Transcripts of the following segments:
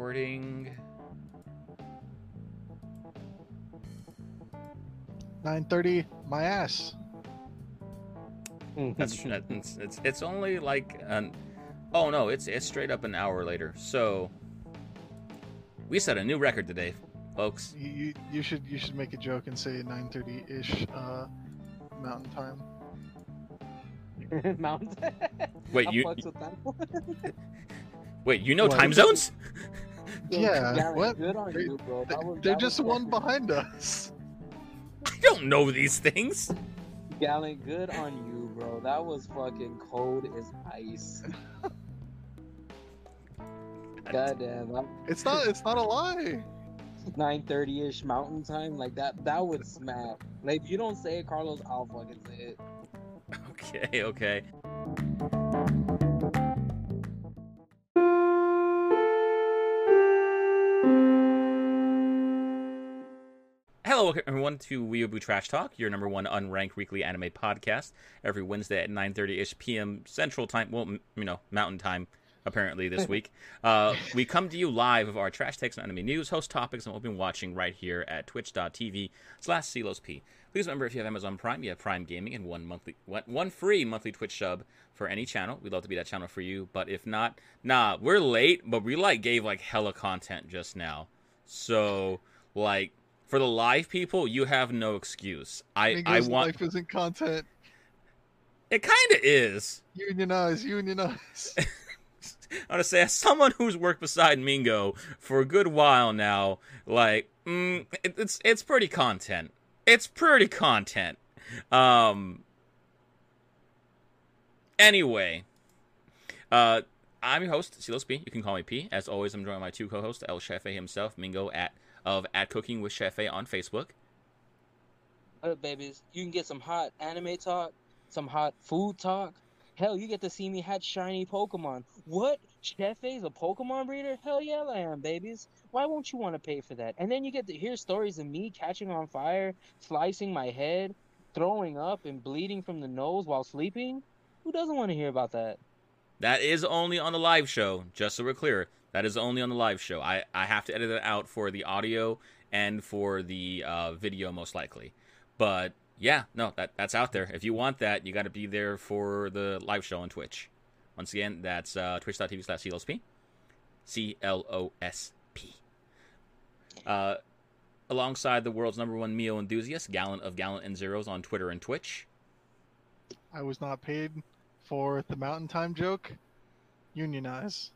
recording. Nine thirty, my ass. That's it's, it's it's only like an oh no, it's it's straight up an hour later. So we set a new record today, folks. You, you, you should you should make a joke and say nine thirty ish uh, Mountain Time. Mountain. Wait, I you fucks with that one. wait, you know What? time zones? Yo, Yeah, Gary, what? Good on They- you, bro. They, That was, they're that just was one fucking- behind us. I don't know these things. Galen, good on you, bro. That was fucking cold as ice. Goddamn, I'm It's not it's not a lie. 9:30 ish Mountain Time. Like that, that would smack. Like if you don't say it, Carlos, I'll fucking say it. Okay, okay. Hello, welcome everyone to Weeaboo Trash Talk, your number one unranked weekly anime podcast. Every Wednesday at 9:30ish p.m. Central Time, well, m- you know, Mountain Time. Apparently, this week, uh, we come to you live of our trash takes on anime news, host topics, and what we've been watching right here at Twitch.tv/slash P. Please remember, if you have Amazon Prime, you have Prime Gaming and one monthly, one free monthly Twitch sub for any channel. We'd love to be that channel for you, but if not, nah, we're late, but we like gave like hella content just now, so like for the live people, you have no excuse. I I want life isn't content. it. Kind of is. Unionize, unionize. I want to say, as someone who's worked beside Mingo for a good while now, like, mm, it, it's it's pretty content. It's pretty content. Um. Anyway, uh, I'm your host, Silos P. You can call me P. As always, I'm joined by my two co-hosts, El Chefe himself, Mingo at of at Cooking with Chefe on Facebook. What up, babies? You can get some hot anime talk, some hot food talk. Hell, you get to see me hatch shiny Pokemon. What? Chefe's a Pokemon breeder? Hell yeah, I am, babies. Why won't you want to pay for that? And then you get to hear stories of me catching on fire, slicing my head, throwing up, and bleeding from the nose while sleeping. Who doesn't want to hear about that? That is only on the live show, just so we're clear. That is only on the live show. I, I have to edit it out for the audio and for the uh, video, most likely. But yeah, no, that that's out there. If you want that, you got to be there for the live show on Twitch. Once again, that's uh, twitch.tv slash CLOSP. C L O S P. Uh, alongside the world's number one meal enthusiast, Gallon of Gallon and Zeros on Twitter and Twitch. I was not paid for the Mountain Time joke. Unionize.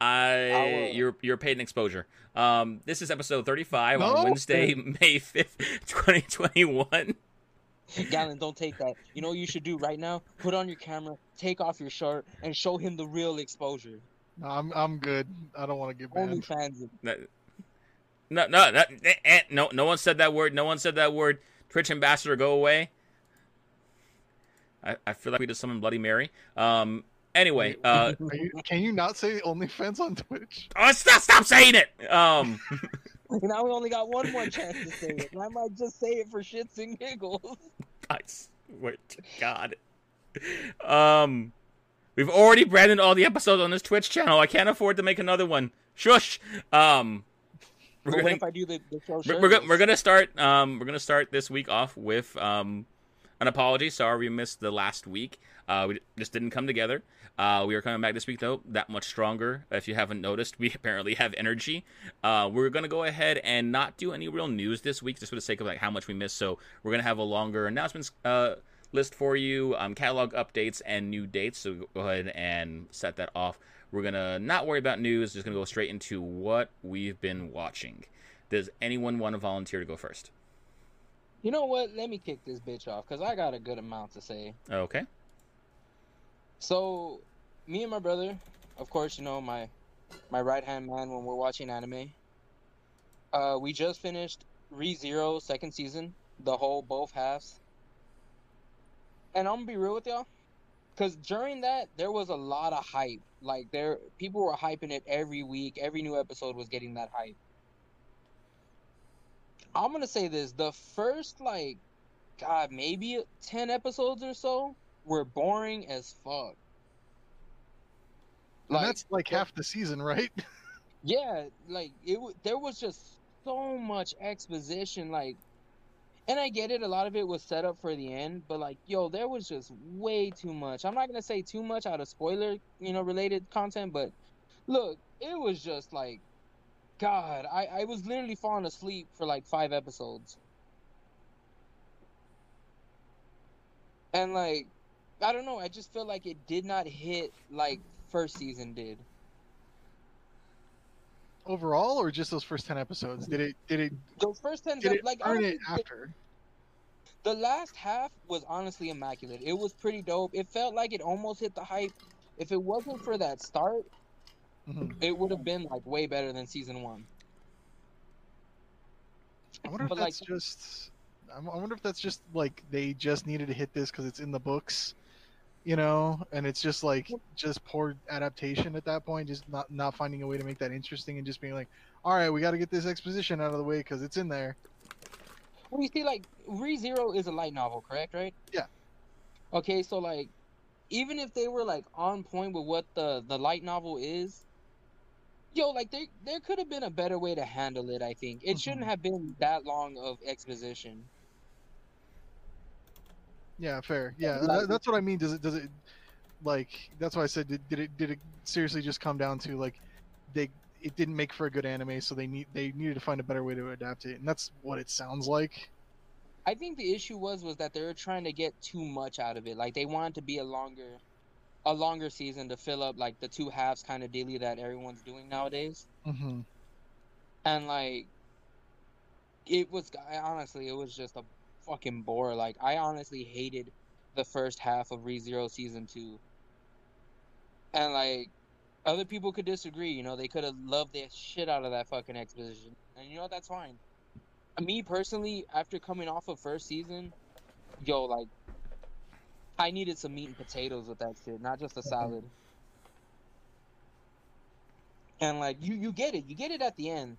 I you're you're paid an exposure. Um, this is episode 35 No. on Wednesday, May 5th, 2021. Galen, don't take that. You know what you should do right now? Put on your camera, take off your shirt, and show him the real exposure. No, I'm I'm good. I don't want to get Only banned. fans No, no, no, no, eh, eh, no, no one said that word. No one said that word. Twitch ambassador, go away. I, I feel like we just summoned Bloody Mary. Um, anyway, uh, Are you, can you not say OnlyFans on Twitch? oh, stop, stop saying it. Um, Now we only got one more chance to say it. and I might just say it for shits and giggles. I swear to God. Um, we've already branded all the episodes on this Twitch channel. I can't afford to make another one. Shush. Um, we're gonna, if I do the, the show we're, we're, we're gonna start. Um, we're gonna start this week off with um, an apology. Sorry we missed the last week. Uh, we just didn't come together. Uh, we are coming back this week though, that much stronger. If you haven't noticed, we apparently have energy. Uh, we're gonna go ahead and not do any real news this week, just for the sake of like how much we missed. So we're gonna have a longer announcements uh, list for you, um, catalog updates and new dates. So go ahead and set that off. We're gonna not worry about news. Just gonna go straight into what we've been watching. Does anyone want to volunteer to go first? You know what? Let me kick this bitch off because I got a good amount to say. Okay. So, me and my brother, of course, you know my my right hand man when we're watching anime. Uh, we just finished ReZero second season, the whole both halves. And I'm gonna be real with y'all, because during that there was a lot of hype. Like there, people were hyping it every week. Every new episode was getting that hype. I'm gonna say this: the first like, God, maybe ten episodes or so were boring as fuck. And that's like half the season, right? Yeah, like it. There was just so much exposition, like, and I get it. A lot of it was set up for the end, but like, yo, there was just way too much. I'm not gonna say too much out of spoiler, you know, related content, but look, it was just like, God, I I was literally falling asleep for like five episodes, and like, I don't know. I just feel like it did not hit like first season did. Overall, or just those first ten episodes? Did it? Did it? Those first ten, Did it like earn it after? the last half was honestly immaculate. It was pretty dope. It felt like it almost hit the hype. If it wasn't for that start, Mhm. it would have been like way better than season one. I wonder if But, like- that's just. I wonder if that's just like they just needed to hit this because it's in the books, you know, and it's just like just poor adaptation at that point, just not not finding a way to make that interesting and just being like, all right, we got to get this exposition out of the way because it's in there. Well, you see, like ReZero is a light novel, correct? Right? Yeah. Okay, so like, even if they were like on point with what the the light novel is, yo, like there there could have been a better way to handle it. I think it shouldn't Mhm. have been that long of exposition. Yeah, fair. Yeah, that, that's what I mean. Does it? Does it? Like that's why I said did, did it? Did it seriously just come down to like they? It didn't make for a good anime, so they need they needed to find a better way to adapt it, and that's what it sounds like. I think the issue was was that they were trying to get too much out of it. Like they wanted to be a longer, a longer season to fill up like the two halves kind of daily that everyone's doing nowadays. hmm And like, it was I- honestly, it was just a fucking bore. Like I honestly hated the first half of ReZero season two. And like, other people could disagree. You know, they could have loved the shit out of that fucking exposition, and you know that's fine. Me personally, after coming off of first season, yo, like, I needed some meat and potatoes with that shit, not just a salad. And like, you you get it, you get it at the end,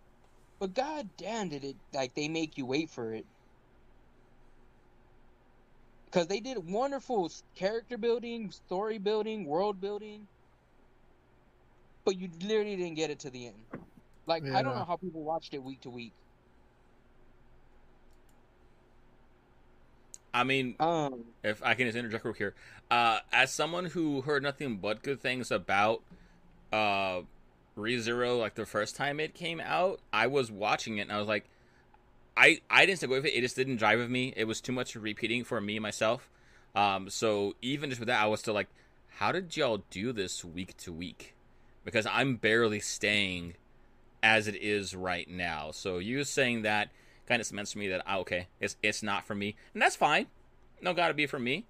but god damn, did it like they make you wait for it? Because they did wonderful character building, story building, world building, but you literally didn't get it to the end. Like, I don't know how people watched it week to week. I mean, Um, if I can just interject real here, uh, as someone who heard nothing but good things about uh, ReZero, like the first time it came out, I was watching it and I was like, I I didn't stick with it. It just didn't drive with me. It was too much repeating for me myself. Um, so even just with that, I was still like, how did y'all do this week to week? Because I'm barely staying as it is right now. So you saying that kind of cements for me that ah, okay, it's it's not for me, and that's fine. No, gotta be for me.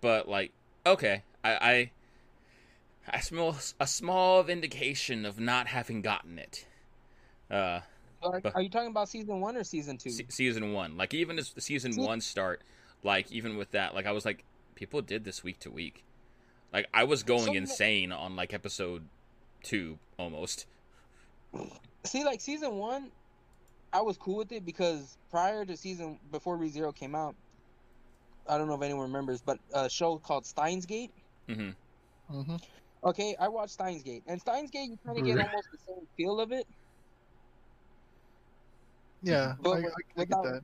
But like, okay, I I, I smell a small vindication of not having gotten it. Uh, are, but- are you talking about season one or season two? se- season one, like even as the season See- one start, like even with that, like I was like, people did this week to week. Like I was going So- insane on like episode two almost. See, like season one, I was cool with it because prior to season before ReZero came out, I don't know if anyone remembers, but a show called Steins Gate. hmm hmm Okay, I watched Steins Gate, and Steins Gate you kind of get almost the same feel of it Yeah, But I, I, with- I get without- that.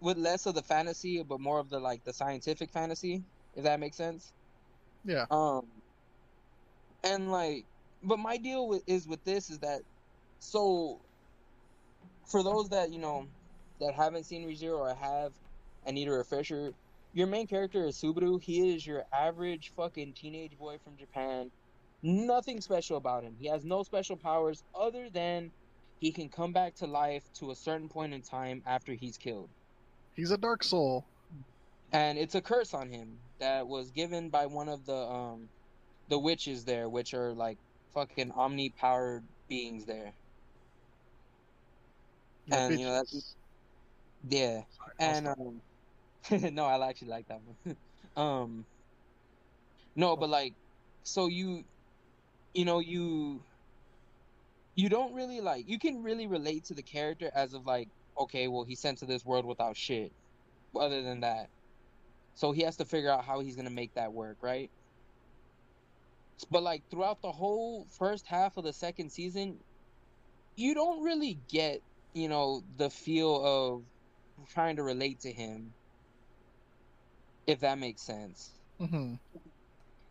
with less of the fantasy, but more of the like the scientific fantasy. If that makes sense. Yeah. Um, and like, but my deal with is with this is that, so, for those that you know, that haven't seen ReZero or have, and need a refresher, your main character is Subaru. He is your average fucking teenage boy from Japan. Nothing special about him. He has no special powers other than he can come back to life to a certain point in time after he's killed He's a dark soul. and it's a curse on him that was given by one of the um the witches there which are like fucking omni powered beings there And, you know, that's- yeah. Sorry, and um no i actually like that one. Um no but like so you you know you you don't really like you can really relate to the character as of like okay well he's sent to this world without shit other than that. So he has to figure out how he's gonna make that work right? But like throughout the whole first half of the second season you don't really get you know the feel of trying to relate to him if that makes sense. Hmm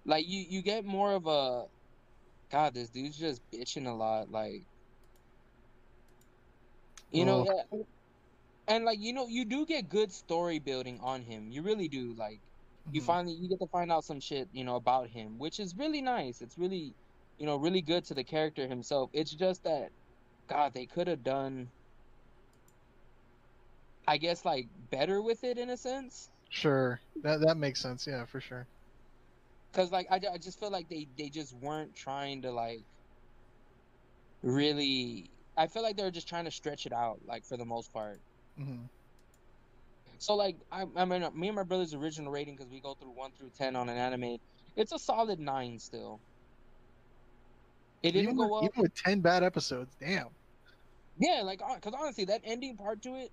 like you you get more of a god this dude's just bitching a lot like you know Oh. and like you know you do get good story building on him. You really do like you Mhm. finally you get to find out some shit you know about him which is really nice. It's really you know really good to the character himself. It's just that god they could have done i guess like better with it in a sense Sure, that that makes sense. Yeah, for sure. because like I, I just feel like they they just weren't trying to like really i feel like they were just trying to stretch it out like for the most part hmm so like i, I mean me and my brother's original rating because we go through 1 through 10 on an anime it's a solid 9 still it didn't Even, go with, up even with ten bad episodes, damn. Yeah, like, because honestly, that ending part to it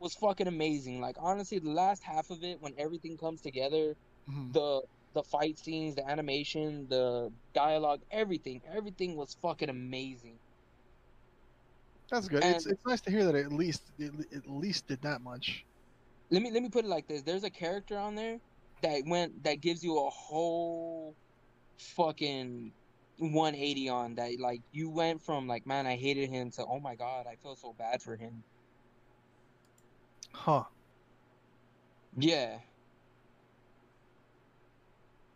was fucking amazing. Like, honestly, the last half of it, when everything comes together, Mhm. the the fight scenes, the animation, the dialogue, everything, everything was fucking amazing. That's good. it's it's nice to hear that at least it at least did that much. Let me let me put it like this: There's a character on there that went that gives you a whole fucking 180 on that. Like, you went from like, man, I hated him to, oh my god, I feel so bad for him. Huh. Yeah.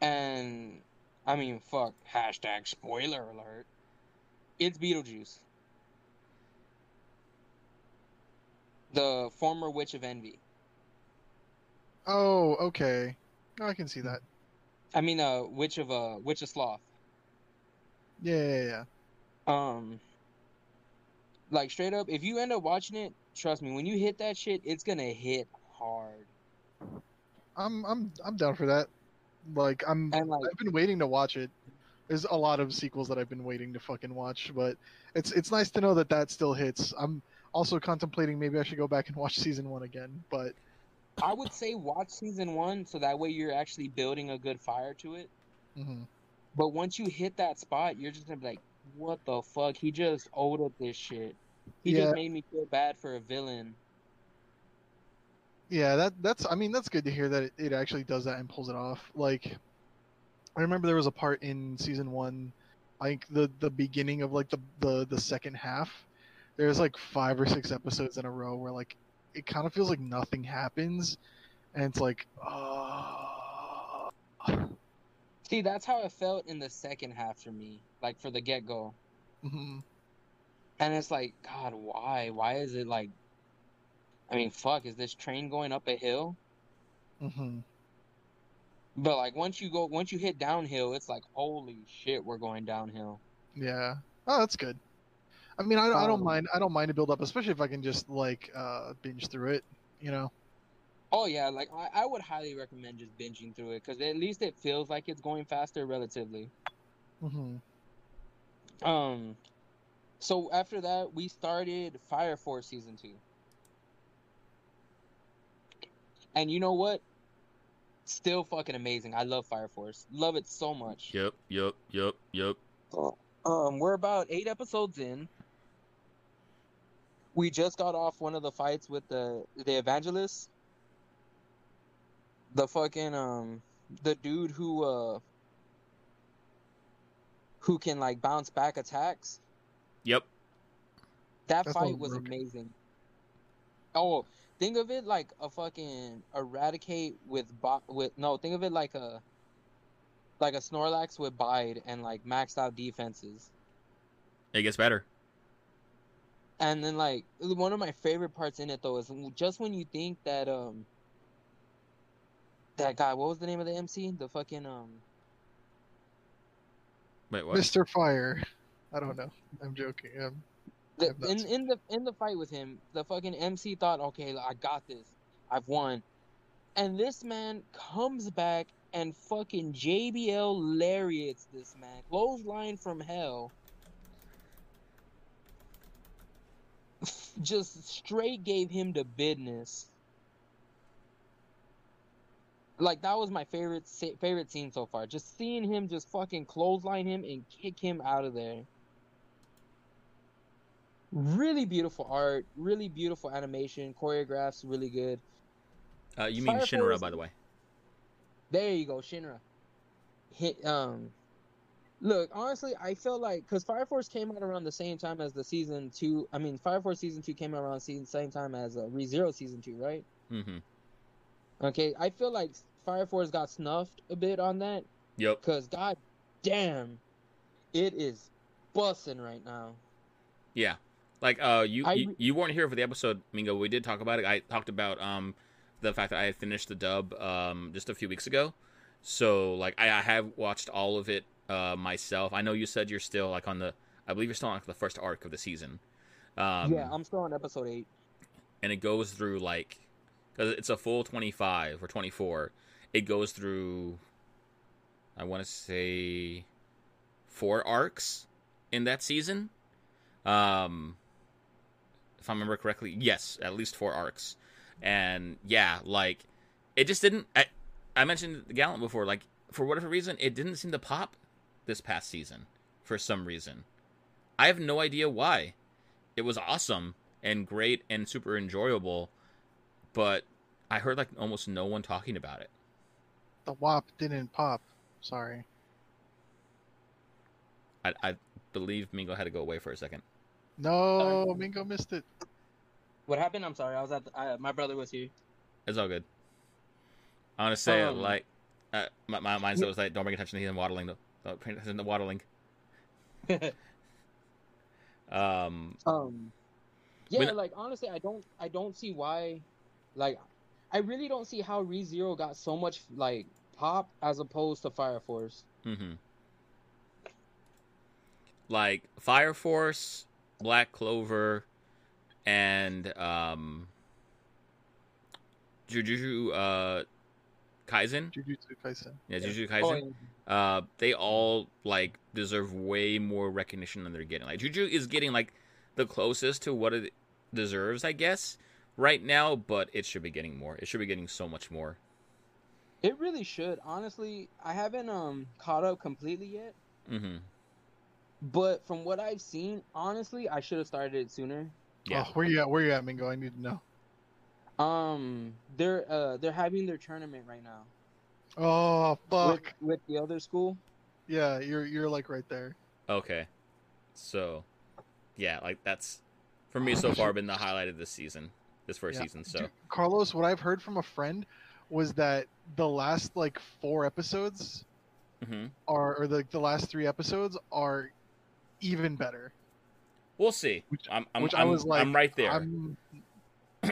And I mean, fuck. Hashtag spoiler alert. It's Beetlejuice. The former Witch of Envy. Oh, okay. No, I can see that. I mean, uh, Witch of uh, Witch of Sloth. Yeah, yeah, yeah. Um, like straight up, if you end up watching it, trust me, when you hit that shit, it's gonna hit hard. I'm I'm I'm down for that. Like I'm like, I've been waiting to watch it. There's a lot of sequels that I've been waiting to fucking watch, but it's it's nice to know that that still hits. I'm also contemplating maybe I should go back and watch season one again, but I would say watch season one so that way you're actually building a good fire to it. mhm. But once you hit that spot, you're just gonna be like, "What the fuck? He just owed up this shit. He Yeah. just made me feel bad for a villain." yeah, that that's I mean that's good to hear that it, it actually does that and pulls it off. Like I remember there was a part in season one, like the the beginning of like the the the second half. There's like five or six episodes in a row where like it kind of feels like nothing happens, and it's like, oh. See, that's how it felt in the second half for me, like for the get go. Mm-hmm. And it's like, God, why? Why is it like? I mean, fuck, is this train going up a hill? Mhm. But like once you go, once you hit downhill, it's like, holy shit, we're going downhill. Yeah. Oh, that's good. I mean, I, I don't Um, mind. I don't mind to build up, especially if I can just like uh, binge through it. You know. Oh yeah, like I, I would highly recommend just binging through it because at least it feels like it's going faster relatively. hmm Um, so after that, we started Fire Force season two, and you know what? Still fucking amazing. I love Fire Force. Love it so much. Yep, yep, yep, yep. Um, we're about eight episodes in. We just got off one of the fights with the the evangelist. The fucking um the dude who uh who can like bounce back attacks. Yep. That That's fight was broken. amazing. Oh, think of it like a fucking eradicate with bo- with no, think of it like a like a Snorlax with Bide and like maxed out defenses. It gets better. And then like one of my favorite parts in it though is just when you think that um that guy, what was the name of the MC? The fucking um Wait, what? Mr. Fire. I don't know. I'm joking. Um, the, not in in the in the fight with him, the fucking MC thought, okay, I got this, I've won, and this man comes back and fucking JBL lariats this man, clothesline from hell, just straight gave him the business. Like that was my favorite favorite scene so far. Just seeing him just fucking clothesline him and kick him out of there. Really beautiful art, really beautiful animation, choreographs really good. Uh, you mean Fire Shinra, Force- by the way? There you go, Shinra. Hit um Look, honestly, I feel like because Fire Force came out around the same time as the season two. I mean, Fire Force season two came out around season same time as uh, ReZero season two, right? Mm-hmm. Okay, I feel like Fire Force got snuffed a bit on that Yep. because god damn, it is bussing right now. Yeah. Like uh you, I you you weren't here for the episode, Mingo. We did talk about it. I talked about um the fact that I had finished the dub um just a few weeks ago. So like I, I have watched all of it uh myself. I know you said you're still like on the I believe you're still on like, the first arc of the season. Um yeah, I'm still on episode eight. and it goes through like because it's a full 25 or 24 it goes through i want to say four arcs in that season um if i remember correctly yes at least four arcs and yeah like it just didn't i, I mentioned the gallant before like for whatever reason it didn't seem to pop this past season for some reason i have no idea why it was awesome and great and super enjoyable, but I heard like almost no one talking about it. The WAP didn't pop. Sorry. I, I believe Mingo had to go away for a second. No, Sorry. Mingo missed it. What happened? I'm sorry. I was at the, I, my brother was here. It's all good. I want to say Um, like uh, my, my mindset was like don't bring attention to him waddling. Though. Don't pay attention to waddling. Um, Um, yeah, When- like honestly, I don't, I don't see why, like, I really don't see how ReZero got so much like pop as opposed to Fire Force. hmm Like Fire Force, Black Clover, and um, Jujutsu uh, Kaisen. Jujutsu Kaisen. Yeah, Yeah. Jujutsu Oh, Kaisen. uh, they all like deserve way more recognition than they're getting. Like Juju is getting like the closest to what it deserves, I guess, right now. But it should be getting more. It should be getting so much more. It really should. Honestly, I haven't um caught up completely yet, hmm but from what I've seen, honestly, I should have started it sooner. Yeah. Oh, where you at? Where you at, Mingo? I need to know. Um, they're uh they're having their tournament right now Oh with, fuck. with the other school. Yeah, you're you're like right there. Okay. So, yeah, like that's for me so far been the highlight of this season, this first Yeah. season. So, Dude, Carlos, what I've heard from a friend was that the last like four episodes hmm are, or the the last three episodes are even better. we'll see. Which- I'm, I'm, which I'm, I was like, I'm right there. I'm,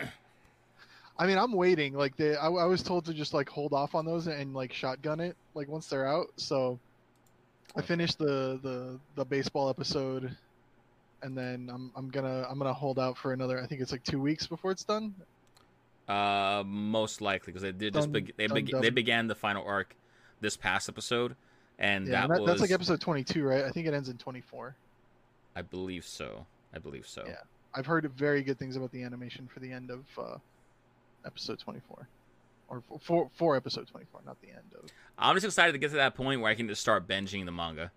I mean, I'm waiting. Like they, I, I was told to just like hold off on those and like shotgun it like once they're out. So I finished the the the baseball episode, and then I'm I'm gonna I'm gonna hold out for another. I think it's like two weeks before it's done. Uh, most likely because they did just beg they dun. they began the final arc this past episode, and Yeah, that, and that, was that's like episode 22, right? I think it ends in 24. I believe so. I believe so. Yeah. I've heard very good things about the animation for the end of uh, episode 24, or f- for for episode 24, not the end of. I'm just excited to get to that point where I can just start binging the manga.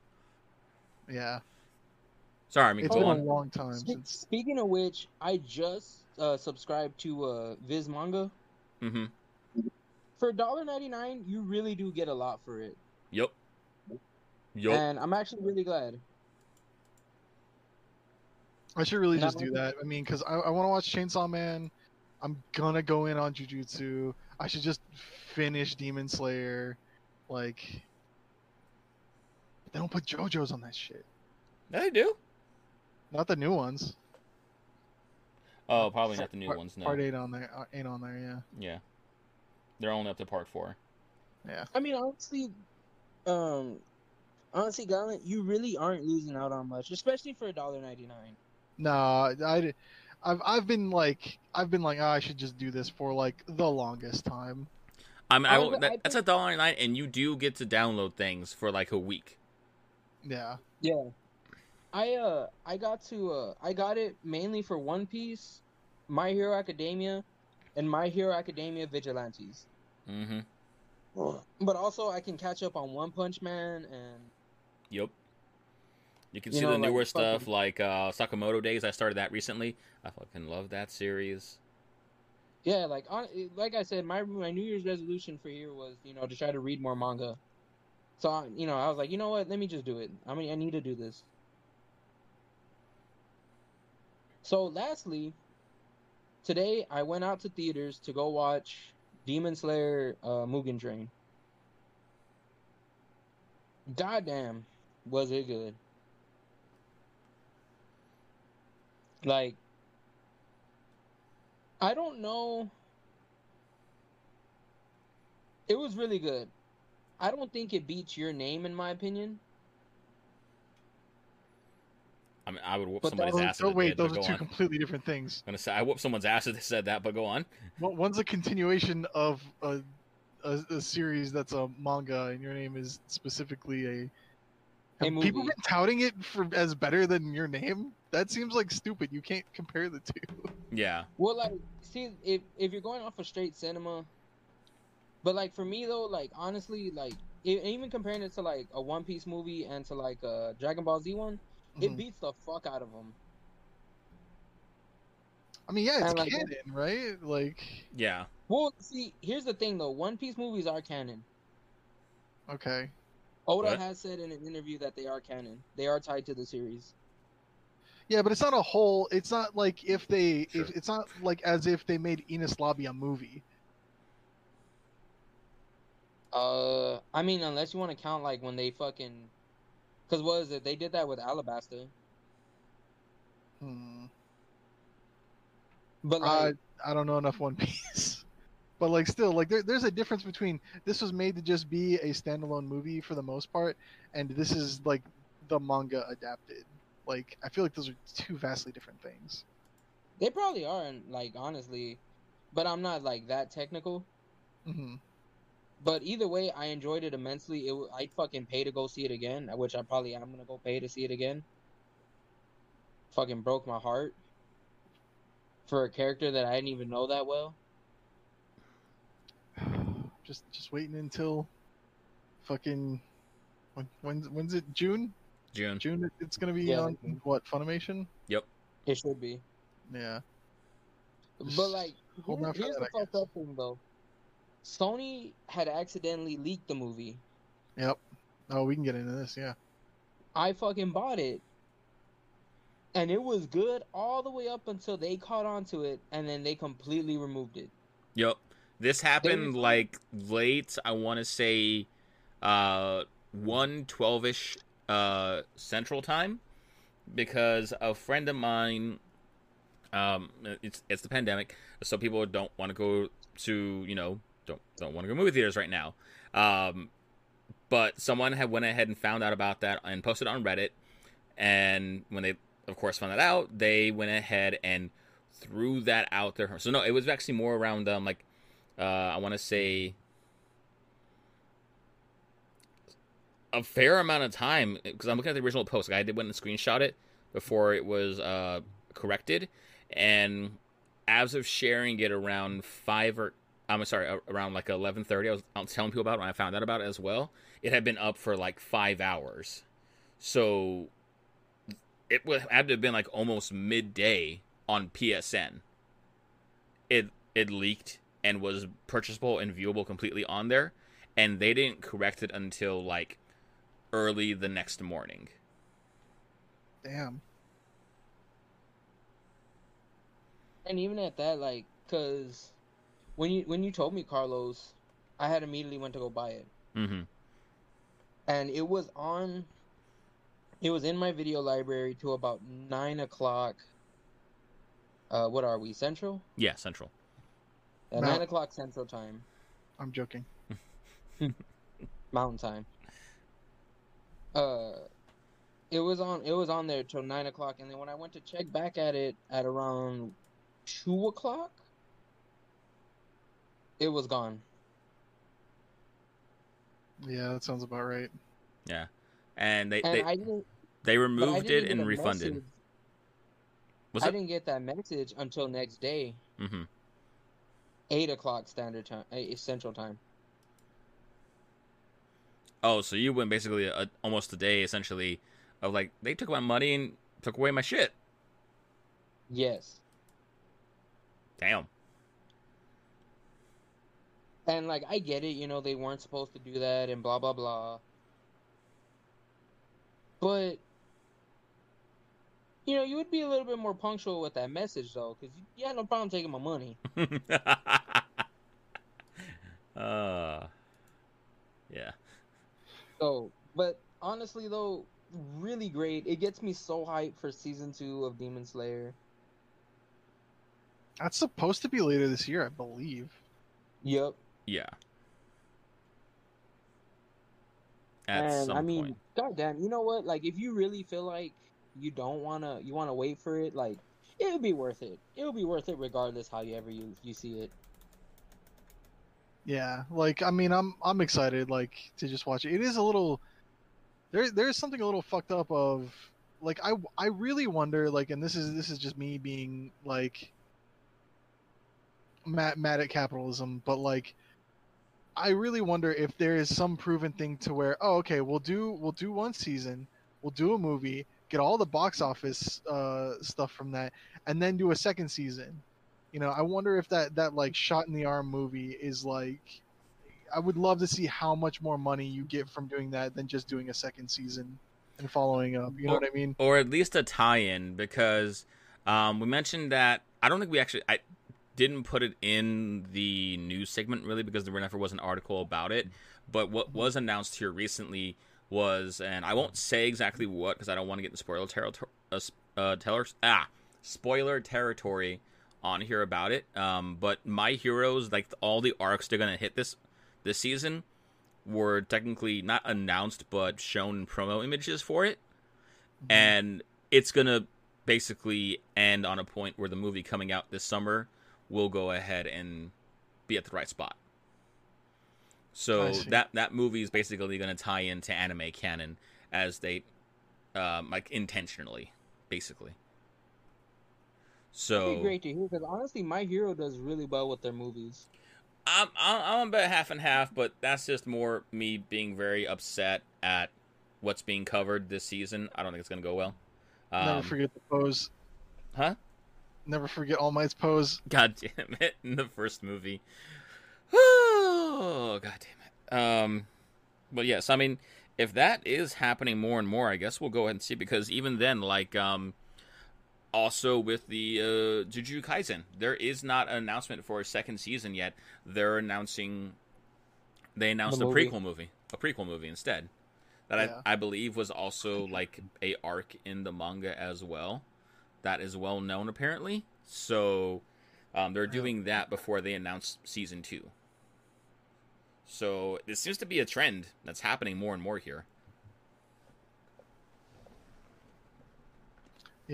Yeah, Sorry, I mean, it's go been a long time Spe- since. Speaking of which, I just uh, subscribed to uh, Viz Manga. hmm For $1.99, you really do get a lot for it. Yep. Yep. And I'm actually really glad. I should really Not just do only- that. I mean, because I, I want to watch Chainsaw Man. I'm gonna go in on Jujutsu. I should just finish Demon Slayer. Like, they don't put JoJo's on that shit. Yeah, they do. Not the new ones. Oh, probably not the new part, ones. No. Part eight on there uh, ain't on there. Yeah. Yeah. They're only up to part four. Yeah. I mean, honestly, um, honestly, Gallant, you really aren't losing out on much, especially for $1.99. No, I, I've I've been like I've been like oh, I should just do this for like the longest time. I mean, I, I that, I that's a dollar nine, and you do get to download things for like a week. Yeah. Yeah. I uh I got to uh I got it mainly for One Piece, My Hero Academia, and My Hero Academia Vigilantes. Mm-hmm. But also I can catch up on One Punch Man and Yep. You can You see know, the like, newer stuff fucking- like uh, Sakamoto Days. I started that recently. I fucking love that series. Yeah, like on, like I said, my my New Year's resolution for year was you know to try to read more manga. So I, you know, I was like, you know what? Let me just do it. I mean, I need to do this. So, lastly, today I went out to theaters to go watch Demon Slayer uh, Mugen Train. Goddamn, was it good? Like, I don't know. It was really good. I don't think it beats your name, in my opinion. I mean, I would whoop But somebody's ass. if oh, it wait, those are two on. completely different things. I'm gonna say I whooped someone's ass if they said that, but go on. One- One's a continuation of a, a, a series that's a manga, and your name is specifically a. A Have people been touting it for as better than your name? That seems like stupid. You can't compare the two. Yeah, Well, like, see, if if you're going off of straight cinema, but like for me though, like honestly, like e- even comparing it to like a One Piece movie and to like a Dragon Ball Z one, it Mhm. beats the fuck out of them. I mean, yeah, it's and, like, canon, right? Like, yeah. Well, see, here's the thing though, One Piece movies are canon. okay, Oda What? has said in an interview that they are canon. They are tied to the series. yeah, but it's not a whole. It's not like if they. Sure. If it's not like as if they made Enies Lobby a movie. Uh, I mean, unless you want to count like when they fucking, cause what is it? They did that with Alabasta, Hmm. but I I don't know enough One Piece, but like still like there, there's a difference between this was made to just be a standalone movie for the most part, and this is like the manga adapted. Like I feel like those are two vastly different things. they probably are, and like honestly, but I'm not like that technical. hmm But either way, I enjoyed it immensely. It, I'd fucking pay to go see it again, which I probably am gonna go pay to see it again. Fucking broke my heart for a character that I didn't even know that well. Just just waiting until fucking when when's when's it June June. June it's gonna be Yeah, on June. what Funimation Yep. It should be, yeah but like, holding here- here's that, the fucked up thing though. Sony had accidentally leaked the movie. yep oh we can get into this yeah I fucking bought it. And it was good all the way up until they caught on to it and then they completely removed it. Yep. This happened like late, I want to say uh 1 12ish uh central time because a friend of mine um it's it's the pandemic, so people don't want to go to, you know, don't don't want to go movie theaters right now. Um but someone had went ahead and found out about that and posted on Reddit and when they of course found that out, they went ahead and threw that out there. So no, it was actually more around um like uh I want to say a fair amount of time because I'm looking at the original post. Like I did went and screenshot it before it was uh corrected, and as of sharing it around five or I'm sorry around like 11:30, I was, I was telling people about it when I found out about it as well. It had been up for like five hours, so it would had to have been like almost midday on PSN. It it leaked and was purchasable and viewable completely on there, and they didn't correct it until like early the next morning. damn And even at that, like, cause when you when you told me Carlos, I had immediately went to go buy it, Mm-hmm. and it was on. It was in my video library till about nine o'clock. Uh, what are we Central? Yeah, Central. At No. nine o'clock Central time, I'm joking Mountain time. Uh, it was on. It was on there till nine o'clock, and then when I went to check back at it at around two o'clock, it was gone. yeah that sounds about right Yeah, and they And they, they removed it and refunded. message- Was I it? didn't get that message until next day, Mm-hmm. Eight o'clock standard time, eh, Central time. Oh, so you went basically a, almost a day essentially of like they took my money and took away my shit. Yes. Damn. And like I get it, you know, they weren't supposed to do that and blah blah blah. But you know, you would be a little bit more punctual with that message though, because you had no problem taking my money. uh, yeah. So, but honestly though, really great. It gets me so hyped for season two of Demon Slayer. That's supposed to be later this year, I believe. Yep. Yeah. At and some I mean, point. goddamn, you know what? Like, if you really feel like you don't wanna, you wanna wait for it, like, it'll be worth it. It'll be worth it regardless how you ever you you see it. Yeah, like I mean, I'm I'm excited like to just watch it. It is a little there. There's something a little fucked up of like I I really wonder like, and this is this is just me being like mad mad at capitalism, but like I really wonder if there is some proven thing to where oh okay we'll do we'll do one season, we'll do a movie, get all the box office uh, stuff from that, and then do a second season. You know, I wonder if that that like shot in the arm movie is like. I would love to see how much more money you get from doing that than just doing a second season and following up. You know what I mean? or at least a tie-in because um, we mentioned that I don't think we actually I didn't put it in the news segment really because there never was an article about it. But what was announced here recently was, and I won't say exactly what because I don't want to get in spoiler territory. Uh, uh, tellers, ah, spoiler territory on here about it. Um, but My Hero's, like all the arcs they're gonna hit this this season, were technically not announced but shown promo images for it and it's gonna basically end on a point where the movie coming out this summer will go ahead and be at the right spot. So that that movie is basically gonna tie into anime canon as they, um, like intentionally, basically. It'd be great to hear because honestly, My Hero does really well with their movies. I'm I'm I'm about half and half, but that's just more me being very upset at what's being covered this season. I don't think it's gonna go well. Um, Never forget the pose. Huh? Never forget All Might's pose. God damn it! In the first movie. Oh, god damn it. Um, but yes, I mean, if that is happening more and more, I guess we'll go ahead and see because even then, like, um, also with the uh, Jujutsu Kaisen, there is not an announcement for a second season yet. They're announcing. They announced The a movie? prequel movie, a prequel movie instead. That Yeah. I, I believe was also like a arc in the manga as well. That is well known apparently. So um, they're doing that before they announce season two. So it seems to be a trend that's happening more and more here.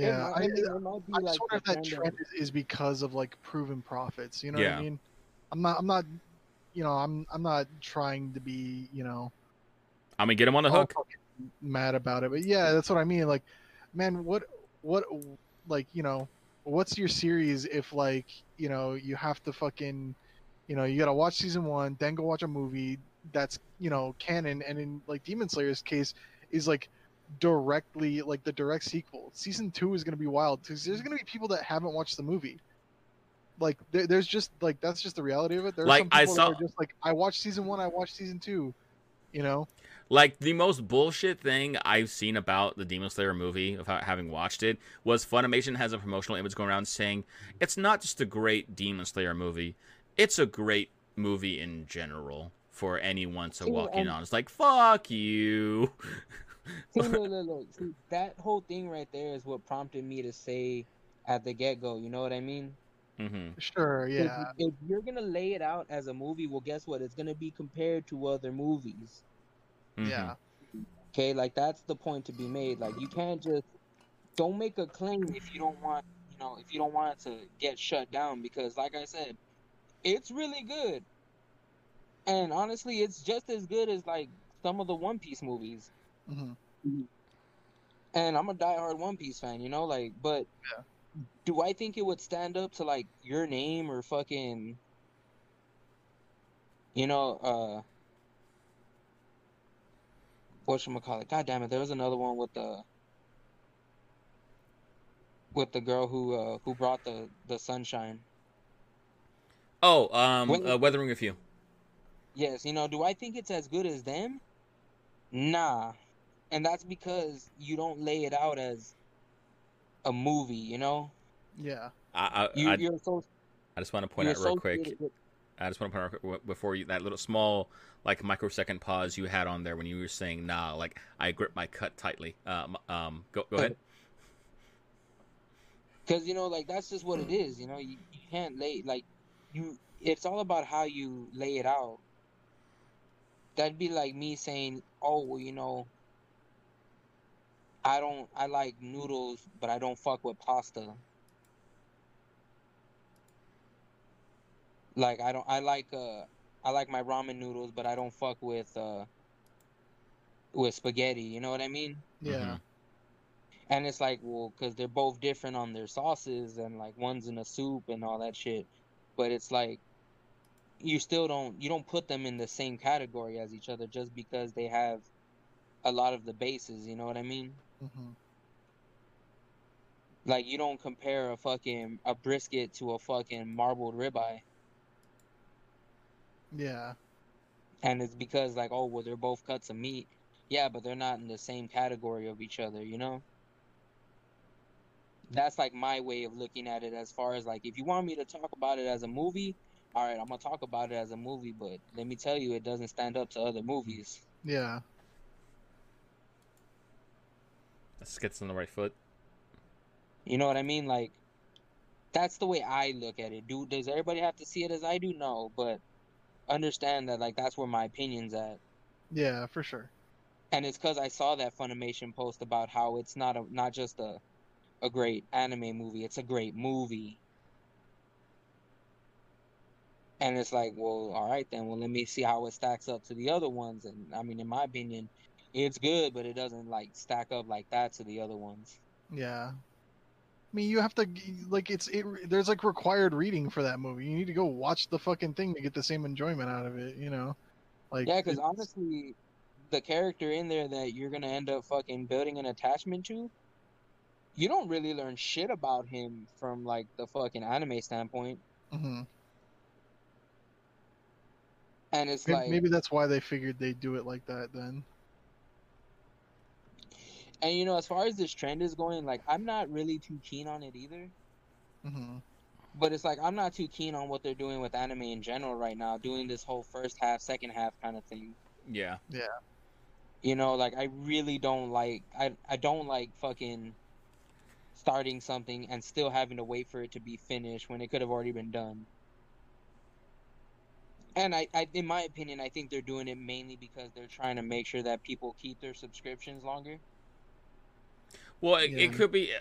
Yeah, might- I, I mean, it might be I just like wonder if that trend of- is, is because of like proven profits. You know what I mean? I'm not. I'm not. You know, I'm. I'm not trying to be. You know, I'm gonna get him on the hook. mad about it. But yeah, that's what I mean. Like, man, what, what, like, you know, what's your series if like, you know, you have to fucking, you know, you gotta watch season one, then go watch a movie that's, you know, canon, and in like Demon Slayer's case, is like directly like the direct sequel. Season two is gonna be wild because there's gonna be people that haven't watched the movie. Like, there, there's just like that's just the reality of it. There's Like, some I people that saw- are just like, I watched season one, I watched season two, you know. Like the most bullshit thing I've seen about the Demon Slayer movie, without having watched it, was Funimation has a promotional image going around saying it's not just a great Demon Slayer movie, it's a great movie in general for anyone to See, walk in on. It's like fuck you. See, look, look, look. See, that whole thing right there is what prompted me to say at the get go. You know what I mean? hmm Sure, If- yeah. If, you're gonna lay it out as a movie, well, guess what? It's gonna be compared to other movies. Mm-hmm. Yeah. Okay, like that's the point to be made. Like you can't just don't make a claim if you don't want, you know, if you don't want it to get shut down because, like I said, it's really good. And honestly, it's just as good as like some of the One Piece movies. Hmm and I'm a diehard One Piece fan, you know, like, but Yeah. do I think it would stand up to like your name or fucking, you know, uh, what should call it? God damn it, there was another one with the with the girl who uh who brought the the sunshine. Oh, um, When- uh, Weathering with You. Yes, you know, do I think it's as good as them? Nah. And that's because you don't lay it out as a movie, you know? Yeah. I, I, You I, you're so I just want to point out real quick. with- I just want to point out before you that little small like microsecond pause you had on there when you were saying nah. Like I grip my cut tightly. Um, um, go go ahead. Cause you know, like that's just what it is. You know, you, you can't lay like you. It's all about how you lay it out. That'd be like me saying, "Oh, well, you know, I don't. I like noodles, but I don't fuck with pasta." Like I don't. I like uh. I like my ramen noodles, but I don't fuck with uh. With spaghetti, you know what I mean? Yeah. Mhm. And it's like, well, because they're both different on their sauces, and like one's in a soup and all that shit. But it's like, you still don't you don't put them in the same category as each other just because they have a lot of the bases. You know what I mean? Hmm Like you don't compare a fucking a brisket to a fucking marbled ribeye, Yeah. and it's because like, oh, well, they're both cuts of meat. Yeah, but they're not in the same category of each other. You know? that's like my way of looking at it as far as like if you want me to talk about it as a movie all right i'm gonna talk about it as a movie but let me tell you it doesn't stand up to other movies Yeah. This gets on the right foot. you know what i mean? Like that's the way i look at it. Do does everybody have to see it as i do? No but understand that like that's where my opinion's at. Yeah, for sure. and it's because i saw that funimation post about how it's not a not just a a great anime movie it's a great movie. And it's like well all right then well let me see how it stacks up to the other ones. And i mean in my opinion it's good but it doesn't like stack up like that to the other ones Yeah. I mean, you have to like it's it. There's like required reading for that movie. You need to go watch the fucking thing to get the same enjoyment out of it. You know, like yeah because honestly the character in there that you're gonna end up fucking building an attachment to you don't really learn shit about him from like the fucking anime standpoint Mhm. and it's May- like maybe that's why they figured they'd do it like that. Then. And you know, as far as this trend is going, like I'm not really too keen on it either. hmm But it's like I'm not too keen on what they're doing with anime in general right now, doing this whole first half, second half kind of thing. Yeah. Yeah. You know, like I really don't like I I don't like fucking starting something and still having to wait for it to be finished when it could have already been done. And I, I in my opinion, I think they're doing it mainly because they're trying to make sure that people keep their subscriptions longer. Well, it, Yeah. it could be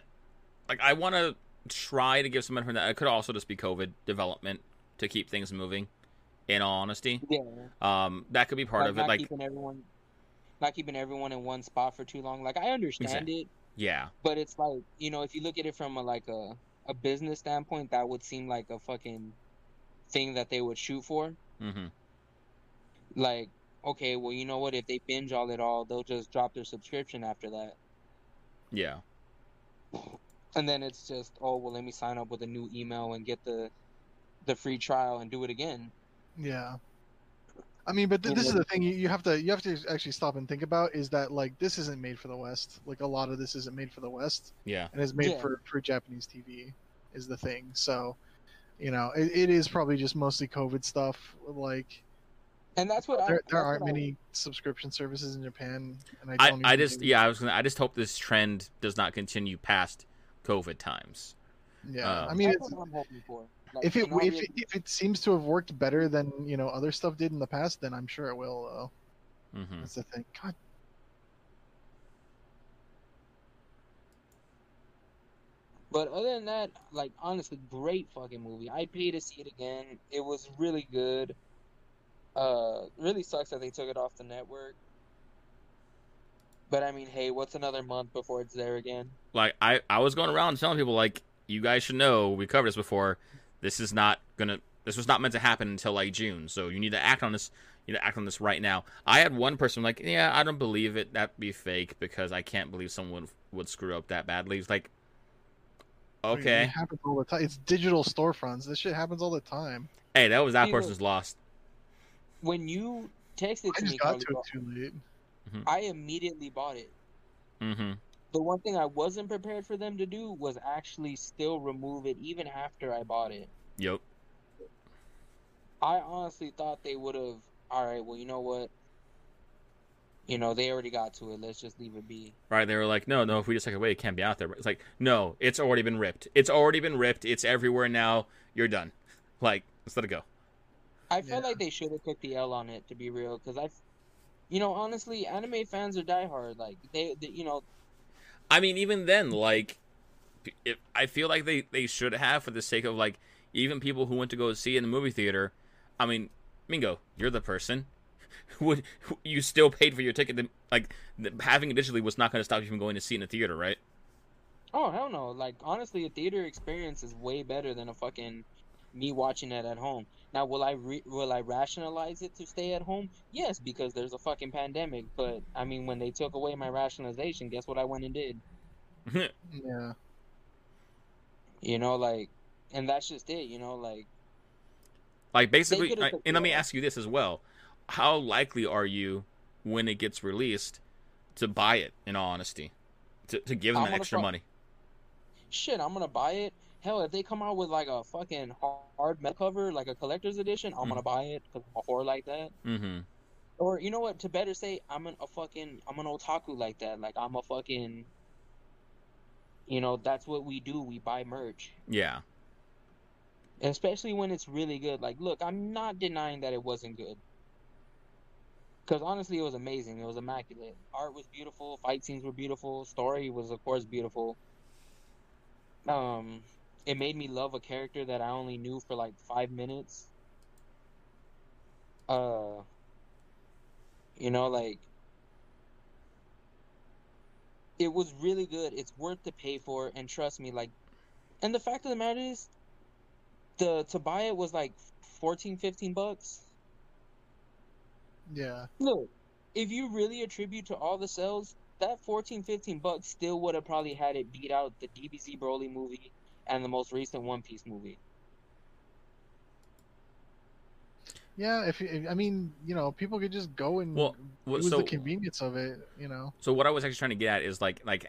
like I want to try to give some information that it could also just be COVID development to keep things moving. In all honesty, Yeah. um, that could be part like of it. not Like, keeping everyone not keeping everyone in one spot for too long like i understand it yeah, but it's like you know if you look at it from a like a, a business standpoint that would seem like a fucking thing that they would shoot for hmm like okay well you know what if they binge all it all they'll just drop their subscription after that yeah, and then it's just oh well let me sign up with a new email and get the the free trial and do it again Yeah. I mean, but th- this is the thing you, you have to you have to actually stop and think about is that like this isn't made for the West. Like a lot of this isn't made for the West, yeah. and is made Yeah. for for Japanese TV, is the thing. So, you know, it, it is probably just mostly COVID stuff. Like and that's what I, there, there that's aren't what I- many subscription services in Japan, and I I, don't. I even just yeah, I was gonna. I just hope this trend does not continue past COVID times. yeah. um, I mean, that's it's, what i'm hoping for Like, if it if it, if it seems to have worked better than you know other stuff did in the past, then I'm sure it will. Though hmm that's the thing. God, But other than that, like honestly, great fucking movie. I paid to see it again. It was really good. Uh, really sucks that they took it off the network. But I mean, hey, what's another month before it's there again? Like I, I was going around telling people like, you guys should know we covered this before. This is not gonna. This was not meant to happen until like June. So you need to act on this. You need to act on this right now. I had one person like, yeah, I don't believe it. That'd be fake because I can't believe someone would, would screw up that badly. It's like, I mean, Okay. it happens all the time. It's digital storefronts. This shit happens all the time. Hey, that was that See, look- person's lost. When you texted I to me, just got to it too late. I immediately bought it. Mm-hmm. The one thing I wasn't prepared for them to do was actually still remove it even after I bought it. Yep. I honestly thought they would have. All right, well, you know what? You know, they already got to it. Let's just leave it be. Right? They were like, no, no. If we just take it away, it can't be out there. But it's like, no, it's already been ripped. It's already been ripped. It's everywhere now. You're done. Like, let's let it go. I felt Yeah. like they should have took the L on it, to be real, because I, you know, honestly, anime fans are diehard. Like they, they you know, I mean, even then, like, it, I feel like they, they should have for the sake of like even people who went to go see it in the movie theater. I mean, Mingo, you're the person. Would you still paid for your ticket? Like having it digitally was not going to stop you from going to see in the theater, right? oh hell no. Like honestly, a theater experience is way better than a fucking me watching it at home. Now, will I re- will I rationalize it to stay at home? Yes, because there's a fucking pandemic. But I mean, when they took away my rationalization, guess what I went and did? Yeah. You know, like, and that's just it. You know, like. Like basically, I- and let me ask you this as well: How likely are you, when it gets released, to buy it? In all honesty, to to give them I'm that extra pro- money? shit, I'm gonna buy it. Hell, if they come out with like a fucking hard metal cover, like a collector's edition, I'm Mm. gonna buy it because I'm a whore like that. Mm-hmm. Or you know what? To better say, I'm an, a fucking I'm an otaku like that. Like I'm a fucking. You know, that's what we do. We buy merch, Yeah. especially when it's really good. Like, look, I'm not denying that it wasn't good. Because honestly, it was amazing. It was immaculate. Art was beautiful. Fight scenes were beautiful. Story was, of course, beautiful. Um, it made me love a character that I only knew for like five minutes. Uh, you know, like it was really good. It's worth to pay for, and trust me, like, and the fact of the matter is, the to buy it was like 14, 15 bucks. Yeah. Look, if you really attribute to all the sales, that 14, 15 bucks still would have probably had it beat out the DBZ Broly movie and the most recent One Piece movie. Yeah. If, you- I mean, you know, people could just go and Well, well, use so the convenience of it. You know. so what I was actually trying to get at is like like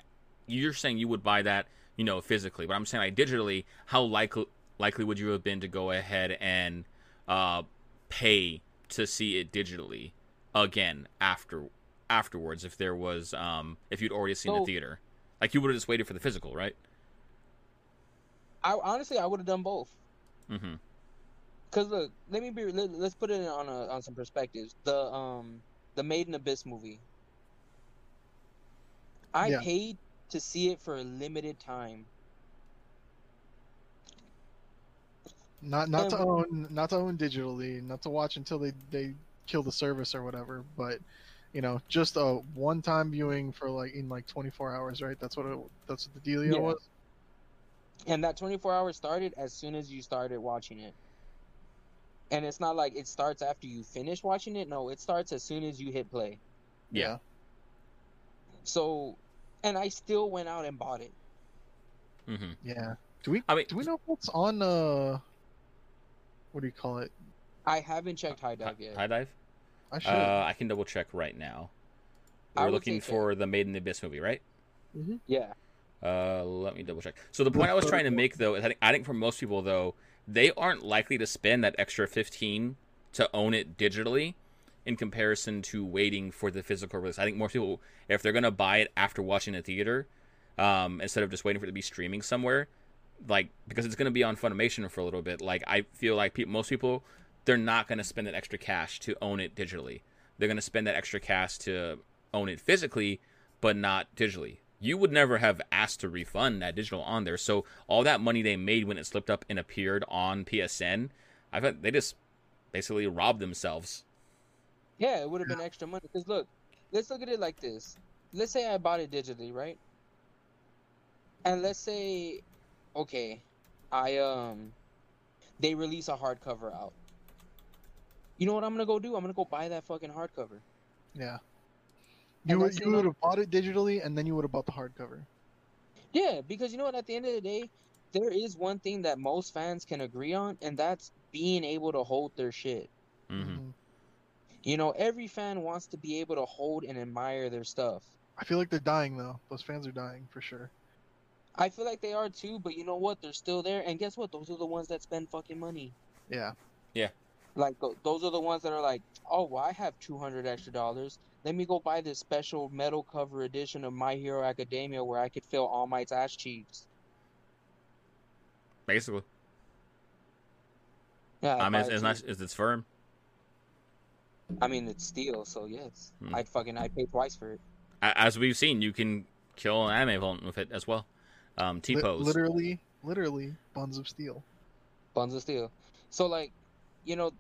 you're saying you would buy that you know physically, but I'm saying like digitally, how likely likely would you have been to go ahead and uh, pay to see it digitally again after afterwards if there was um if you'd already seen the theater, like you would have just waited for the physical, right? I honestly, I would have done both. Mm-hmm. Cause look, let me be. Let, let's put it on a, on some perspectives. The um the Made in Abyss movie. I Yeah. paid to see it for a limited time. Not not And- to own not to own digitally, not to watch until they they kill the service or whatever, but you know, just a one time viewing for like in like 24 hours, right? That's what it, that's what the dealio Yeah. was. And that 24 hours started as soon as you started watching it. And it's not like it starts after you finish watching it. No, it starts as soon as you hit play. Yeah. So, and I still went out and bought it. Mm-hmm. Yeah. Do we I mean, do we know what's on uh what do you call it? I haven't checked HIDIVE yet. HIDIVE. I should. Uh, I can double check right now. We're looking say check. for the Made in the Abyss movie, right? Yeah. Uh, let me double check. So the point I was trying to make though is I think, for most people though, they aren't likely to spend that extra fifteen to own it digitally, in comparison to waiting for the physical release. I think more people, if they're gonna buy it after watching a theater, um, instead of just waiting for it to be streaming somewhere, like because it's gonna be on Funimation for a little bit. Like I feel like pe- most people, they're not gonna spend that extra cash to own it digitally. They're gonna spend that extra cash to own it physically, but not digitally. You would never have asked to refund that digital on there. So all that money they made when it slipped up and appeared on PSN, I thought they just basically robbed themselves. Yeah, it would have been extra money. Because look, let's look at it like this. Let's say I bought it digitally, right? And let's say, okay, I um, they release a hardcover out. You know what I'm gonna go do? I'm gonna go buy that fucking hardcover. yeah. And You would you would have bought it digitally and then you would have bought the hardcover. Yeah, because you know what? At the end of the day, there is one thing that most fans can agree on, and that's being able to hold their shit. hmm Mhm. You know, every fan wants to be able to hold and admire their stuff. I feel like they're dying though. Those fans are dying for sure. I feel like they are too, but you know what? They're still there, and guess what? Those are the ones that spend fucking money. Yeah. Yeah. Like those are the ones that are like, oh, well, I have two hundred extra dollars. Let me go buy this special metal cover edition of My Hero Academia where I could feel All Might's ass cheeks. Basically, Yeah, I mean, buy it's, it it's not. It's, it's firm. I mean, it's steel, so yes, Hmm. I'd fucking I'd pay twice for it. As we've seen, you can kill an anime villain with it as well. Um, T pose. literally, literally, buns of steel. Buns of steel. So like, you know,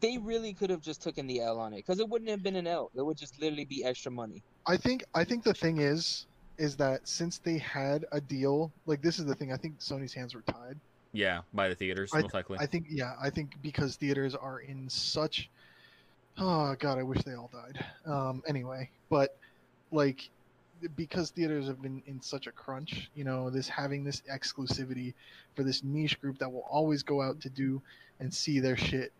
they really could have just taken the L on it because it wouldn't have been an L. It would just literally be extra money. I think I think the thing is is that since they had a deal, like this is the thing. I think Sony's hands were tied. Yeah, by the theaters, I- most likely. I think yeah, I think because theaters are in such oh god, I wish they all died. Um anyway, but like because theaters have been in such a crunch, you know, this having this exclusivity for this niche group that will always go out to do and see their shit,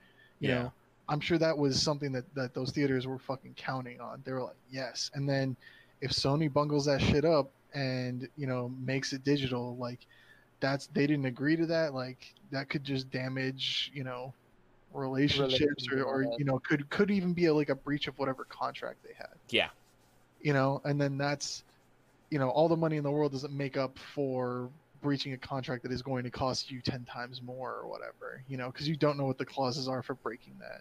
you Yeah. know. I'm sure that was something that that those theaters were fucking counting on. They were like, "Yes." And then if Sony bungles that shit up and, you know, makes it digital, like that's they didn't agree to that like that could just damage you know relationships or, or you know could could even be a, like a breach of whatever contract they had yeah, you know and then that's you know all the money in the world doesn't make up for breaching a contract that is going to cost you 10 times more or whatever you know because you don't know what the clauses are for breaking that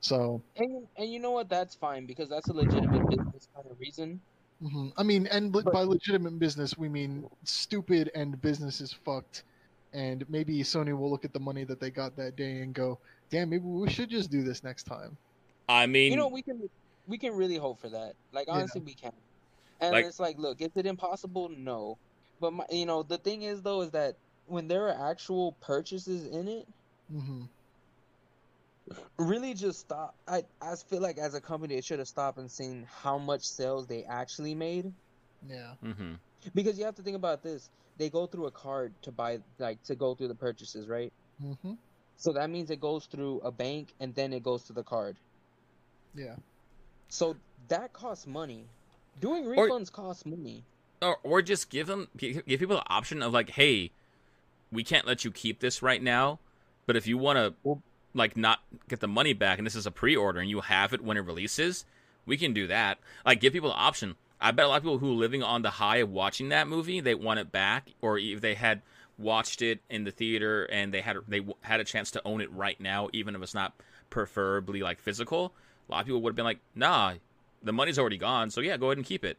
so And you- and you know what? That's fine because that's a legitimate business kind of reason. mhm. i mean and But- by legitimate business we mean stupid and business is fucked and maybe sony will look at the money that they got that day and go damn maybe we should just do this next time I mean, You know, we can we can really hope for that. Like Yeah. honestly, we can. And Like- it's like, look, is it impossible? No. But my, you know, the thing is though, is that when there are actual purchases in it, hmm really just stop. I I feel like as a company, it should have stopped and seen how much sales they actually made. yeah hmm Because you have to think about this. They go through a card to buy, like, to go through the purchases, right? hmm So that means it goes through a bank and then it goes to the card. yeah So that costs money. Doing Or- refunds costs money. Or or just give them give people the option of like, hey, we can't let you keep this right now, but if you want to Well- like not get the money back and this is a pre-order and you have it when it releases, we can do that. Like give people the option. I bet a lot of people who are living on the high of watching that movie, they want it back, or if they had watched it in the theater and they had they had a chance to own it right now, even if it's not preferably like physical. A lot of people would have been like, "Nah, the money's already gone, so yeah, go ahead and keep it."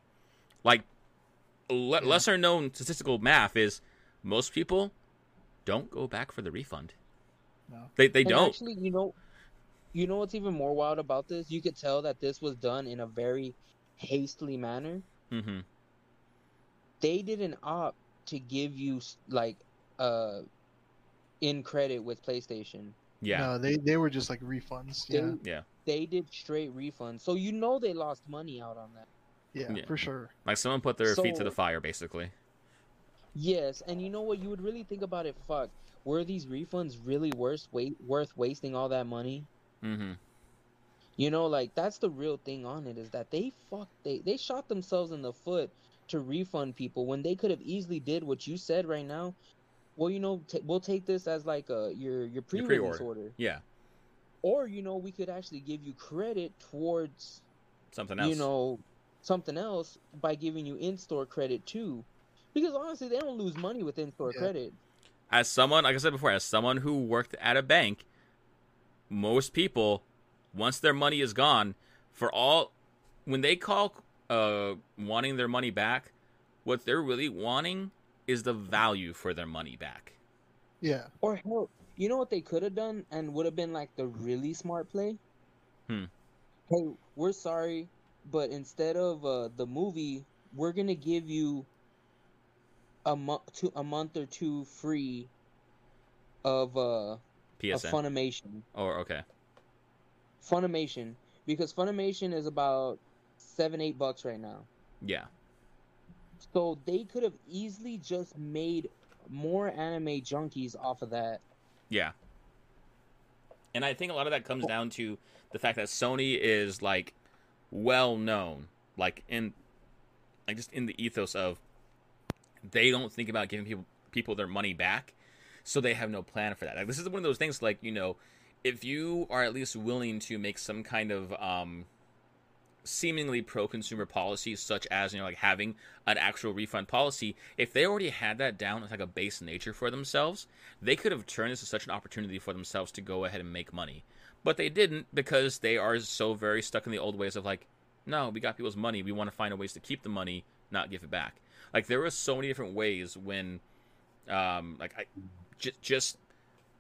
Like le- Yeah. lesser known statistical math is most people don't go back for the refund. no They they And don't. Actually, you know, you know what's even more wild about this? You could tell that this was done in a very hastily manner. hmm They didn't opt to give you like uh in credit with PlayStation. Yeah. no they they were just like refunds They, yeah Yeah. They did straight refunds, so you know they lost money out on that. Yeah, Yeah. for sure Like someone put their feet to the fire, basically. Yes, and you know what? You would really think about it. Fuck, were these refunds really worth wait worth wasting all that money? Mm hmm You know, like that's the real thing on it is that they fuck they they shot themselves in the foot to refund people when they could have easily did what you said right now. Well, you know, t- we'll take this as like a your your pre-release pre-order. order, Yeah. or you know, we could actually give you credit towards Something else. you know something else by giving you in-store credit too, because honestly, they don't lose money with in-store Yeah. credit. as someone, like I said before, as someone who worked at a bank, most people, once their money is gone, for all, when they call uh wanting their money back, what they're really wanting is the value for their money back. yeah Or hell, you know what they could have done and would have been like the really smart play? Hmm. Hey, we're sorry, but instead of uh, the movie, we're gonna give you a month, two, a month or two free of uh of PSN. Funimation. or okay. Funimation, because Funimation is about seven, eight bucks right now. Yeah. So they could have easily just made more anime junkies off of that. Yeah. And I think a lot of that comes down to the fact that Sony is like well known, like in like just in the ethos of they don't think about giving people people their money back, so they have no plan for that. Like this is one of those things like, you know, if you are at least willing to make some kind of um seemingly pro-consumer policies such as you know like having an actual refund policy if they already had that down as like a base nature for themselves they could have turned this as such an opportunity for themselves to go ahead and make money but they didn't because they are so very stuck in the old ways of like no we got people's money we want to find a ways to keep the money not give it back like there were so many different ways when um like i j- just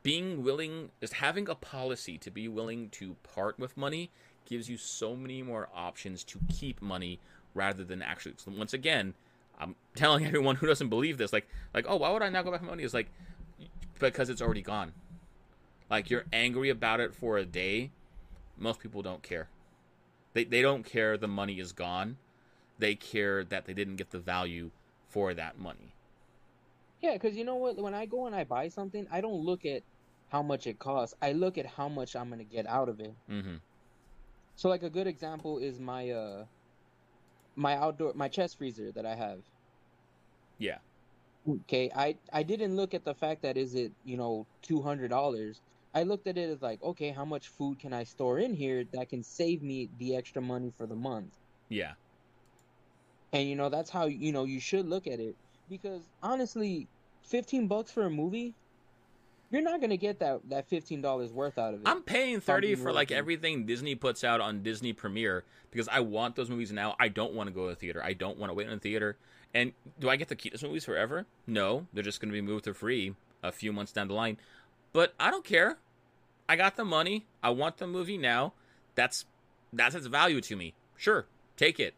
being willing just having a policy to be willing to part with money gives you so many more options to keep money rather than actually. So once again, I'm telling everyone who doesn't believe this, like, like, oh, why would I now go back my money? Is like because it's already gone. Like you're angry about it for a day. Most people don't care. They they don't care the money is gone. They care that they didn't get the value for that money. Yeah, because you know what? When I go and I buy something, I don't look at how much it costs. I look at how much I'm gonna get out of it. Mm-hmm. So like a good example is my uh my outdoor my chest freezer that I have. Yeah. Okay, I I didn't look at the fact that is it, you know, $200. I looked at it as like, okay, how much food can I store in here that can save me the extra money for the month? Yeah. And you know, that's how you know you should look at it because honestly, 15 bucks for a movie, you're not going to get that that $15 worth out of it. I'm paying 30 for like everything Disney puts out on Disney Premiere because I want those movies now. I don't want to go to the theater. I don't want to wait in the theater. And do I get to keep those movies forever? No, they're just going to be moved to free a few months down the line. But I don't care. I got the money. I want the movie now. That's that's its value to me. Sure, take it.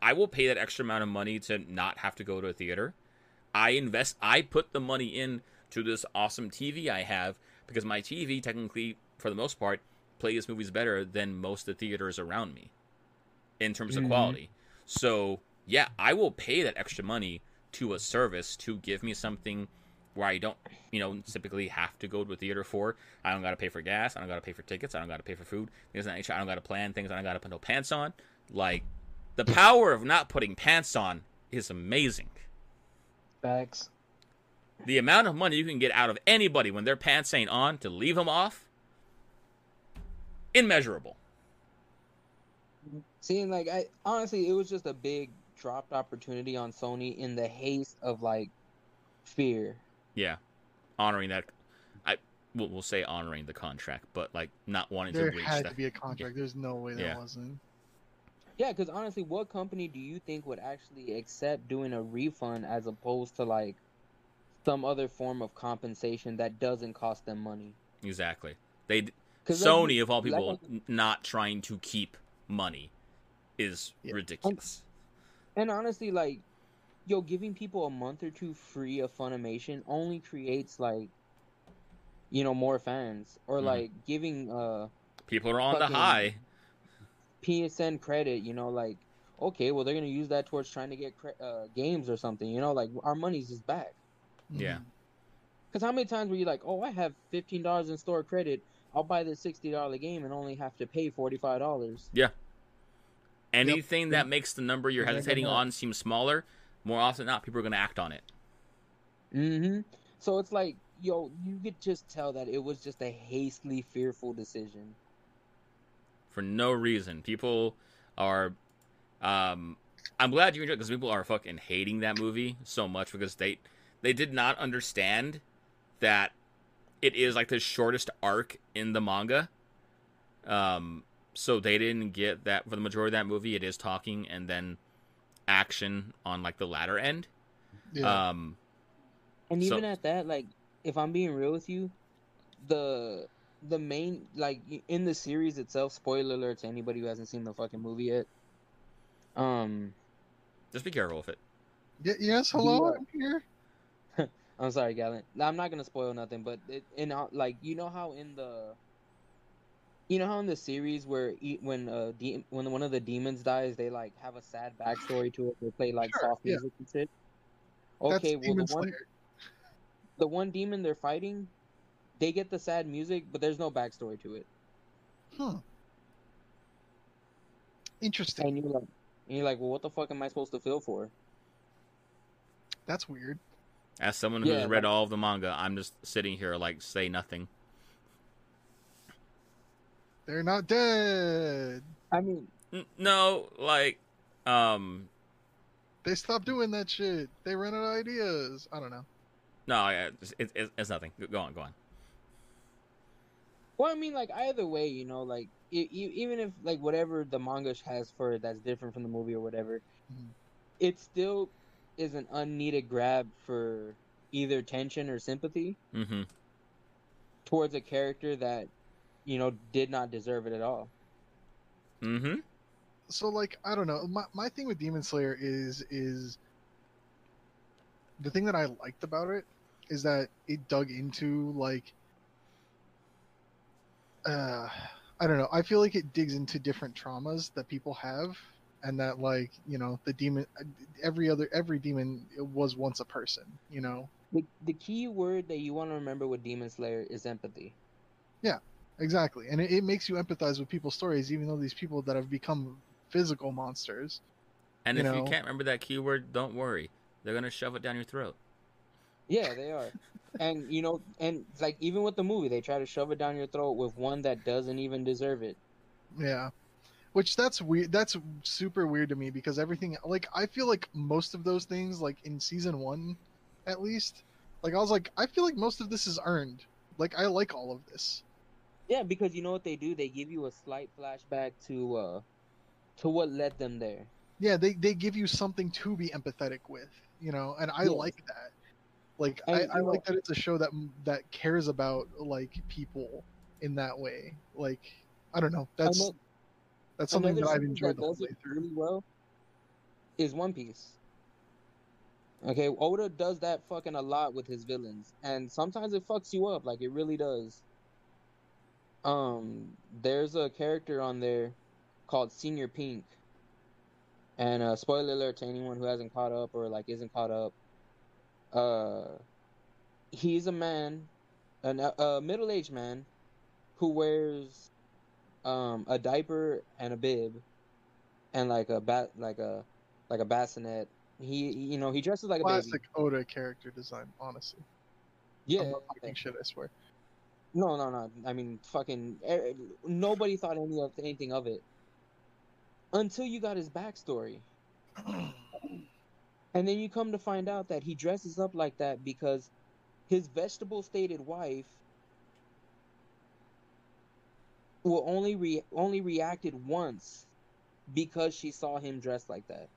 I will pay that extra amount of money to not have to go to a theater. I invest I put the money in to this awesome TV I have because my TV technically for the most part plays movies better than most of the theaters around me in terms of Mhm. quality. So, yeah, I will pay that extra money to a service to give me something where I don't, you know, typically have to go to a theater for. I don't got to pay for gas. I don't got to pay for tickets. I don't got to pay for food. Things that nature. I don't got to plan things. I don't got to put no pants on. Like, the power of not putting pants on is amazing. Facts. The amount of money you can get out of anybody when their pants ain't on to leave them off, immeasurable. Seeing like I honestly, it was just a big dropped opportunity on Sony in the haste of like fear. Yeah, honoring that. I we'll, we'll say honoring the contract, but like not wanting There to breach had that. to be a contract. There's no way there Yeah. wasn't. Yeah, because honestly, what company do you think would actually accept doing a refund as opposed to like some other form of compensation that doesn't cost them money? Exactly. They Sony you- of all people I- n- not trying to keep money is Yeah. ridiculous. And honestly, like, yo, giving people a month or two free of Funimation only creates like, you know, more fans. Or Mhm. like giving uh People are on the high. PSN credit, you know, like, okay, well they're gonna use that towards trying to get cre- uh, games or something. You know, like our money's just back. Yeah. Because how many times were you like, oh, I have fifteen dollars in store credit, I'll buy this sixty dollar game and only have to pay forty five dollars. Yeah. Anything that makes the number you're hesitating on seem smaller, more often than not, people are going to act on it. Mm-hmm. So it's like, yo, you could just tell that it was just a hastily fearful decision. for no reason. People are. Um, I'm glad you enjoyed because people are fucking hating that movie so much because they they did not understand that it is like the shortest arc in the manga. Um, so they didn't get that for the majority of that movie. It is talking and then action on like the latter end. Yeah. Um, And So- even at that, like, if I'm being real with you, the the main like in the series itself, spoiler alert to anybody who hasn't seen the fucking movie yet. Um, just be careful with it. Y- yes. Hello. Yeah. I'm here. I'm sorry, Galen. I'm not gonna spoil nothing, but it, in like you know how in the you know how in the series where e- when uh de- when one of the demons dies, they like have a sad backstory to it. They play like Sure, soft yeah. music and shit. That's Okay, well the one Slayer. the one demon they're fighting, they get the sad music, but there's no backstory to it. Hmm. Interesting. And you're like, and you're like, well, what the fuck am I supposed to feel for? That's weird. As someone who's Yeah, read like- all of the manga, I'm just sitting here like say nothing. They're not dead. I mean, no, like, um, They stopped doing that shit. They ran out of ideas. I don't know. no, yeah, it's, it's, it's nothing. Go on, go on. well, I mean, like either way, you know, like e- e- even if like whatever the manga has for it that's different from the movie or whatever, Mhm. it still is an unneeded grab for either tension or sympathy Mm-hmm. towards a character that, you know, did not deserve it at all. Mm-hmm. So like I don't know. My my thing with Demon Slayer is is the thing that I liked about it is that it dug into like uh I don't know. I feel like it digs into different traumas that people have and that like, you know, the demon every other every demon was once a person, you know. The, the key word that you want to remember with Demon Slayer is empathy. Exactly. And it, it makes you empathize with people's stories even though these people that have become physical monsters And You if you can't remember that keyword, don't worry. They're gonna shove it down your throat. Yeah, they are. and you know, and like even with the movie, they try to shove it down your throat with one that doesn't even deserve it. Yeah. Which that's weird. That's super weird to me because everything, like, I feel like most of those things, like in season one, at least, like, I was like, I feel like most of this is earned. Like, I like all of this. Yeah, because you know what they do? They give you a slight flashback to uh to what led them there. Yeah, they, they give you something to be empathetic with, you know, and I Yes. like that. Like, And, I, I know- like that it's a show that that cares about like people in that way. Like, I don't know. That's Ano- that's something that I've enjoyed that the whole way through. really well is One Piece. Okay, Oda does that fucking a lot with his villains, and sometimes it fucks you up, like it really does. Um, there's a character on there called Señor Pink, and uh, spoiler alert to anyone who hasn't caught up or like isn't caught up. Uh, he's a man, an, a middle-aged man, who wears um a diaper and a bib and like a bat like a like a bassinet he you know he dresses like a baby Classic Oda character design, honestly. yeah talking shit, I swear. No no no. I mean fucking eh, nobody thought any of anything of it until you got his backstory. And then you come to find out that he dresses up like that because his vegetable stated wife will only re- only reacted once because she saw him dressed like that.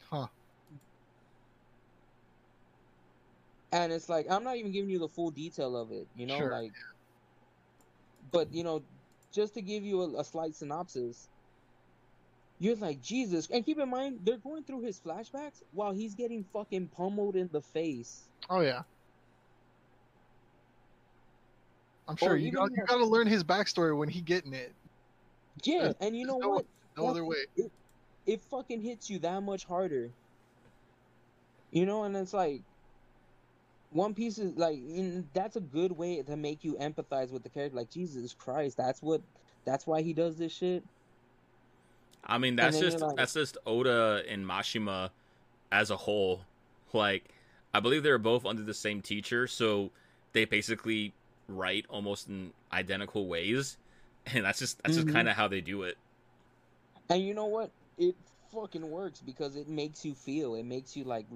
Huh. And it's like I'm not even giving you the full detail of it, you know, Sure, like. But you know, just to give you a, a slight synopsis, you're like Jesus, and keep in mind they're going through his flashbacks while he's getting fucking pummeled in the face. Oh yeah. I'm sure you got, you got to learn his backstory when he getting it. Yeah, There's- and you know no- what? No other way. It, it fucking hits you that much harder. You know, and it's like One Piece is like in, that's a good way to make you empathize with the character. Like Jesus Christ, that's what that's why he does this shit. I mean, that's just like- that's just Oda and Mashima as a whole. Like, I believe they're both under the same teacher, so they basically write almost in identical ways, and that's just that's Mhm. just kind of how they do it. And you know what? It fucking works because it makes you feel. It makes you like.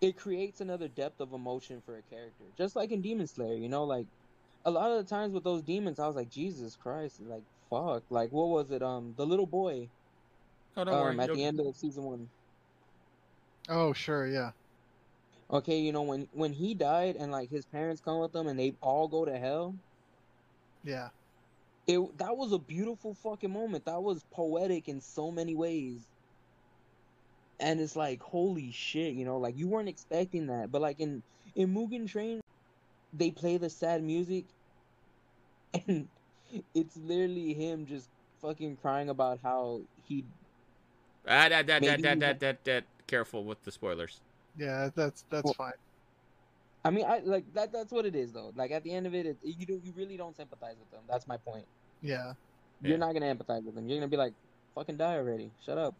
It creates another depth of emotion for a character, just like in Demon Slayer. You know, like a lot of the times with those demons, I was like, Jesus Christ, like fuck, like what was it? Um, the little boy. Oh, don't um, worry. at you'll- the end of season one. Oh sure, yeah. Okay, you know when when he died and like his parents come with him and they all go to hell. Yeah. It that was a beautiful fucking moment. That was poetic in so many ways. And it's like holy shit, you know, like you weren't expecting that. But like in in Mugen Train, they play the sad music, and it's literally him just fucking crying about how he Ah, that, that, that, that, that, that, that. Careful with the spoilers. Yeah, that's that's Well- fine. I mean, I like that. That's what it is, though. Like at the end of it, it you do you really don't sympathize with them. That's my point. Yeah. You're Yeah. not gonna empathize with them. You're gonna be like, "Fucking die already! Shut up."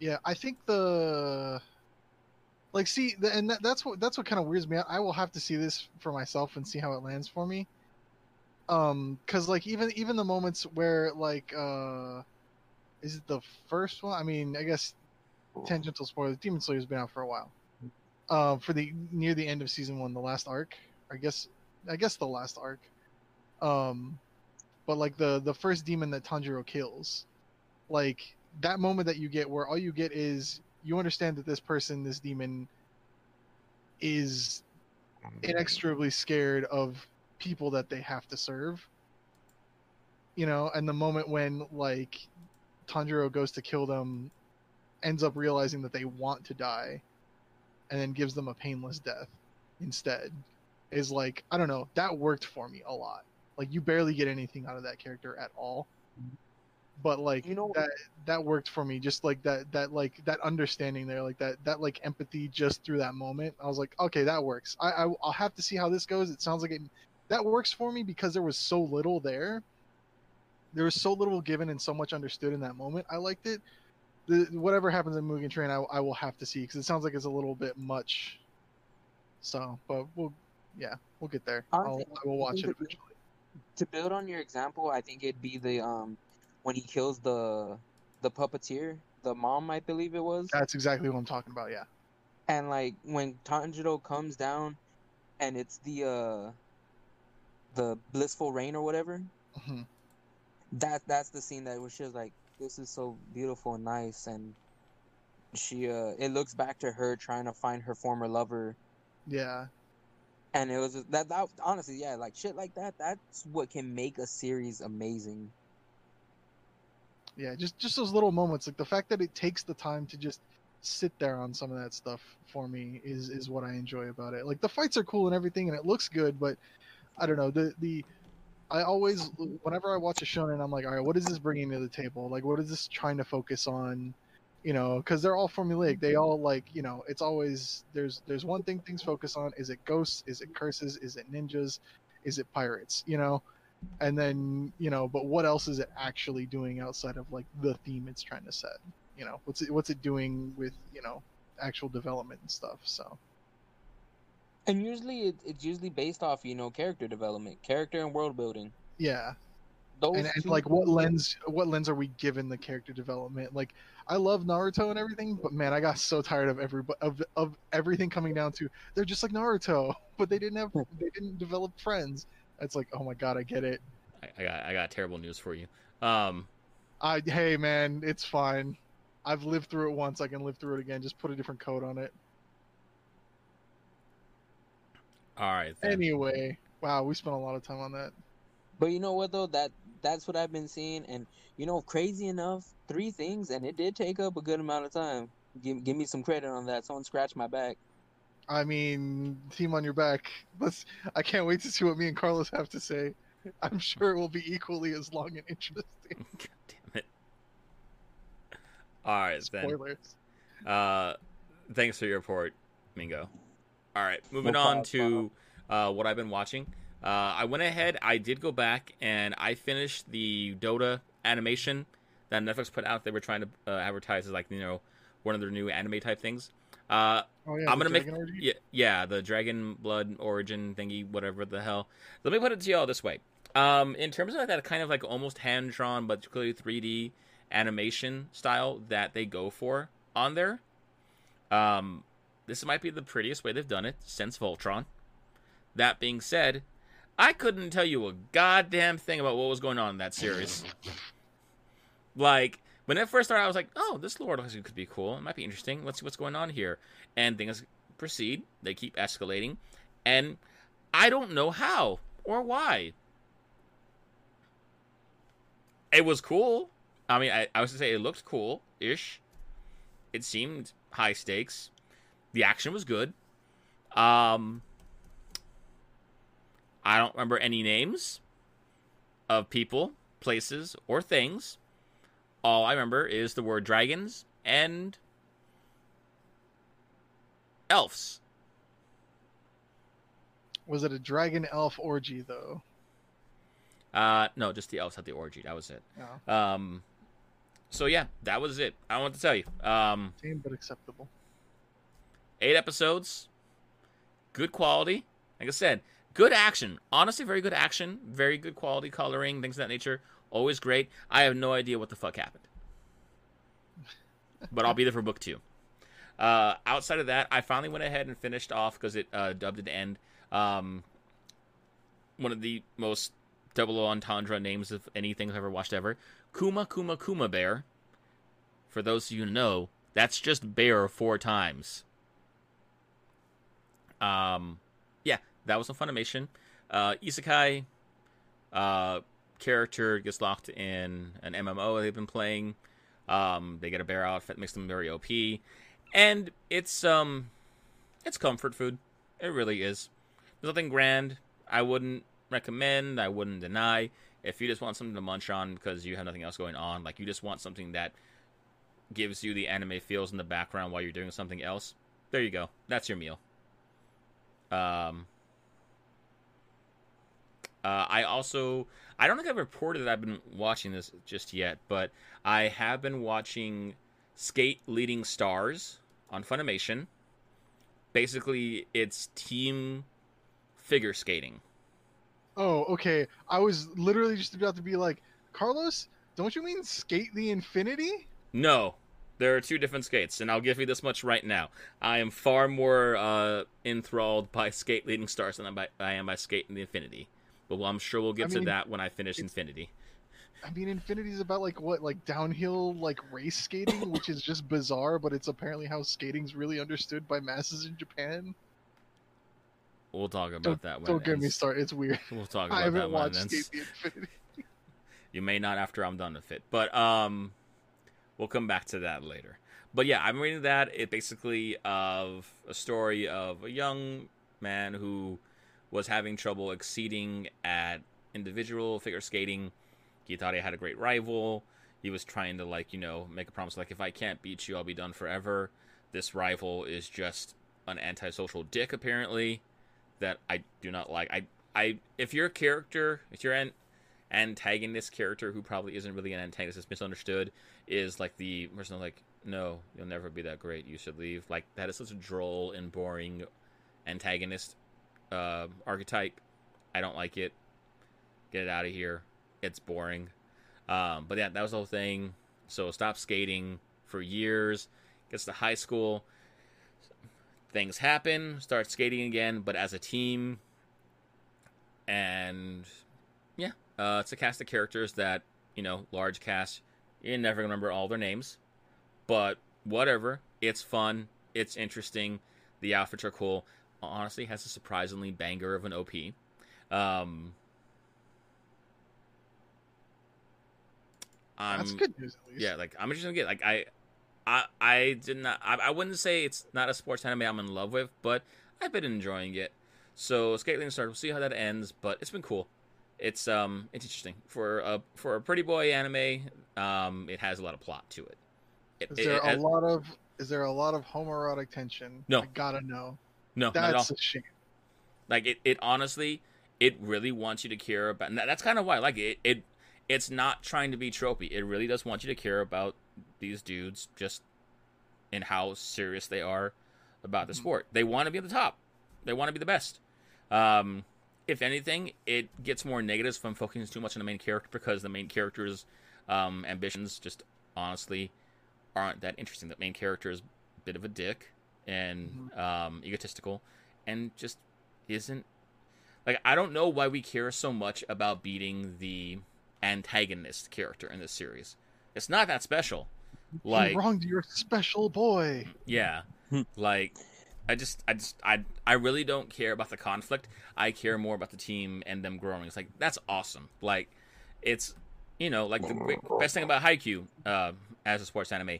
Yeah, I think the like see, the, and that, that's what that's what kind of weirds me out. I will have to see this for myself and see how it lands for me. Um, cause like even even the moments where like uh, is it the first one? I mean, I guess tangential spoilers. Demon Slayer's been out for a while. Uh, for the near the end of season one, the last arc. I guess I guess the last arc. Um, but like the the first demon that Tanjiro kills, like that moment that you get where all you get is you understand that this person, this demon, is inexorably scared of people that they have to serve. You know, and the moment when like Tanjiro goes to kill them, ends up realizing that they want to die, and then gives them a painless death instead, is like I don't know. That worked for me a lot. Like you barely get anything out of that character at all, but like You know- that that worked for me. Just like that that like that understanding there, like that that like empathy just through that moment. I was like, okay, that works. I, I I'll have to see how this goes. It sounds like it that works for me because there was so little there. There was so little given and so much understood in that moment. I liked it. The, whatever happens in Mugen Train, I, I will have to see because it sounds like it's a little bit much. So, but we'll, yeah, we'll get there. I'll, I will watch it it- eventually. To build on your example, I think it'd be the um when he kills the the puppeteer, the mom, I believe it was. That's exactly what I'm talking about. Yeah. And like when Tanjiro comes down, and it's the uh the blissful rain or whatever. Mhm. That that's the scene that was just like this is so beautiful and nice, and she uh it looks back to her trying to find her former lover, Yeah. and it was just- that that honestly yeah like shit like that that's what can make a series amazing. Yeah. Just just those little moments, like the fact that it takes the time to just sit there on some of that stuff for me is is what I enjoy about it. Like the fights are cool and everything, and it looks good, but I don't know the the. I always, whenever I watch a shonen, I'm like, all right, what is this bringing to the table? Like, what is this trying to focus on? You know, because they're all formulaic. They all like, you know, it's always there's there's one thing things focus on. Is it ghosts? Is it curses? Is it ninjas? Is it pirates? You know, and then you know, but what else is it actually doing outside of like the theme it's trying to set? You know, what's it what's it doing with you know actual development and stuff? So And usually it, it's usually based off you know character development, character and world building. yeah, Those and, and like what lens what lens are we given the character development like i love naruto and everything but man i got so tired of every of, of everything coming down to they're just like naruto but they didn't have they didn't develop friends it's like oh my god i get it I, I got I got terrible news for you. Um, i hey man it's fine i've lived through it once i can live through it again just put a different code on it all right. Then. anyway wow we spent a lot of time on that But you know what though? That that's what I've been seeing, and you know, crazy enough, three things, and it did take up a good amount of time. Give give me some credit on that. Someone scratched my back. I mean team on your back let's i can't wait to see what me and carlos have to say i'm sure it will be equally as long and interesting God damn it. All right then. spoilers Uh, thanks for your report, Mingo. All right, moving No on to uh, what I've been watching. Uh, I went ahead. I did go back and I finished the Dota animation that Netflix put out. They were trying to uh, advertise as like you know one of their new anime type things. Uh, Oh yeah, I'm gonna make- yeah, yeah, the Dragon Blood Origin thingy, whatever the hell. Let me put it to y'all this way. Um, in terms of that kind of like almost hand drawn but clearly 3D animation style that they go for on there, um, this might be the prettiest way they've done it since Voltron. That being said, I couldn't tell you a goddamn thing about what was going on in that series. like when it first started, I was like, "Oh, this lore like it could be cool. It might be interesting. Let's see what's going on here." And things proceed. They keep escalating, and I don't know how or why. It was cool. I mean, I, I was to say it looked cool ish. It seemed high stakes. The action was good. Um, I don't remember any names of people, places, or things. All I remember is the word dragons and elves. Was it a dragon elf orgy though? Uh, no, just the elves had the orgy. That was it. No. Um, so yeah, that was it. I want to tell you. Um, Tame but acceptable. eight episodes, good quality. Like I said, good action. Honestly, very good action. Very good quality coloring, things of that nature. Always great. I have no idea what the fuck happened, but I'll be there for book two. Uh, outside of that, I finally went ahead and finished off because it uh, dubbed it end. Um, one of the most double entendre names of anything I've ever watched ever. Kuma Kuma Kuma Bear. For those of you who know, that's just bear four times. Um, yeah, that was a Funimation. Uh, Isekai uh, character gets locked in an MMO they've been playing. Um, they get a bear outfit, makes them very OP, and it's um, it's comfort food. It really is. There's nothing grand. I wouldn't recommend. I wouldn't deny. If you just want something to munch on because you have nothing else going on, like you just want something that gives you the anime feels in the background while you're doing something else, there you go. That's your meal. Um, uh, I also I don't think I've reported that I've been watching this just yet, but I have been watching Skate Leading Stars on Funimation. Basically, it's team figure skating. Oh, okay. I was literally just about to be like, Carlos, don't you mean skate the infinity? No, there are two different skates, and I'll give you this much right now. I am far more uh, enthralled by Skate Leading Stars than by, I am by Skate in the Infinity. But well, I'm sure we'll get I to mean, that when I finish Infinity. I mean, Infinity is about like what, like downhill, like race skating, which is just bizarre, but it's apparently how skating's really understood by masses in Japan. We'll talk about Don't, that when don't get me started. It's weird. We'll talk about that haven't when it watched. Skate the Infinity. You may not after I'm done with it, but um, we'll come back to that later. But yeah, I'm reading that. It basically of a story of a young man who was having trouble exceeding at individual figure skating. He thought he had a great rival. He was trying to like you know make a promise like if I can't beat you, I'll be done forever. This rival is just an antisocial dick apparently that I do not like. I I if your character, if you're an antagonist character who probably isn't really an antagonist, is misunderstood, is like the person like, no, you'll never be that great. You should leave. Like that is such a droll and boring antagonist uh, archetype. I don't like it. Get it out of here. It's boring. Um, but yeah, that was the whole thing. So stop skating for years. Gets to high school. Things happen. Start skating again, but as a team. And yeah, uh, it's a cast of characters that you know, large cast. You're never gonna remember all their names, but whatever. It's fun. It's interesting. The outfits are cool. Honestly, has a surprisingly banger of an OP. Um, I'm, That's good news, at least. yeah, like I'm just gonna get like I, I, I did not. I, I wouldn't say it's not a sports anime I'm in love with, but I've been enjoying it. So Skate Leading Stars. We'll see how that ends, but it's been cool. It's um, it's interesting for a for a pretty boy anime. Um, it has a lot of plot to it. It- Is there it a has- lot of is there a lot of homoerotic tension? No. I gotta know. No, not at all. That's a shame. Like it, it honestly, it really wants you to care about. And that's kind of why I like it. it. It it's not trying to be tropey. It really does want you to care about these dudes just and how serious they are about the Mhm. sport. They want to be at the top. They want to be the best. Um, if anything, it gets more negatives from focusing too much on the main character because the main character's um, ambitions just honestly aren't that interesting. The main character is a bit of a dick and um, egotistical and just isn't like I don't know why we care so much about beating the antagonist character in this series. It's not that special. Like you wronged your special boy. yeah. Hmm. like I just I just I I really don't care about the conflict. I care more about the team and them growing. It's like that's awesome. Like it's you know, like the best thing about Haikyuu uh, as a sports anime.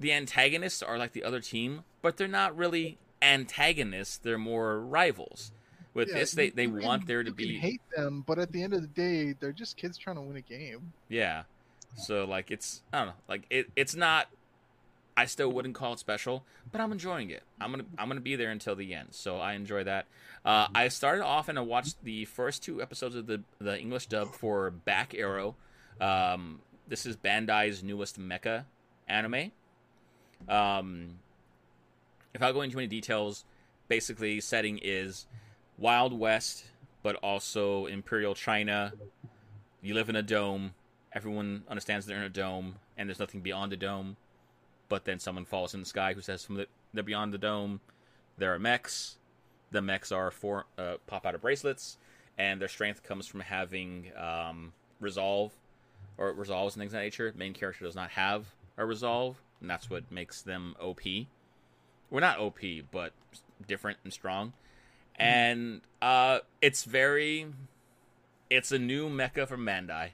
The antagonists are like the other team, but they're not really antagonists. They're more rivals. With Yeah, this, they, they can- want there to be hate them, but at the end of the day, they're just kids trying to win a game. Yeah. So like it's I don't know, like it it's not I still wouldn't call it special, but I'm enjoying it. I'm gonna I'm gonna be there until the end, so I enjoy that. Uh, I started off and I watched the first two episodes of the the English dub for Back Arrow. Um, this is Bandai's newest mecha anime. Um, if I go into any details, basically setting is Wild West, but also Imperial China. You live in a dome. Everyone understands they're in a dome, and there's nothing beyond the dome. But then someone falls in the sky who says from the, they're beyond the dome. There are mechs. The mechs are for uh, pop out of bracelets, and their strength comes from having um, resolve or resolves and things of that nature. Main character does not have a resolve, and that's what makes them OP. We're not OP, but different and strong. And uh, it's very, it's a new mecha from Bandai.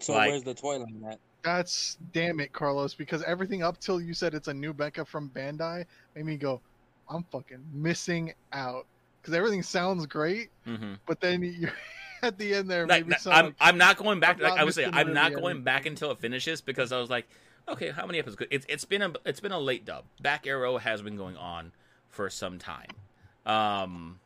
So Like- where's the toy line at? That's damn it, Carlos. Because everything up till you said it's a new mecha from Bandai made me go, I'm fucking missing out. Because everything sounds great, Mm-hmm. but then you at the end there Like, made I'm, like, I'm not going back. I'm Like not I would say, I'm not going back until it finishes because I was like, okay, how many episodes? It's it's been a it's been a late dub. Back Arrow has been going on for some time, um,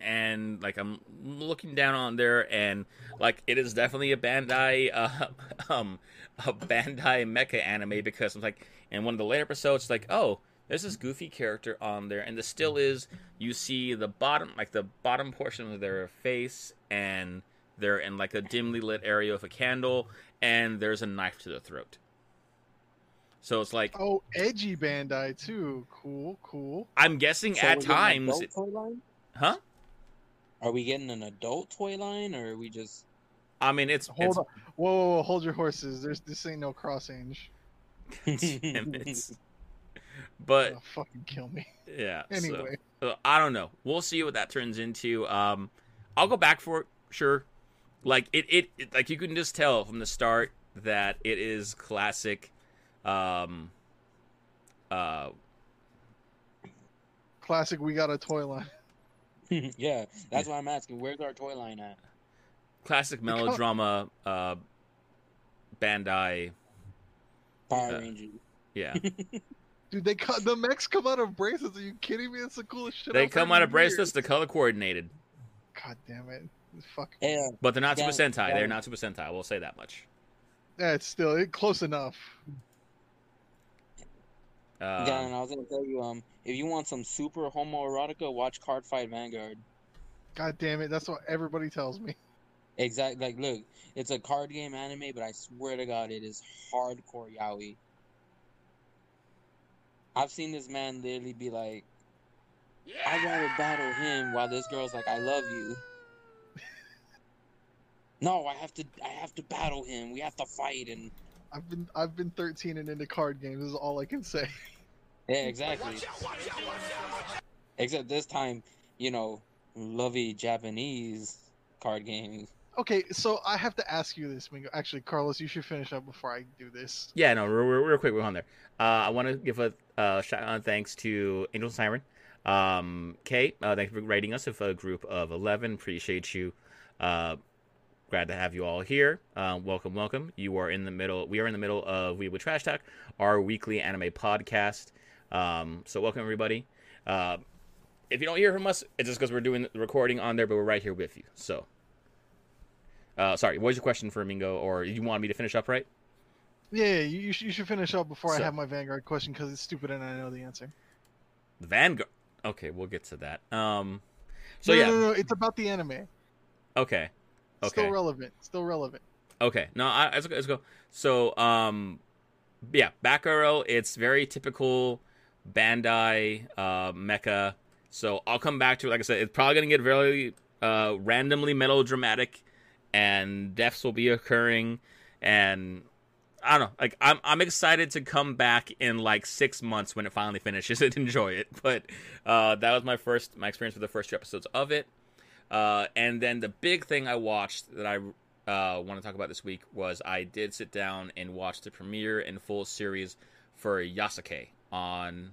and like I'm looking down on there, and like it is definitely a Bandai, uh, um, a Bandai mecha anime because I'm like, in one of the later episodes, like, oh, there's this goofy character on there, and the still is you see the bottom, like the bottom portion of their face, and they're in like a dimly lit area with a candle, and there's a knife to the throat. So it's like oh, edgy Bandai too. Cool, cool. I'm guessing So at we're getting an times, adult toy line? huh? Are we getting an adult toy line, or are we just? I mean, it's Hold it's, on. Whoa, whoa, whoa, hold your horses. There's this ain't no Cross Ange. it's but Gonna fucking kill me. yeah. so- Anyway, So, I don't know. We'll see what that turns into. Um, I'll go back for it, sure. Like it, it, it, like you can just tell from the start that it is classic. Um, uh, classic. We got a toy line. yeah, that's why I'm asking. Where's our toy line at? classic melodrama. Uh, Bandai. Power Uh, Rangers. Yeah, Dude, they cut the mechs come out of bracelets. Are you kidding me? That's the coolest shit. they I've come out of bracelets. years. They're color coordinated, God damn it! Fuck. Hey, but they're not Super Yeah, Sentai. yeah. They're not Super Sentai. We'll say that much. Yeah, it's still it, close enough. Uh, Dan, I was gonna tell you, um, if you want some super homoerotica, watch Card Fight Vanguard. God damn it! That's what everybody tells me. Exactly. like, look, it's a card game anime, but I swear to God, it is hardcore yaoi. I've seen this man literally be like, I'd rather battle him while this girl's like, I love you. No, I have to, I have to battle him. We have to fight, and I've been I've been 13 and into card games. This is all I can say. yeah, exactly. Except this time, you know, lovey Japanese card games. Okay, so I have to ask you this, Mingo. Actually, Carlos, you should finish up before I do this. Yeah, no, real, real, real quick, we're on there. Uh, I want to give a uh, shout out and thanks to Angel Siren. Um, Kate, uh, thanks for rating us with a group of 11. Appreciate you. Uh, glad to have you all here. Uh, welcome, welcome. You are in the middle. We are in the middle of We Would Trash Talk, our weekly anime podcast. Um, so welcome everybody. Uh, if you don't hear from us, it's just because we're doing the recording on there, but we're right here with you. So, uh, sorry, what was your question for Mingo, or you want me to finish up right? Yeah, you, you should finish up before So- I have my Vanguard question because it's stupid and I know the answer. Vanguard. Okay, we'll get to that. Um, so no, yeah, no, no, no, it's about the anime. okay, Still relevant. Still relevant. okay. No, I, let's go. Let's go. So, um, yeah, back arrow. It's very typical Bandai uh, mecha. So I'll come back to it. Like I said, it's probably gonna get very uh, randomly melodramatic, and deaths will be occurring, and I don't know. Like I'm, I'm excited to come back in like six months when it finally finishes and enjoy it. But uh, that was my first, my experience with the first two episodes of it. Uh, and then the big thing I watched that I uh, want to talk about this week was I did sit down and watch the premiere and full series for Yasuke on,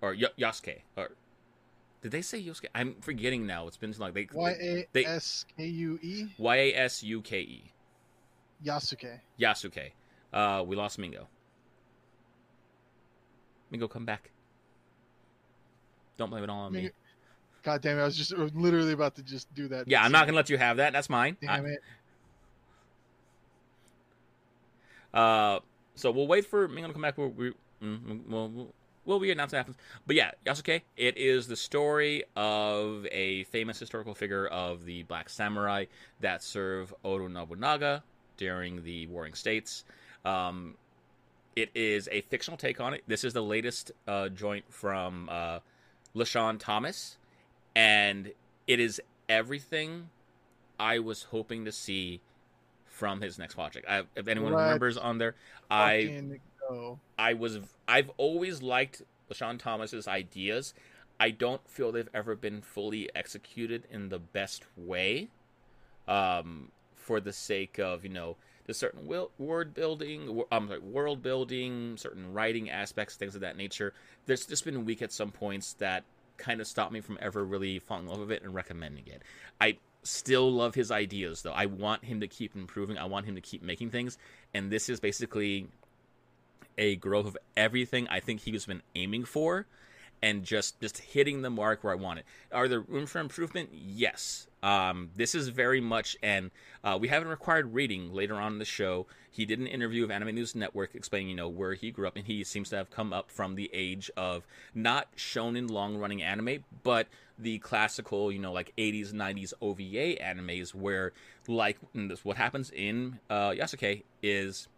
or y- Yasuke, or did they say Yasuke? I'm forgetting now. It's been so long. They Y A S K U E Y A S U K E Yasuke. Yasuke. Uh, we lost Mingo. Mingo, come back. Don't blame it all on me. God damn it! I was just literally about to just do that. Yeah, I'm not gonna let you have that. That's mine. I- Damn it! Uh, so we'll wait for Mingo to come back. We'll, we, mm, we'll, we'll, we'll be announced happens. But yeah, Yasuke, it is the story of a famous historical figure of the Black Samurai that serve Oda Nobunaga during the Warring States. Um, it is a fictional take on it. This is the latest uh, joint from uh, LeSean Thomas, and it is everything I was hoping to see from his next project. I, if anyone Let's remembers on there, I go. I was I've always liked LeSean Thomas's ideas. I don't feel they've ever been fully executed in the best way. Um, for the sake of you know the certain word building, um, sorry, world building, certain writing aspects, things of that nature. There's just been weak at some points that kind of stopped me from ever really falling in love with it and recommending it. I still love his ideas though. I want him to keep improving. I want him to keep making things, and this is basically a growth of everything I think he's been aiming for and just just hitting the mark where I want it. Are there room for improvement? Yes. Um, this is very much, and uh, we haven't required reading later on in the show. He did an interview of Anime News Network explaining, you know, where he grew up, and he seems to have come up from the age of not shonen long running anime, but the classical, you know, like 80s, 90s OVA animes, where like this, what happens in uh, Yasuke is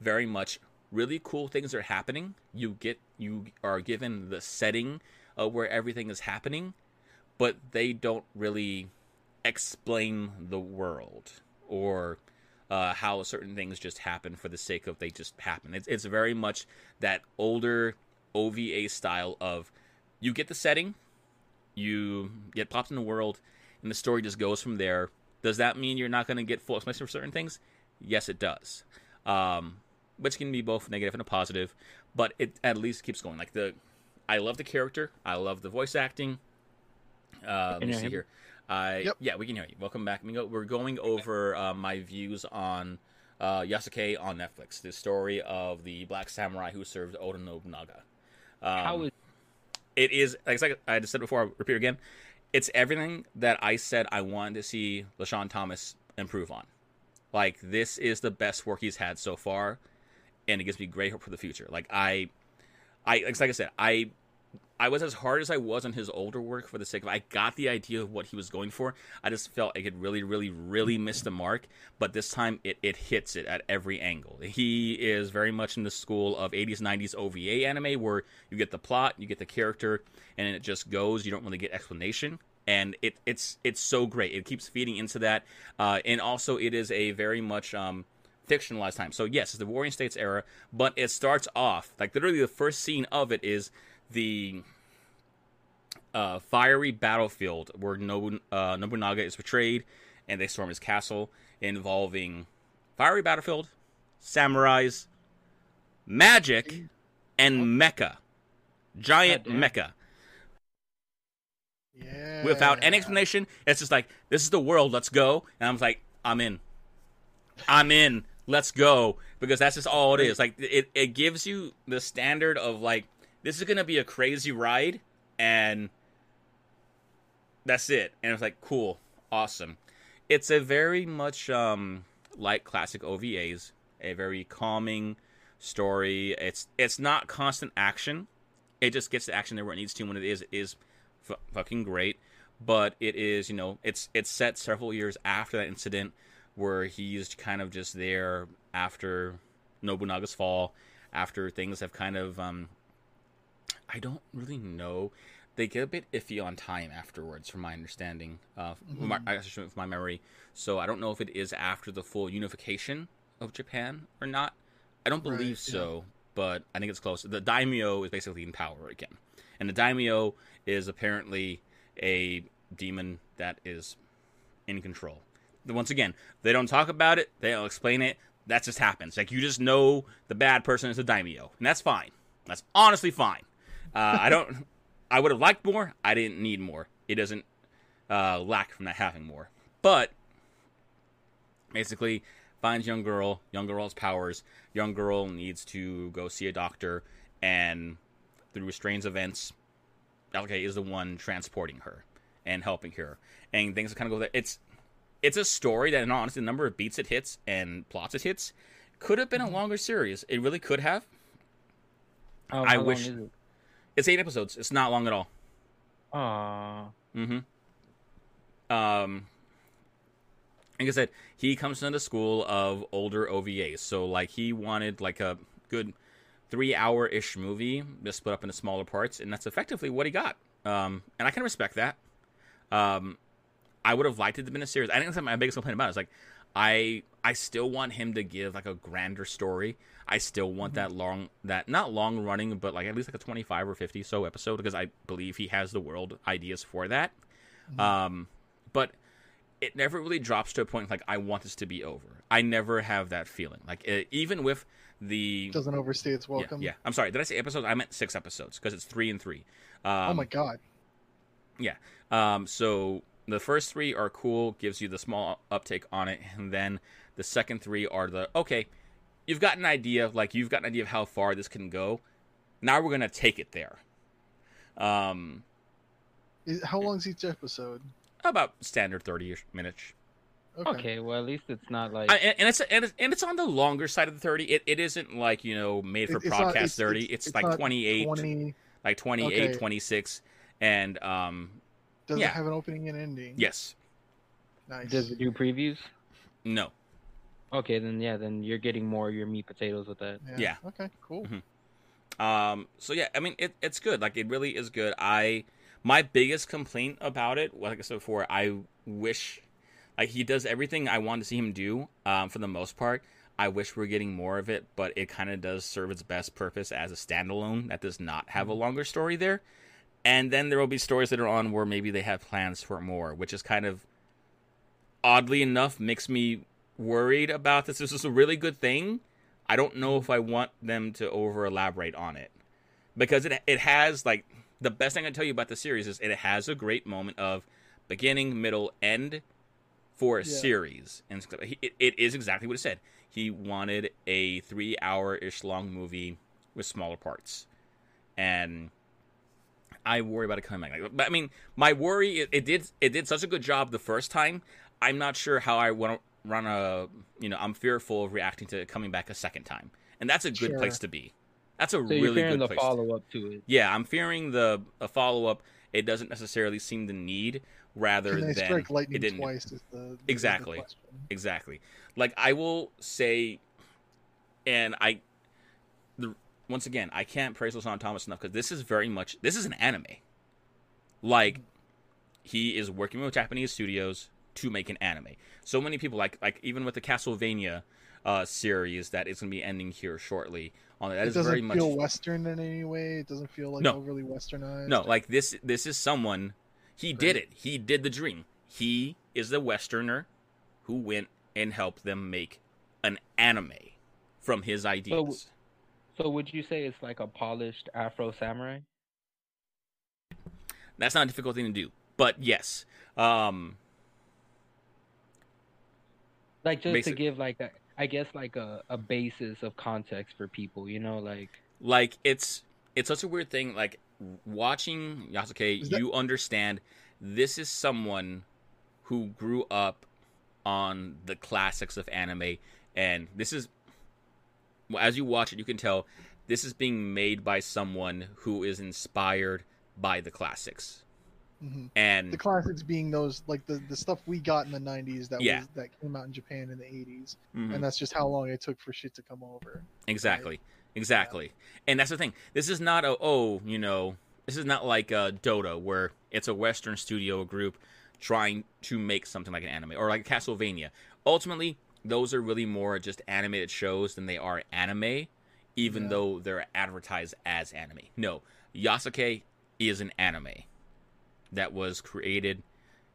very much really cool things are happening. You get you are given the setting of where everything is happening, but they don't really explain the world or uh, how certain things just happen for the sake of they just happen. It's it's very much that older OVA style of you get the setting, you get popped in the world, and the story just goes from there. Does that mean you're not going to get full explanation for certain things? Yes, it does. Um, which can be both negative and a positive, but it at least keeps going. Like the, I love the character, I love the voice acting. Uh, let me see hear here. I Yep. yeah, we can hear you. Welcome back, Mingo. We're going over uh, my views on uh, Yasuke on Netflix, the story of the black samurai who served Oda Nobunaga. Um, How is it is like I said- I just said before. I'll repeat again. It's everything that I said I wanted to see LeSean Thomas improve on. Like this is the best work he's had so far, and it gives me great hope for the future. Like I, I like I said, I, I was as hard as I was on his older work for the sake of I got the idea of what he was going for. I just felt I could really, really, really miss the mark. But this time it it hits it at every angle. He is very much in the school of 80s 90s OVA anime where you get the plot, you get the character, and it just goes. You don't really get explanation and it, it's it's so great. It keeps feeding into that, uh, and also it is a very much um, fictionalized time. So yes, it's the Warring States era, but it starts off like literally the first scene of it is the uh, fiery battlefield where Nobu, uh, Nobunaga is betrayed, and they storm his castle, involving fiery battlefield, samurais, magic, and mecha, giant damn. mecha Yeah. without any explanation. It's just like this is the world. Let's go. And I'm like, I'm in. I'm in. Let's go because that's just all it is. Like it, it gives you the standard of like this is gonna be a crazy ride, and that's it. And it's like cool, awesome. It's a very much um like classic OVAs, a very calming story. It's it's not constant action. It just gets the action there where it needs to when it is it is f- fucking great. But it is, you know, it's it's set several years after that incident where he's kind of just there after Nobunaga's fall, after things have kind of um I don't really know. They get a bit iffy on time afterwards, from my understanding, uh, from my, from my memory. So I don't know if it is after the full unification of Japan or not. I don't Right, believe yeah. so, but I think it's close. The daimyo is basically in power again, and the daimyo is apparently a demon that is in control. Once again, they don't talk about it. They don't explain it. That just happens. Like you just know the bad person is a daimyo, and that's fine. That's honestly fine. Uh, I don't. I would have liked more. I didn't need more. It doesn't uh, lack from not having more. But basically, finds young girl. Young girl has powers. Young girl needs to go see a doctor, and through strange events, Yasuke is the one transporting her and helping her, and things kind of go there. It's it's a story that, in honesty, the number of beats it hits and plots it hits could have been a longer series. It really could have. Um, I wish- is it? It's eight episodes. It's not long at all. Aw. Mm-hmm. Um, like I said, he comes into the school of older OVAs, so like he wanted like a good three-hour-ish movie, just split up into smaller parts, and that's effectively what he got. Um, and I can respect that. Um, I would have liked it to have been a series. I think that's my biggest complaint about it. it. Is like, I I still want him to give like a grander story. I still want that long, that not long running, but like at least like a twenty-five or fifty so episode because I believe he has the world ideas for that. Um, but it never really drops to a point like I want this to be over. I never have that feeling. Like uh even with the Doesn't overstay its welcome. yeah, yeah, I'm sorry. Did I say episodes? I meant six episodes because it's three and three. Um, oh my god. Yeah. Um, so the first three are cool, gives you the small uptake on it, and then the second three are the okay. You've got an idea, like you've got an idea of how far this can go. Now we're gonna take it there. Um, Is, how long's each episode? about standard thirty minutes. Okay. Okay, well at least it's not like I, and, and it's and it's and it's on the longer side of the thirty. It, it isn't like you know made for It- it's not- it's- thirty. it's- It's, it's like not 28, 20. like 28, Okay. 26. and um Does yeah. it have an opening and ending? yes, Nice. does it do previews? no, Okay, then yeah, then you're getting more of your meat potatoes with that. Yeah. Okay. Cool. Mhm. Um, so yeah, I mean, it, it's good. Like it really is good. I my biggest complaint about it, like I said before, I wish like he does everything I want to see him do. Um, for the most part, I wish we are getting more of it, but it kind of does serve its best purpose as a standalone that does not have a longer story there. And then there will be stories that are on where maybe they have plans for more, which is kind of oddly enough makes me worried about this. This is a really good thing. I don't know if I want them to over elaborate on it because it it has like the best thing I can tell you about the series is it has a great moment of beginning, middle, end for a Yeah. series, and it, it is exactly what it said. He wanted a three hour ish long movie with smaller parts, and I worry about it coming back. But I mean, my worry it, it did it did such a good job the first time. I'm not sure how I want to run a you know I'm fearful of reacting to it coming back a second time, and that's a good Sure. place to be. That's a So you're really fearing good the place. follow up to it. yeah, I'm fearing the a follow up. It doesn't necessarily seem to need, rather Can they than strike it didn't. twice? Is the, the Exactly. question. Exactly. Like I will say, and I, the once again, I can't praise LeSean Thomas enough because this is very much this is an anime. Like he is working with Japanese studios to make an anime. So many people like like even with the Castlevania uh, series that is going to be ending here shortly. On that it is doesn't very much feel Western in any way. It doesn't feel like No. overly Westernized. No, like this this is someone he did it. He did the dream. He is the westerner who went and helped them make an anime from his ideas. So would you say it's like a polished Afro samurai? That's not a difficult thing to do. But yes. Um Like just Basic- to give like a, I guess like a, a basis of context for people, you know, like like it's it's such a weird thing like watching Yasuke that- you understand this is someone who grew up on the classics of anime and this is well, as you watch it you can tell this is being made by someone who is inspired by the classics Mhm. and The classics being those like the, the stuff we got in the '90s that Yeah. was that came out in Japan in the '80s, Mhm. and that's just how long it took for shit to come over. Exactly. Exactly. And that's the thing. This is not a oh, you know, this is not like uh Dota where it's a Western studio group trying to make something like an anime or like Castlevania. Ultimately, those are really more just animated shows than they are anime, even Yeah. though they're advertised as anime. No, Yasuke is an anime that was created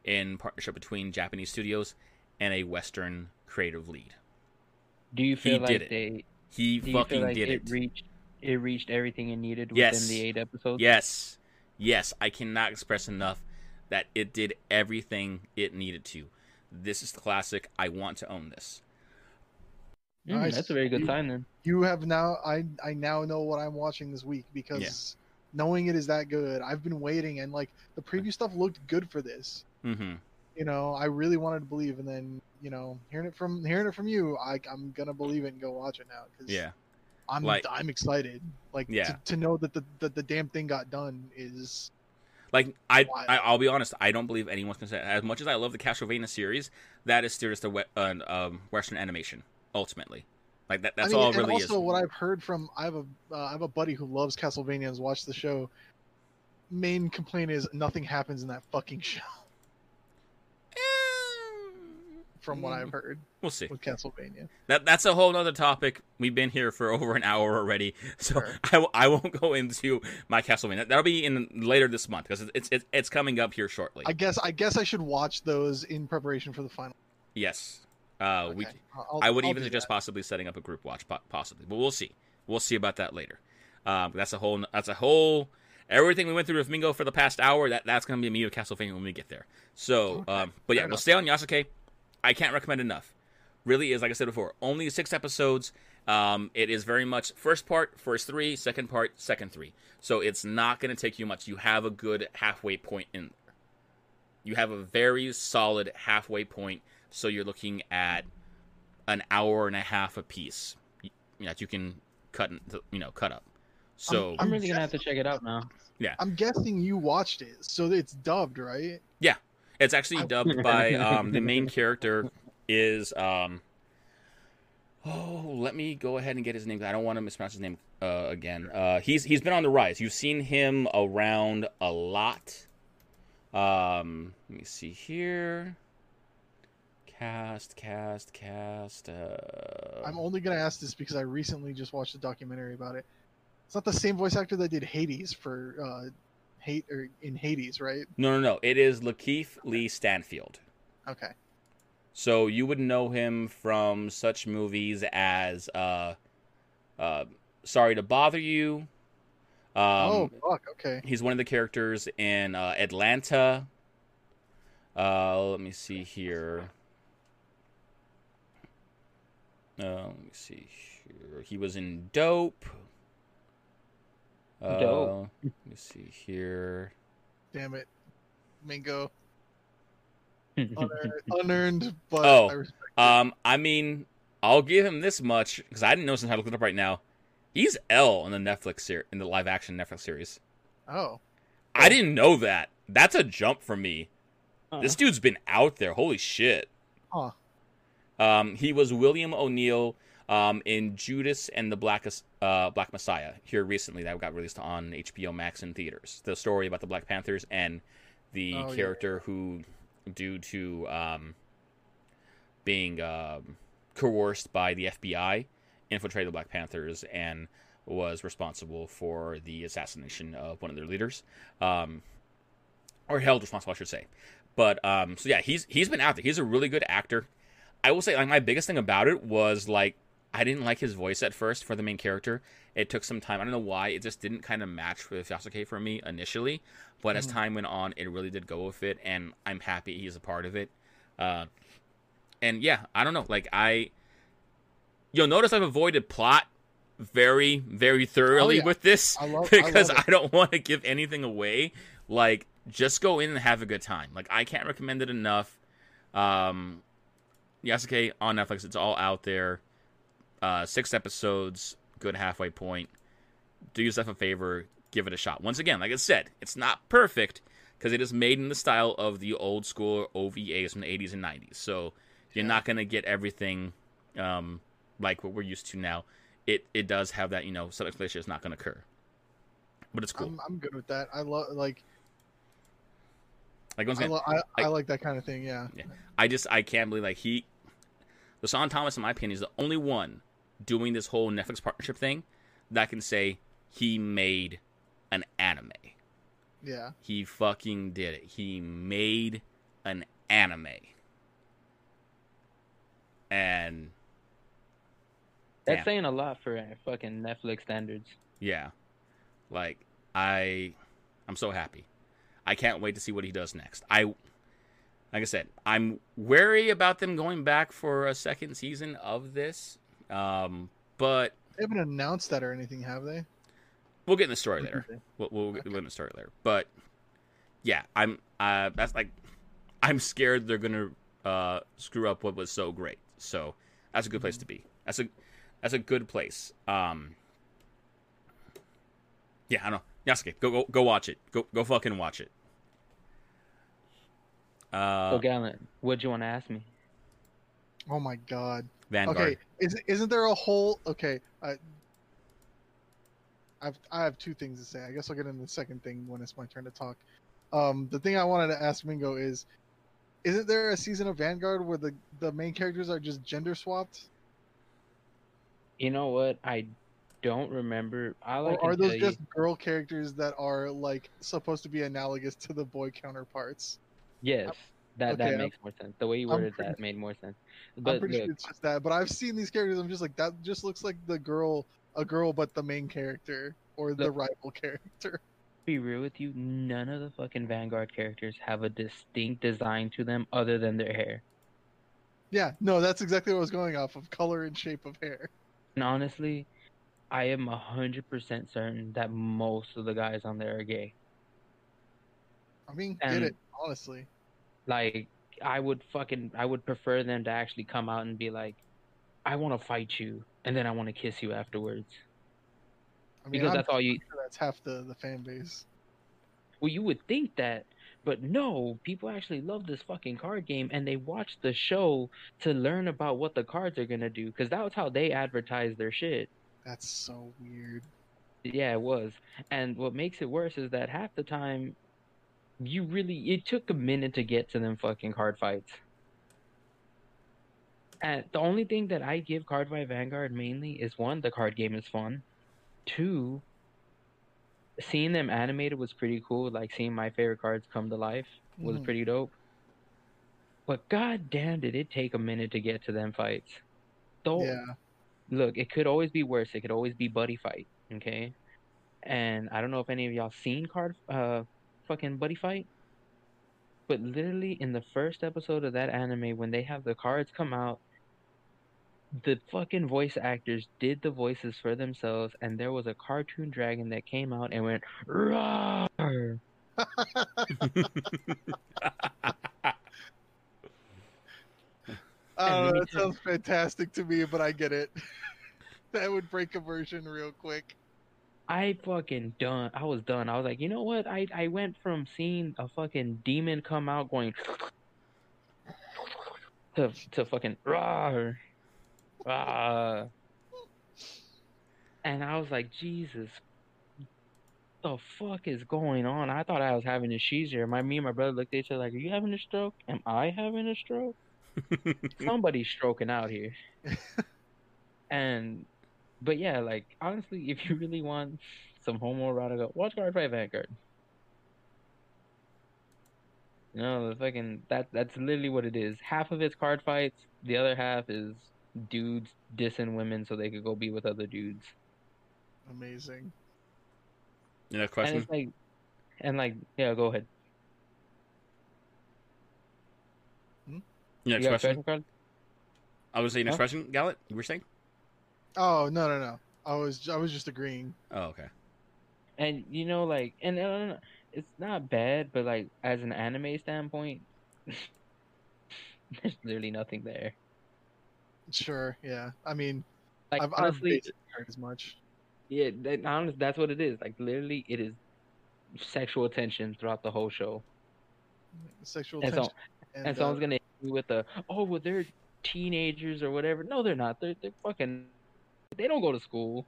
in partnership between Japanese studios and a Western creative lead. do you feel He like did it. they He fucking like did it, it. reached it reached everything it needed Yes. within the eight episodes? Yes. Yes, I cannot express enough that it did everything it needed to. This is the classic. I want to own this. Mm, Nice. That's a very good You- sign then. You have now. I I now know what I'm watching this week because knowing it is that good. I've been waiting, and like the preview stuff looked good for this. Mm-hmm. You know, I really wanted to believe, and then you know, hearing it from hearing it from you, I I'm gonna believe it and go watch it now because Yeah. I'm Like- I'm excited. Like Yeah. to, to know that the, that the damn thing got done is Like I, I I'll be honest. I don't believe anyone's gonna say as much as I love the Castlevania series. That is still just a we- uh, um, Western animation. Ultimately, like that. That's I mean, all and really also is. what I've heard from I have a uh, I have a buddy who loves Castlevania and has watched the show. Main complaint is nothing happens in that fucking show. From what I've heard We'll see. with Castlevania. That that's a whole other topic. We've been here for over an hour already, so Sure. I, w- I won't go into my Castlevania. That'll be in later this month because it's, it's it's coming up here shortly. I guess I guess I should watch those in preparation for the final. yes, uh, we. Okay. I'll- I would I'll even suggest that. possibly setting up a group watch, possibly, but we'll see. We'll see about that later. Um, that's a whole. That's a whole. Everything we went through with Mingo for the past hour. That that's gonna be me with Castlevania when we get there. So, Okay, um, but yeah, fair we'll enough. stay on Yasuke. I can't recommend enough. Really is like I said before, only six episodes. Um, it is very much first part, first three, second part, second three. So it's not going to take you much. You have a good halfway point in there. You have a very solid halfway point. So you're looking at an hour and a half a piece y- that you can cut, in- you know, cut up. So I'm really gonna have to check it out now. Yeah, I'm guessing you watched it, so it's dubbed, right? It's actually dubbed by um, the main character is um. Oh, let me go ahead and get his name. I don't want to mispronounce his name uh, again. Uh, he's he's been on the rise. You've seen him around a lot. Um, let me see here. Cast, cast, cast. Uh, I'm only gonna ask this because I recently just watched a documentary about it. It's not the same voice actor that did Hades for uh, hate or in Hades, right? no, no, no. It is LaKeith Lee Stanfield. Okay. So you would know him from such movies as uh, uh, Sorry to Bother You. Um, oh fuck. Okay. He's one of the characters in uh, Atlanta. Uh, let me see here. Uh, let me see here. He was in Dope. Uh, Dope. Let me see here. Damn it, Mingo. Unearned, unearned but Oh, I respect it. Um, I mean, I'll give him this much because I didn't know since I looked it up right now. He's L in the Netflix series, in the live action Netflix series. oh, I didn't know that. That's a jump for me. This Uh, dude's been out there. Holy shit. Huh. Um, he was William O'Neill um, in Judas and the Black uh, Black Messiah here recently that got released on HBO Max in theaters. The story about the Black Panthers and the Oh, yeah. character who, due to um, being um, coerced by the FBI, infiltrated the Black Panthers and was responsible for the assassination of one of their leaders, um, or held responsible, I should say. But um, so yeah, he's he's been out there. He's a really good actor. I will say, like my biggest thing about it was like I didn't like his voice at first for the main character. It took some time. I don't know why. It just didn't kind of match with Yasuke for me initially. But as Mhm. time went on, it really did go with it, and I'm happy he's a part of it. Uh, and yeah, I don't know. Like I, you'll notice I've avoided plot very, very thoroughly yeah. with this I love- I because love I, don't want to give anything away. Like, just go in and have a good time. Like, I can't recommend it enough. Um, Yasuke on Netflix. It's all out there. Uh, six episodes, good halfway point. Do yourself a favor, give it a shot. Once again, like I said, it's not perfect because it is made in the style of the old school OVAs from the 80s and 90s. So you're Yeah. not gonna get everything um, like what we're used to now. It it does have that you know some explanation is not gonna occur, but it's cool. I'm, I'm good with that. I love like like once I, again, lo- I, I I- like that kind of thing. Yeah. Yeah. I just I can't believe like he, the LeSean Thomas, in my opinion, is the only one doing this whole Netflix partnership thing that can say he made an anime. Yeah. He fucking did it. He made an anime. And That's Damn. saying a lot for fucking Netflix standards. yeah, like I, I'm so happy. I can't wait to see what he does next. I, like I said, I'm wary about them going back for a second season of this. Um, but They haven't announced that or anything, have they? we'll get in the story later. We'll, we'll get in the story later. But yeah, I'm. Uh, that's like, I'm scared they're gonna uh, screw up what was so great. So that's a good place to be. That's a that's a good place. Um, yeah, I don't know. Yasuke, go go go watch it. Go go fucking watch it. Uh, so, Gallant, what'd you want to ask me? Oh my god. Vanguard. Okay, is, isn't there a whole? Okay, I, I've I have two things to say. I guess I'll get into the second thing when it's my turn to talk. Um, the thing I wanted to ask Mingo is, isn't there a season of Vanguard where the the main characters are just gender swapped? You know what? I don't remember. All I Or are those just you, girl characters that are like supposed to be analogous to the boy counterparts? yes, that okay, that I'm- makes more sense. The way you worded pretty- that made more sense. I'm But pretty look, sure it's just that. But I've seen these characters. I'm just like that. Just looks like the girl, a girl, but the main character or the rival character. be real with you, none of the fucking Vanguard characters have a distinct design to them other than their hair. Yeah, no, that's exactly what I was going off of color and shape of hair. And honestly, I am a hundred percent certain that most of the guys on there are gay. I mean, get it, honestly. Like, I would fucking, I would prefer them to actually come out and be like, "I want to fight you, and then I want to kiss you afterwards," I mean, because I'm that's all you. sure that's half the, the fan base. Well, you would think that, but no, people actually love this fucking card game and they watch the show to learn about what the cards are gonna do because that was how they advertise their shit. That's so weird. Yeah, it was. And what makes it worse is that half the time, you really it took a minute to get to them fucking card fights. And the only thing that I give Card Fight Vanguard mainly is one, the card game is fun. Two, seeing them animated was pretty cool. Like seeing my favorite cards come to life was Mhm. pretty dope. But god damn did it take a minute to get to them fights. Though Yeah, look, it could always be worse. It could always be buddy fight, okay? And I don't know if any of y'all seen card uh fucking buddy fight. But literally in the first episode of that anime when they have the cards come out the fucking voice actors did the voices for themselves and there was a cartoon dragon that came out and went Roar! oh, that sounds fantastic to me, but I get it. that would break immersion real quick. I fucking done. I was done. I was like, you know what? I I went from seeing a fucking demon come out going to to fucking rawr, ah, and I was like, Jesus, the fuck is going on? I thought I was having a seizure. My me and my brother looked at each other like, are you having a stroke? Am I having a stroke? somebody's stroking out here. and but yeah, like honestly, if you really want some homoerotica, watch Card Fight Vanguard. No, the fucking that that's literally what it is. Half of it's card fights, the other half is dudes dissing women so they could go be with other dudes. Amazing. You know, And question. it's like and like yeah, go ahead. Hmm? Your next got a question. question card? I was saying next Huh? question. Gallet, you were saying? Oh no no no! I was I was just agreeing. Oh, okay. And you know, like, and uh, it's not bad, but like as an anime standpoint, there's literally nothing there. Sure, yeah. I mean, Like I've, I've honestly, heard as much. yeah, that, honest, that's what it is. Like literally, it is sexual tension throughout the whole show. Sexual And, tension. so, and someone's gonna hit you with the, oh, well, they're teenagers or whatever. No, they're not. They're they're fucking. They don't go to school.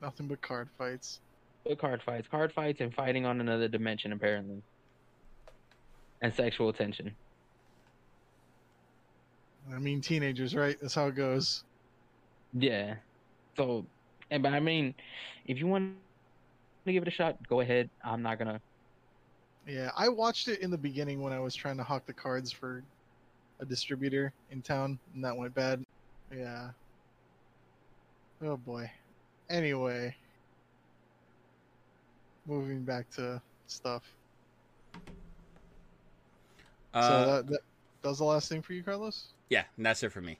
nothing but card fights. But card fights, card fights, and fighting on another dimension apparently. And sexual tension. I mean, teenagers, right? That's how it goes. Yeah. So, and but I mean, if you want to give it a shot, go ahead. I'm not gonna. Yeah, I watched it in the beginning when I was trying to hawk the cards for a distributor in town, and that went bad. Yeah. Oh boy. Anyway, moving back to stuff. Uh, so that, that that was the last thing for you, Carlos. yeah, and that's it for me.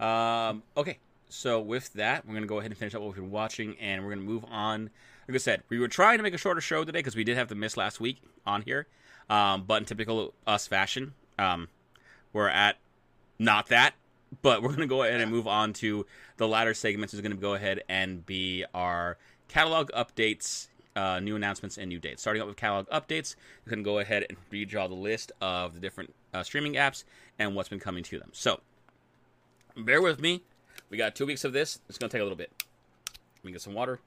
Um, okay, so with that, we're gonna go ahead and finish up what we've been watching, and we're gonna move on. Like I said, we were trying to make a shorter show today because we did have the miss last week on here, um, but in typical us fashion, um, we're at not that. But we're gonna go ahead and move on to the latter segments. Is gonna go ahead and be our catalog updates, uh, new announcements, and new dates. Starting out with catalog updates, you can go ahead and redraw the list of the different uh, streaming apps and what's been coming to them. So, bear with me. We got two weeks of this. It's going to take a little bit. Let me get some water.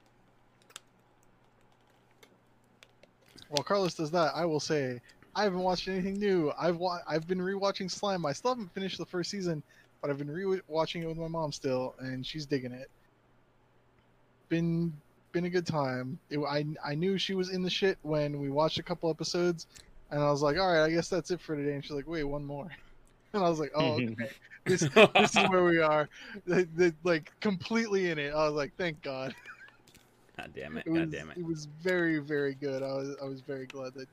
While Carlos does that, I will say I haven't watched anything new. I've wa- I've been rewatching Slime. I still haven't finished the first season, but I've been rewatching it with my mom still, and she's digging it. Been been a good time. It, I I knew she was in the shit when we watched a couple episodes, and I was like, all right, I guess that's it for today. And she's like, wait, one more, and I was like, oh, okay. this this is where we are, the, the, like completely in it. I was like, thank God. God damn it! It was, God damn it! It was very, very good. I was, I was very glad that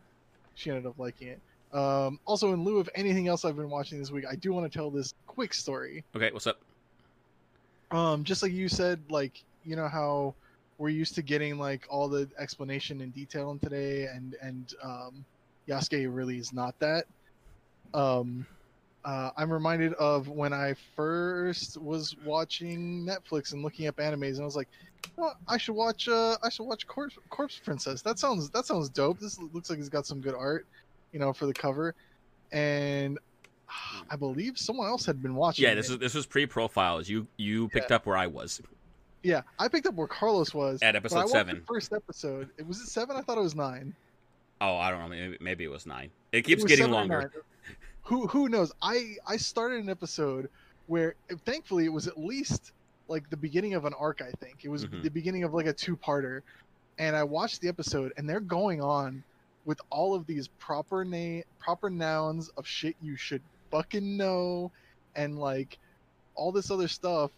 she ended up liking it. Um, also, in lieu of anything else I've been watching this week, I do want to tell this quick story. Okay, what's up? Um, just like you said, like you know how we're used to getting like all the explanation and detail in today, and and um, Yasuke really is not that. Um, uh, I'm reminded of when I first was watching Netflix and looking up animes, and I was like, well, I should watch. Uh, I should watch Corpse, Corpse Princess. That sounds that sounds dope. This looks like it's got some good art, you know, for the cover. And I believe someone else had been watching. Yeah, this it. was this was pre-profiles. You you picked up where I was Yeah, I picked up where Carlos was at episode seven. The first episode. It was it seven. I thought it was nine. Oh, I don't know. Maybe, maybe it was nine. It It keeps was getting longer. Who who knows? I I started an episode where thankfully it was at least like the beginning of an arc. I think it was Mhm. the beginning of like a two-parter, and I watched the episode, and they're going on with all of these proper name proper nouns of shit you should fucking know, and like all this other stuff,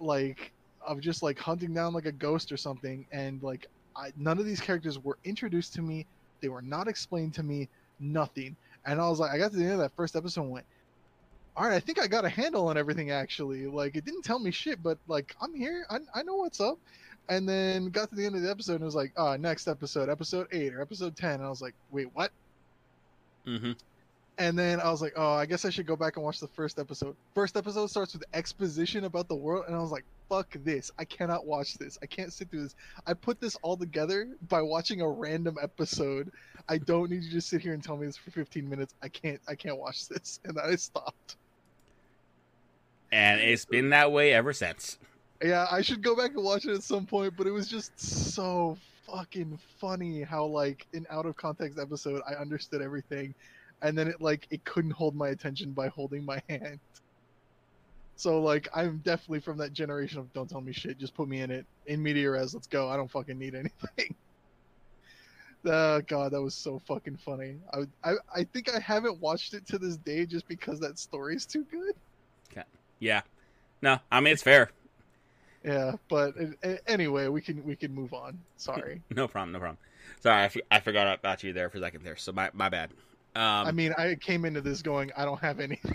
like of just like hunting down like a ghost or something, and like I, none of these characters were introduced to me. They were not explained to me. Nothing. And I was like, I got to the end of that first episode and went, all right, I think I got a handle on everything actually. Like, it didn't tell me shit, but like, I'm here. I, I know what's up. And then got to the end of the episode and it was like, oh, next episode, episode eight or episode 10. And I was like, wait, what? hmm And then I was like, oh, I guess I should go back and watch the first episode. First episode starts with exposition about the world. And I was like, fuck this. I cannot watch this. I can't sit through this. I put this all together by watching a random episode. I don't need you to sit here and tell me this for 15 minutes. I can't. I can't watch this. And I stopped. And it's been that way ever since. Yeah, I should go back and watch it at some point, but it was just so fucking funny how like in out of context episode I understood everything and then it like it couldn't hold my attention by holding my hand. So like I'm definitely from that generation of don't tell me shit, just put me in it. In media res, let's go. I don't fucking need anything. Oh god, that was so fucking funny. I, I I think I haven't watched it to this day just because that story's too good. Yeah. No, I mean it's fair. Yeah, but uh, anyway, we can we can move on. Sorry. No problem. No problem. Sorry, I, f- I forgot about you there for a second there. So my my bad. Um, I mean, I came into this going, I don't have anything.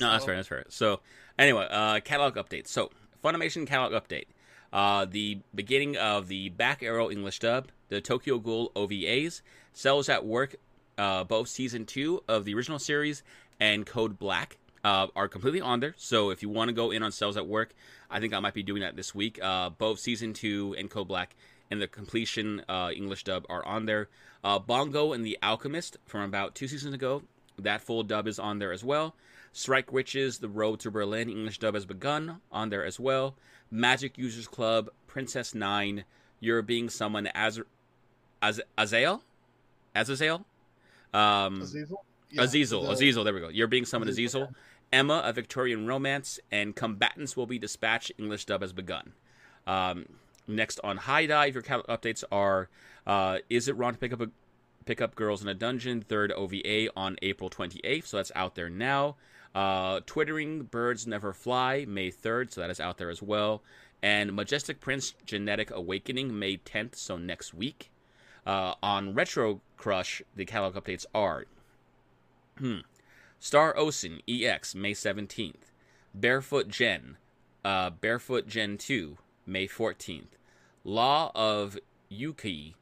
No, that's So, fair. That's fair. So, anyway, uh, catalog updates. So, Funimation catalog update. Uh, the beginning of the Back Arrow English dub, the Tokyo Ghoul OVAs, Cells at Work, uh, both season two of the original series and Code Black uh, are completely on there. So, if you want to go in on Cells at Work, I think I might be doing that this week. Uh, both season two and Code Black and the completion uh, English dub are on there. Uh, Bungo and the Alchemist from about two seasons ago, that full dub is on there as well. Strike Witches, The Road to Berlin, English dub has begun on there as well. Magic Users Club, Princess Nine, You're Being Someone as as Azael, Azazel, um, Azazel? Yeah, Azizel, the- Azizel. There we go. You're Being Someone Azizel, Azizel. Emma, A Victorian Romance, and Combatants Will Be Dispatched. English dub has begun. Um, next on HIDIVE, your cal- updates are: uh, Is it wrong to pick up a pick up Girls in a Dungeon? Third OVA on April 28th, so that's out there now. Uh, Twittering Birds Never Fly, May 3rd, so that is out there as well. And Majestic Prince Genetic Awakening, May 10th, so next week. Uh, on Retro Crush, the catalog updates are hmm, Star Ocean EX, May 17th. Barefoot Gen, uh, Barefoot Gen 2, May 14th. Law of Ueki,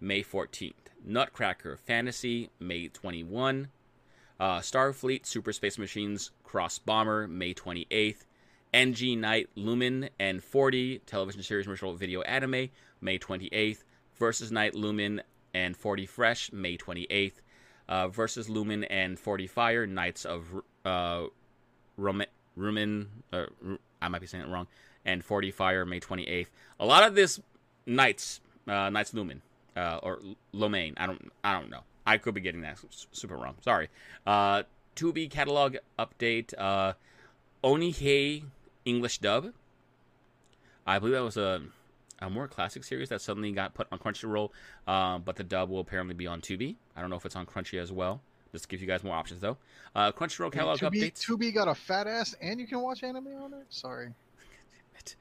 May 14th. Nutcracker Fantasy, May 21. Uh, Starfleet Super Space Machines Cross Bomber, May 28th. NG Night Lumen and 40 television series commercial video anime, May 28th. Versus Night Lumen and 40 Fresh, May 28th. Uh, versus Lumen and 40 Fire, Knights of uh, Roman, Rumen, uh, I might be saying it wrong, and 40 Fire, May 28th. A lot of this Knights, uh, Knights Lumen, uh, or Lomain, I don't, I don't know. I could be getting that super wrong. Sorry. Uh, Tubi catalog update. Uh, Onihei English dub. I believe that was a a more classic series that suddenly got put on Crunchyroll, um, but the dub will apparently be on Tubi. I don't know if it's on Crunchy as well. Just to give you guys more options though. Uh, Crunchyroll catalog Tubi, updates. Tubi got a fat ass, and you can watch anime on it. Sorry.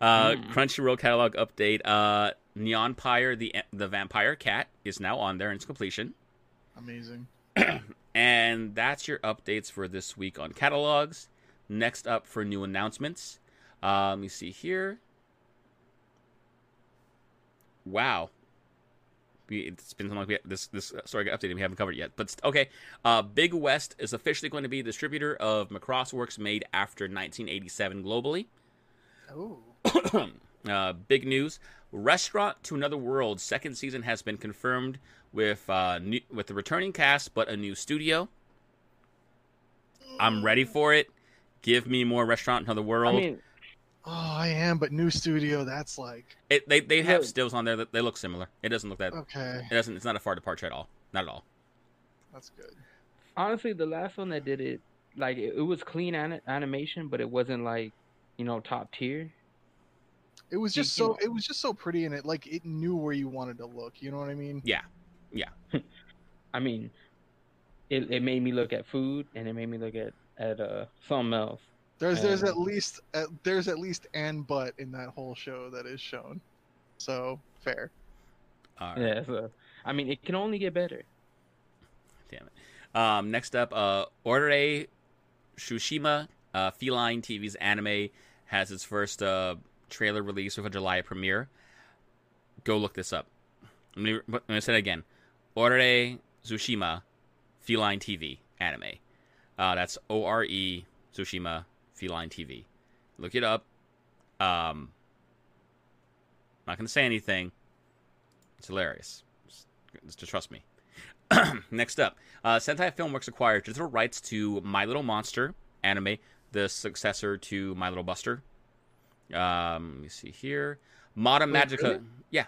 Uh, Mm. Crunchyroll catalog update. Uh, Nyanpire, the the vampire cat, is now on there in its completion. Amazing. And that's your updates for this week on catalogs. Next up for new announcements. Uh, let me see here. Wow. We, it's been so long. We, this this story got updated. We haven't covered it yet. But okay. Uh, Big West is officially going to be distributor of Macross works made after 1987 globally. Oh. uh, big news: Restaurant to Another World second season has been confirmed with uh, new, with the returning cast, but a new studio. I'm ready for it. Give me more Restaurant in Another I World. mean, Oh, I am, but new studio. That's like it, they they have Yeah. stills on there that they look similar. It doesn't look that. okay. It doesn't. It's not a far departure at all. Not at all. That's good. honestly, the last one that did it, like it, it was clean an- animation, but it wasn't like, you know, top tier. It was just so it was just so pretty, and it like it knew where you wanted to look. You know what I mean? I mean, it, it made me look at food and it made me look at at uh something else. There's there's Um, at least uh, there's at least and but in that whole show that is shown. So fair. All right. Yeah, so I mean, it can only get better. Damn it. Um, next up, uh, Ore Tsushima, uh, Feline TV's anime, has its first uh, trailer release with a July premiere. Go look this up. Let me, let me say it again. Ore Tsushima, Feline TV anime. Uh, that's O R E Tsushima Feline TV. Look it up. Um, not gonna say anything. It's hilarious. Just, just trust me. Next up, uh, Sentai Filmworks acquired digital rights to My Little Monster anime, the successor to My Little Buster. Um, let me see here. Wait, Magica. really? Yeah.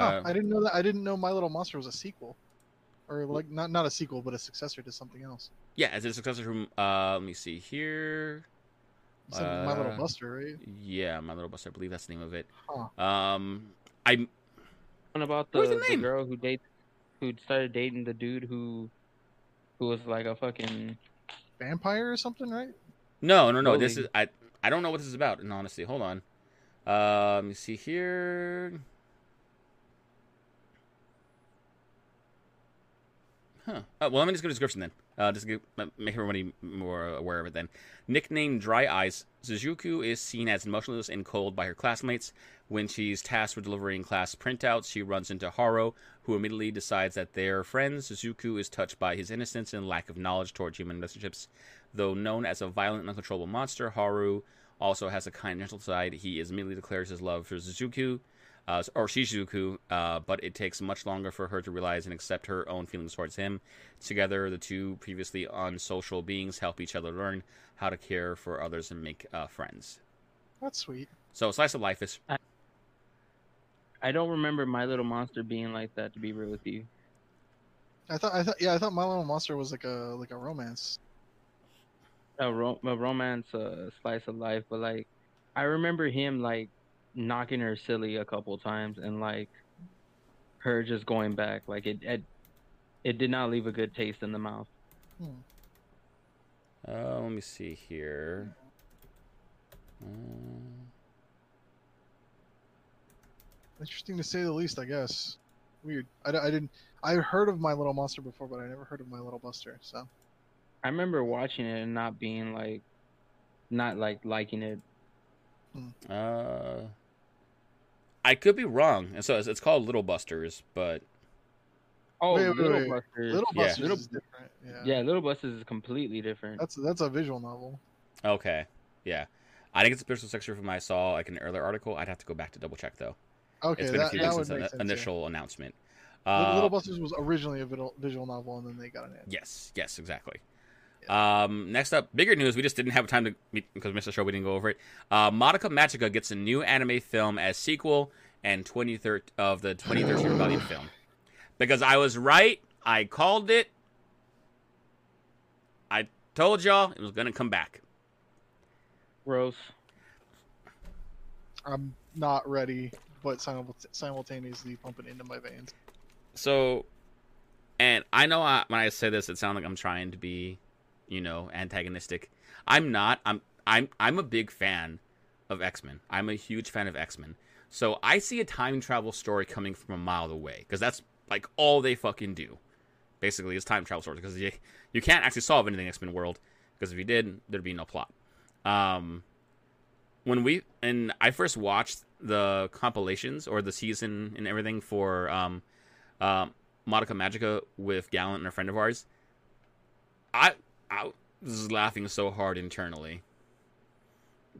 Oh, Uh, I didn't know that. I didn't know My Little Monster was a sequel, or like not not a sequel, but a successor to something else. yeah, as a successor from. Uh, let me see here. Something My Little Uh, Buster, right? Yeah, My Little Buster. I believe that's the name of it. Huh. Um, I What about What the, the the girl who dates who started dating the dude who who was like a fucking Vampire or something, right? No, no, no. This is I. I don't know what this is about. And honestly, hold on. Uh, let me see here. Huh. Uh, well, let me just go to description then. Uh, just uh, make everybody more aware of it then. Nicknamed Dry Eyes, Suzuku is seen as emotionless and cold by her classmates. When she's tasked with delivering class printouts, she runs into Haro, who immediately decides that they're friends. Suzuku is touched by his innocence and lack of knowledge towards human relationships. Though known as a violent and uncontrollable monster, Haru also has a kind gentle side. He immediately declares his love for Suzuku, uh, or Shizuku, uh, but it takes much longer for her to realize and accept her own feelings towards him. Together, the two previously unsocial beings help each other learn how to care for others and make uh, friends. That's sweet. So, slice of life is I don't remember My Little Monster being like that. To be real with you, I thought I thought yeah I thought My Little Monster was like a like a romance. a, ro- a romance, uh, slice of life. But like, I remember him like knocking her silly a couple times, and like her just going back. Like it, it, it did not leave a good taste in the mouth. Uh, let me see here. Um, Interesting to say the least, I guess. Weird. I, I didn't. I heard of My Little Monster before, but I never heard of My Little Buster. So I remember watching it and not being like not like liking it. Uh, I could be wrong. And so it's, it's called Little Busters, but Oh, Wait, wait, Little wait. Busters. Little Yeah. Busters Little- is different. Yeah. Yeah, Little Busters is completely different. That's that's a visual novel. okay, yeah. I think it's a special section from I saw like an earlier article. I'd have to go back to double check though. Okay, it's been a that, few that since make the sense. yeah. initial announcement. Little- Uh, Little Busters was originally a visual, visual novel, and then they got an anime. Yes, yes, exactly. Um, next up, bigger news. We just didn't have time to meet because we missed the show. We didn't go over it. Uh, Madoka Magica gets a new anime film as sequel and 23rd of the 2013 Rebellion film. Because I was right, I called it. I told y'all it was gonna come back. Gross. I'm not ready, but simultaneously pumping into my veins. So, and I know I, when I say this, it sounds like I'm trying to be, you know, antagonistic. I'm not. I'm I'm I'm a big fan of X Men. I'm a huge fan of X Men. So I see a time travel story coming from a mile away because that's like all they fucking do. Basically, is time travel stories because you you can't actually solve anything X Men world because if you did, there'd be no plot. Um, when we and I first watched the compilations or the season and everything for um um, Monica Magica with Gallant and a friend of ours, I I was laughing so hard internally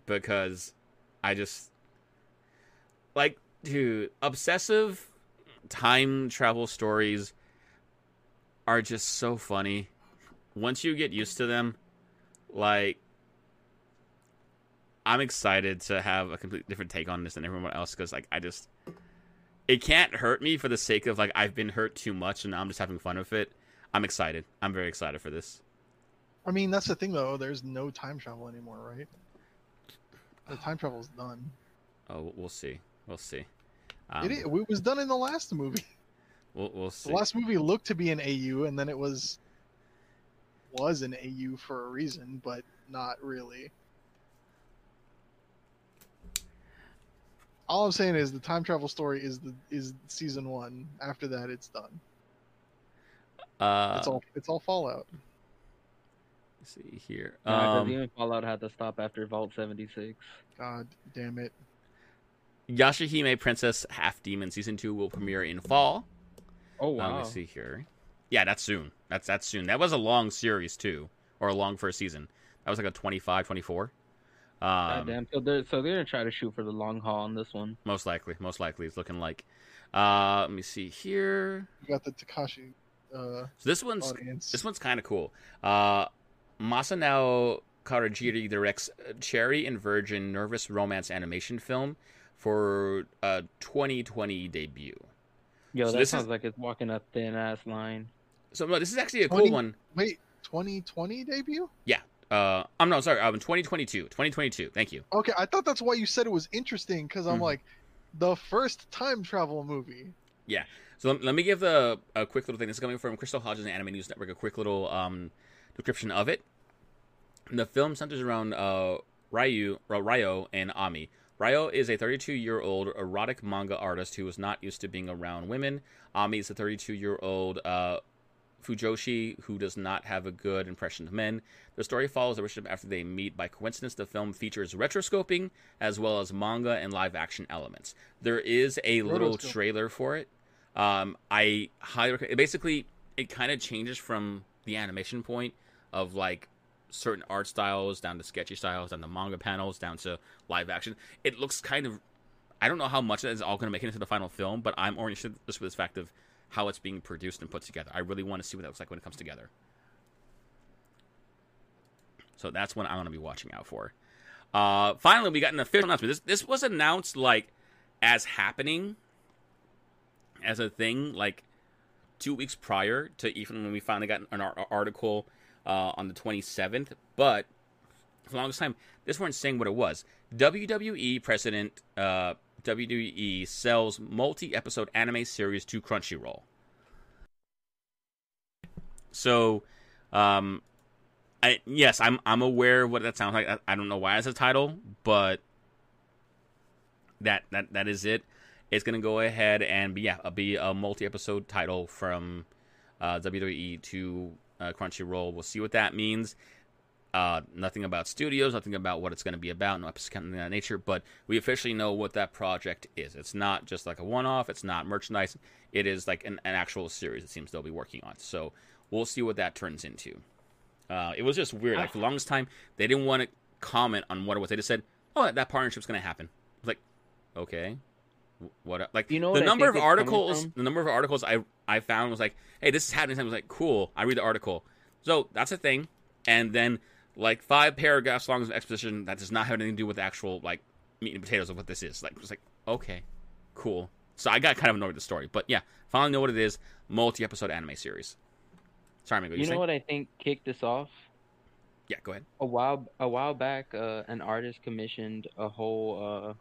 because I just like dude obsessive time travel stories are just so funny once you get used to them like i'm excited to have a completely different take on this than everyone else because like i just it can't hurt me for the sake of like I've been hurt too much and I'm just having fun with it. I'm excited. I'm very excited for this. I mean, that's the thing though. There's no time travel anymore, right? The time travel's done. Oh, we'll see. We'll see. Um, it, it was done in the last movie. We'll, we'll The last movie looked to be an AU, and then it was was an AU for a reason, but not really. All I'm saying is the time travel story is the is season one. After that, it's done. uh, It's all it's all Fallout. Let's see here. Nah, 'cause Um, even Fallout had to stop after Vault 76. God damn it! Yashahime Princess Half Demon season two will premiere in fall. Oh Um, wow. let me see here. Yeah, that's soon. That's that's soon. That was a long series too, or a long first season. That was like a 25, 24. God Um, damn. So they're so they're gonna try to shoot for the long haul on this one. most likely, most likely, it's looking like. Uh, let me see here. You got the Takashi uh, So this one's audience. This one's kind of cool. Uh, Masanao Kawajiri directs Cherry and Virgin nervous romance animation film for a 2020 debut. Yo, So that this is- sounds like it's walking a thin ass line. So no, this is actually a 20? cool one. Wait, 2020 debut? Yeah. Uh, I'm no sorry. Um, 2022. 2022. Thank you. Okay, I thought that's why you said it was interesting because I'm Mhm. like, the first time travel movie. Yeah. So let, let me give the a quick little thing. This is coming from Crystalyn Hodgkins and Anime News Network. A quick little um description of it. The film centers around uh Ryu, uh, Ryo and Ami. Ryo is a 32 year old erotic manga artist who is not used to being around women. Ami is a 32 year old uh, Fujoshi who does not have a good impression of men. The story follows the relationship after they meet. By coincidence, the film features rotoscoping as well as manga and live action elements. There is a little trailer for it. Um, I highly recommend. Basically, it kind of changes from the animation point of like certain art styles down to sketchy styles, down to manga panels, down to live action. It looks kind of. I don't know how much that is all going to make it into the final film, but I'm more interested just with this fact of how it's being produced and put together. I really want to see what that looks like when it comes together. So that's what I'm going to be watching out for. Uh, finally, we got an official announcement. This this was announced like as happening as a thing like two weeks prior to even when we finally got an ar- article uh, on the 27th. But for the longest time, this weren't saying what it was. WWE president uh, WWE sells multi-episode anime series to Crunchyroll. So, um, I yes, I'm I'm aware of what that sounds like. I, I don't know why it's a title, but that that that is it. It's gonna go ahead and be yeah, be a multi-episode title from uh, WWE to uh, Crunchyroll. We'll see what that means. Uh, nothing about studios, nothing about what it's going to be about, no episode of that nature. But we officially know what that project is. It's not just like a one-off. It's not merchandise. It is like an, an actual series. It seems they'll be working on. So we'll see what that turns into. Uh, it was just weird. Like for the longest time, they didn't want to comment on what it was. They just said, "Oh, that partnership's going to happen." Like, okay, what? Like You know the number of think it's coming articles, the number of articles I I found was like, "Hey, this is happening." I was like, "Cool." I read the article, so that's a thing. And then like five paragraphs long of exposition that does not have anything to do with the actual like meat and potatoes of what this is. Like, it's like, okay, cool. So I got kind of annoyed with the story, but yeah, finally know what it is. Multi-episode anime series. Sorry, Amigo. You know what I think kicked this off? Yeah, go ahead. a while a while back uh, an artist commissioned a whole uh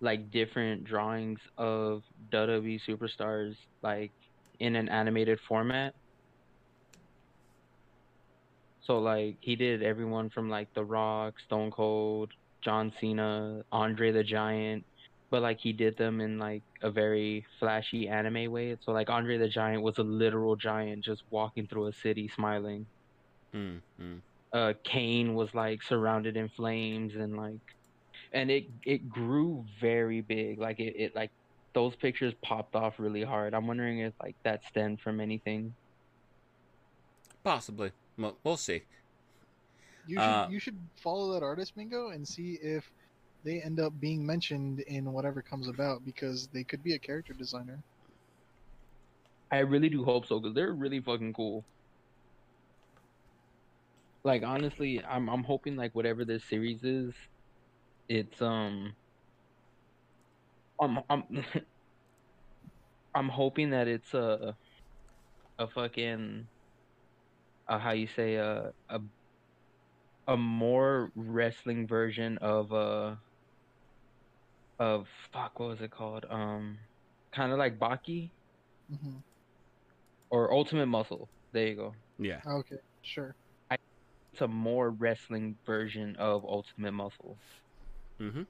like different drawings of WWE superstars like in an animated format. So like he did everyone from like The Rock, Stone Cold, John Cena, Andre the Giant, but like he did them in like a very flashy anime way. So like Andre the Giant was a literal giant just walking through a city smiling Mm, mm. uh Kane was like surrounded in flames and like and it it grew very big like it, it like those pictures popped off really hard i'm wondering if like that stemmed from anything Possibly. Well, we'll see. You should Uh, you should follow that artist Mingo and see if they end up being mentioned in whatever comes about because they could be a character designer. i really do hope so because they're really fucking cool like honestly i'm i'm hoping like whatever this series is it's um i'm i'm i'm hoping that it's a a fucking uh, how you say uh, a a more wrestling version of uh of fuck what was it called um kind of like Baki hmm or Ultimate Muscle there you go Yeah. Okay, sure. it's a more wrestling version of Ultimate Muscle Mm-hmm.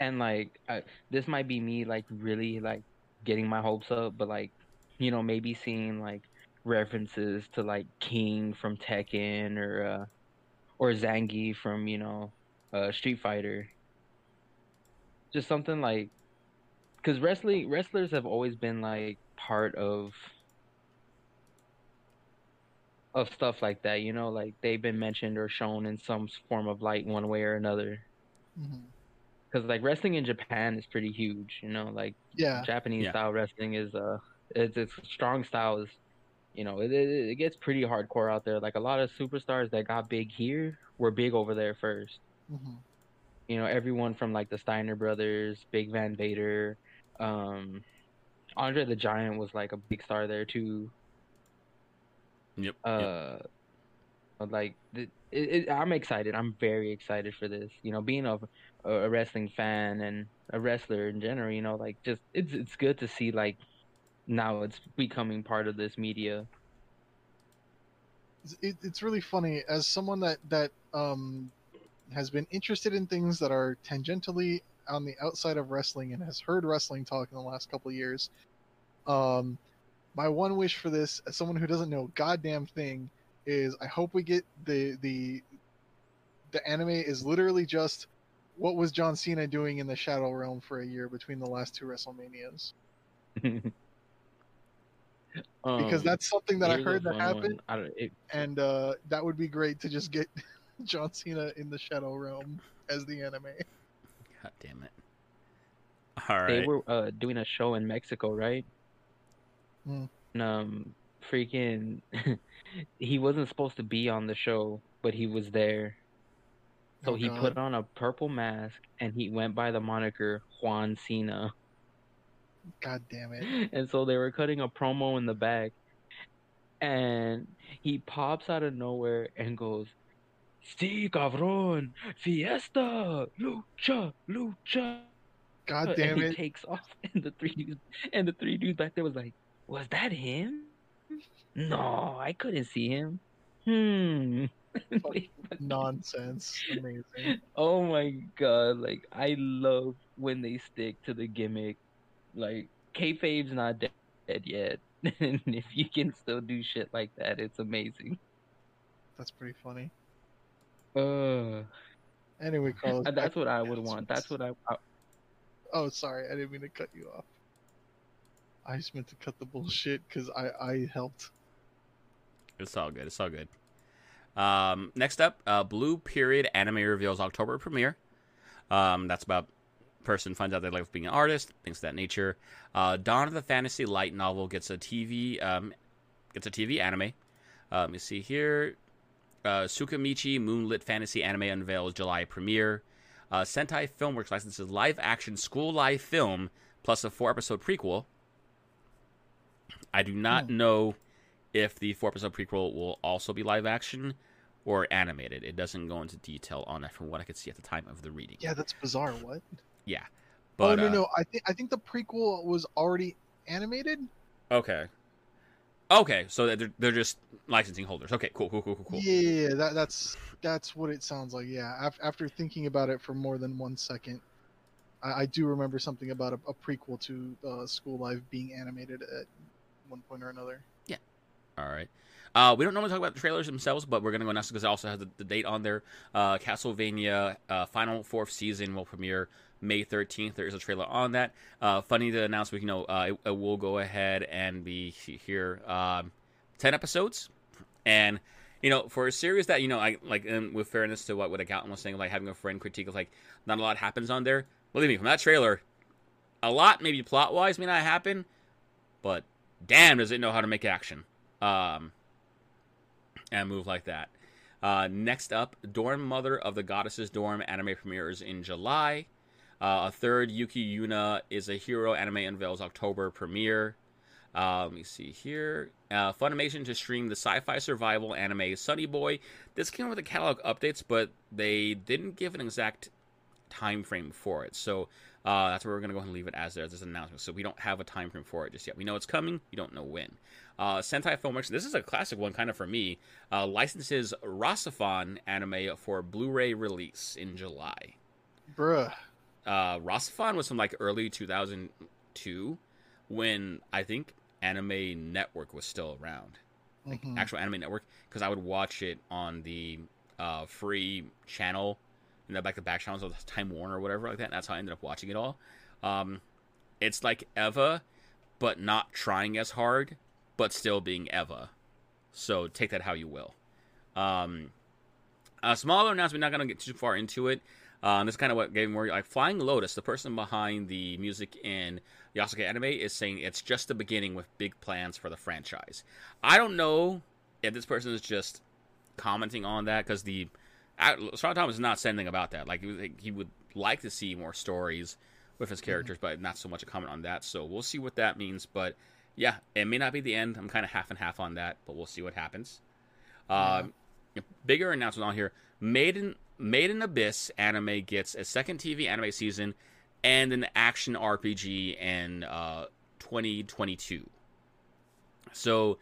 And like I, this might be me like really like getting my hopes up but like you know maybe seeing like references to like king from tekken or uh or zangi from you know uh street fighter. Just something like because wrestling wrestlers have always been like part of of stuff like that you know like they've been mentioned or shown in some form of light one way or another. Hmm because like wrestling in Japan is pretty huge. You know, like Yeah, Japanese Yeah. style wrestling is uh, it's it's strong style is, you know, it, it it gets pretty hardcore out there. Like a lot of superstars that got big here were big over there first. hmm You know, everyone from like the Steiner brothers, Big Van Vader, um, Andre the Giant was like a big star there too. Yep. yep. Uh, but like it, it, I'm excited. I'm very excited for this. You know, being a a wrestling fan and a wrestler in general, you know, like just it's it's good to see like now it's becoming part of this media. It's- it, it's really funny as someone that that um has been interested in things that are tangentially on the outside of wrestling and has heard wrestling talk in the last couple years. Um, my one wish for this, as someone who doesn't know goddamn thing, is I hope we get the the the anime is literally just what was John Cena doing in the Shadow Realm for a year between the last two WrestleManias, because Um, that's something that I heard that fun happened. I don't, it, and uh, that would be great to just get John Cena in the Shadow Realm as the anime. God damn it. All they were uh, doing a show in Mexico, right? Hmm. And, um, freaking, he wasn't supposed to be on the show, but he was there. So Oh, he God. put on a purple mask and he went by the moniker Juan Cena. God damn it! And so they were cutting a promo in the back, and he pops out of nowhere and goes, "Sí, cabrón, fiesta, lucha, lucha." God and damn he it! takes off, and the three dudes, and the three dudes back there was like, "Was that him? No, I couldn't see him. Hmm." Wait, what? Nonsense. Amazing. oh my god! Like I love when they stick to the gimmick. Like kayfabe's not dead, dead yet, and if you can still do shit like that, it's amazing. That's pretty funny. Uh, Anyway, Carlos. that's back what I would want. That's what I. I Oh, sorry, I didn't mean to cut you off. I just meant to cut the bullshit because I I helped. It's all good. It's all good. Um, next up, uh, Blue Period anime reveals October premiere. Um, that's about person finds out they like being an artist, things of that nature. Uh, Dawn of the Fantasy light novel gets a TV um, gets a TV anime. Uh, let me see here. Uh, Tsukimichi Moonlit Fantasy anime unveils July premiere. Uh, Sentai Filmworks licenses live action school live film plus a four episode prequel. I do not Hmm. know if the four episode prequel will also be live action or animated. It doesn't go into detail on that from what I could see at the time of the reading. Yeah, that's bizarre. What? Yeah. oh But, no uh, no, I think I think the prequel was already animated. Okay. Okay, so they're, they're just licensing holders. Okay, cool, cool, cool, cool, cool. Yeah, that that's that's what it sounds like. Yeah, af- after thinking about it for more than one second, I, I do remember something about a, a prequel to uh, School Live being animated at one point or another. All right. Uh, we don't normally talk about the trailers themselves, but we're going to go next because it also has the, the date on there. Uh, Castlevania uh, Final Fourth Season will premiere May 13th. There is a trailer on that. Uh, funny to announce, we you know uh, it, it will go ahead and be here um, 10 episodes. And, you know, for a series that, you know, I like, and with fairness to what, what Accountant was saying, like having a friend critique of like, not a lot happens on there. Believe me, from that trailer, a lot, maybe plot wise, may not happen, but damn, does it know how to make action. Um, and move like that. Uh, next up, Dorm Mother of the Goddesses Dorm anime premieres in July. Uh, a third, Yuki Yuna is a hero anime unveils October premiere. Uh, let me see here. Uh, Funimation to stream the sci-fi survival anime Sunny Boy. This came with the catalog updates, but they didn't give an exact time frame for it. So uh, that's where we're gonna go ahead and leave it as there. There's an announcement, so we don't have a time frame for it just yet. We know it's coming. We don't know when. Uh, Sentai Filmworks. This is a classic one, kind of for me. Uh, licenses RahXephon anime for Blu-ray release in July. Bruh. Uh, RahXephon was from like early 2002, when I think Anime Network was still around like Mhm. actual anime network because I would watch it on the uh, free channel, you know, back to back channels of Time Warner or whatever like that. And that's how I ended up watching it all. Um, it's like Eva, but not trying as hard, but still being Eva. So take that how you will. Um, a smaller announcement, not gonna get too far into it. Um, this is kind of what gave me more like Flying Lotus, the person behind the music in Yasuke Anime, is saying it's just the beginning with big plans for the franchise. I don't know if this person is just commenting on that because the Sean Thomas is not saying anything about that. Like he, would like to see more stories with his characters, but not so much a comment on that. So we'll see what that means. But yeah, it may not be the end. I'm kind of half and half on that, but we'll see what happens. Um, bigger announcement on here: Maiden Maiden Abyss anime gets a second TV anime season and an action RPG in uh, 2022. So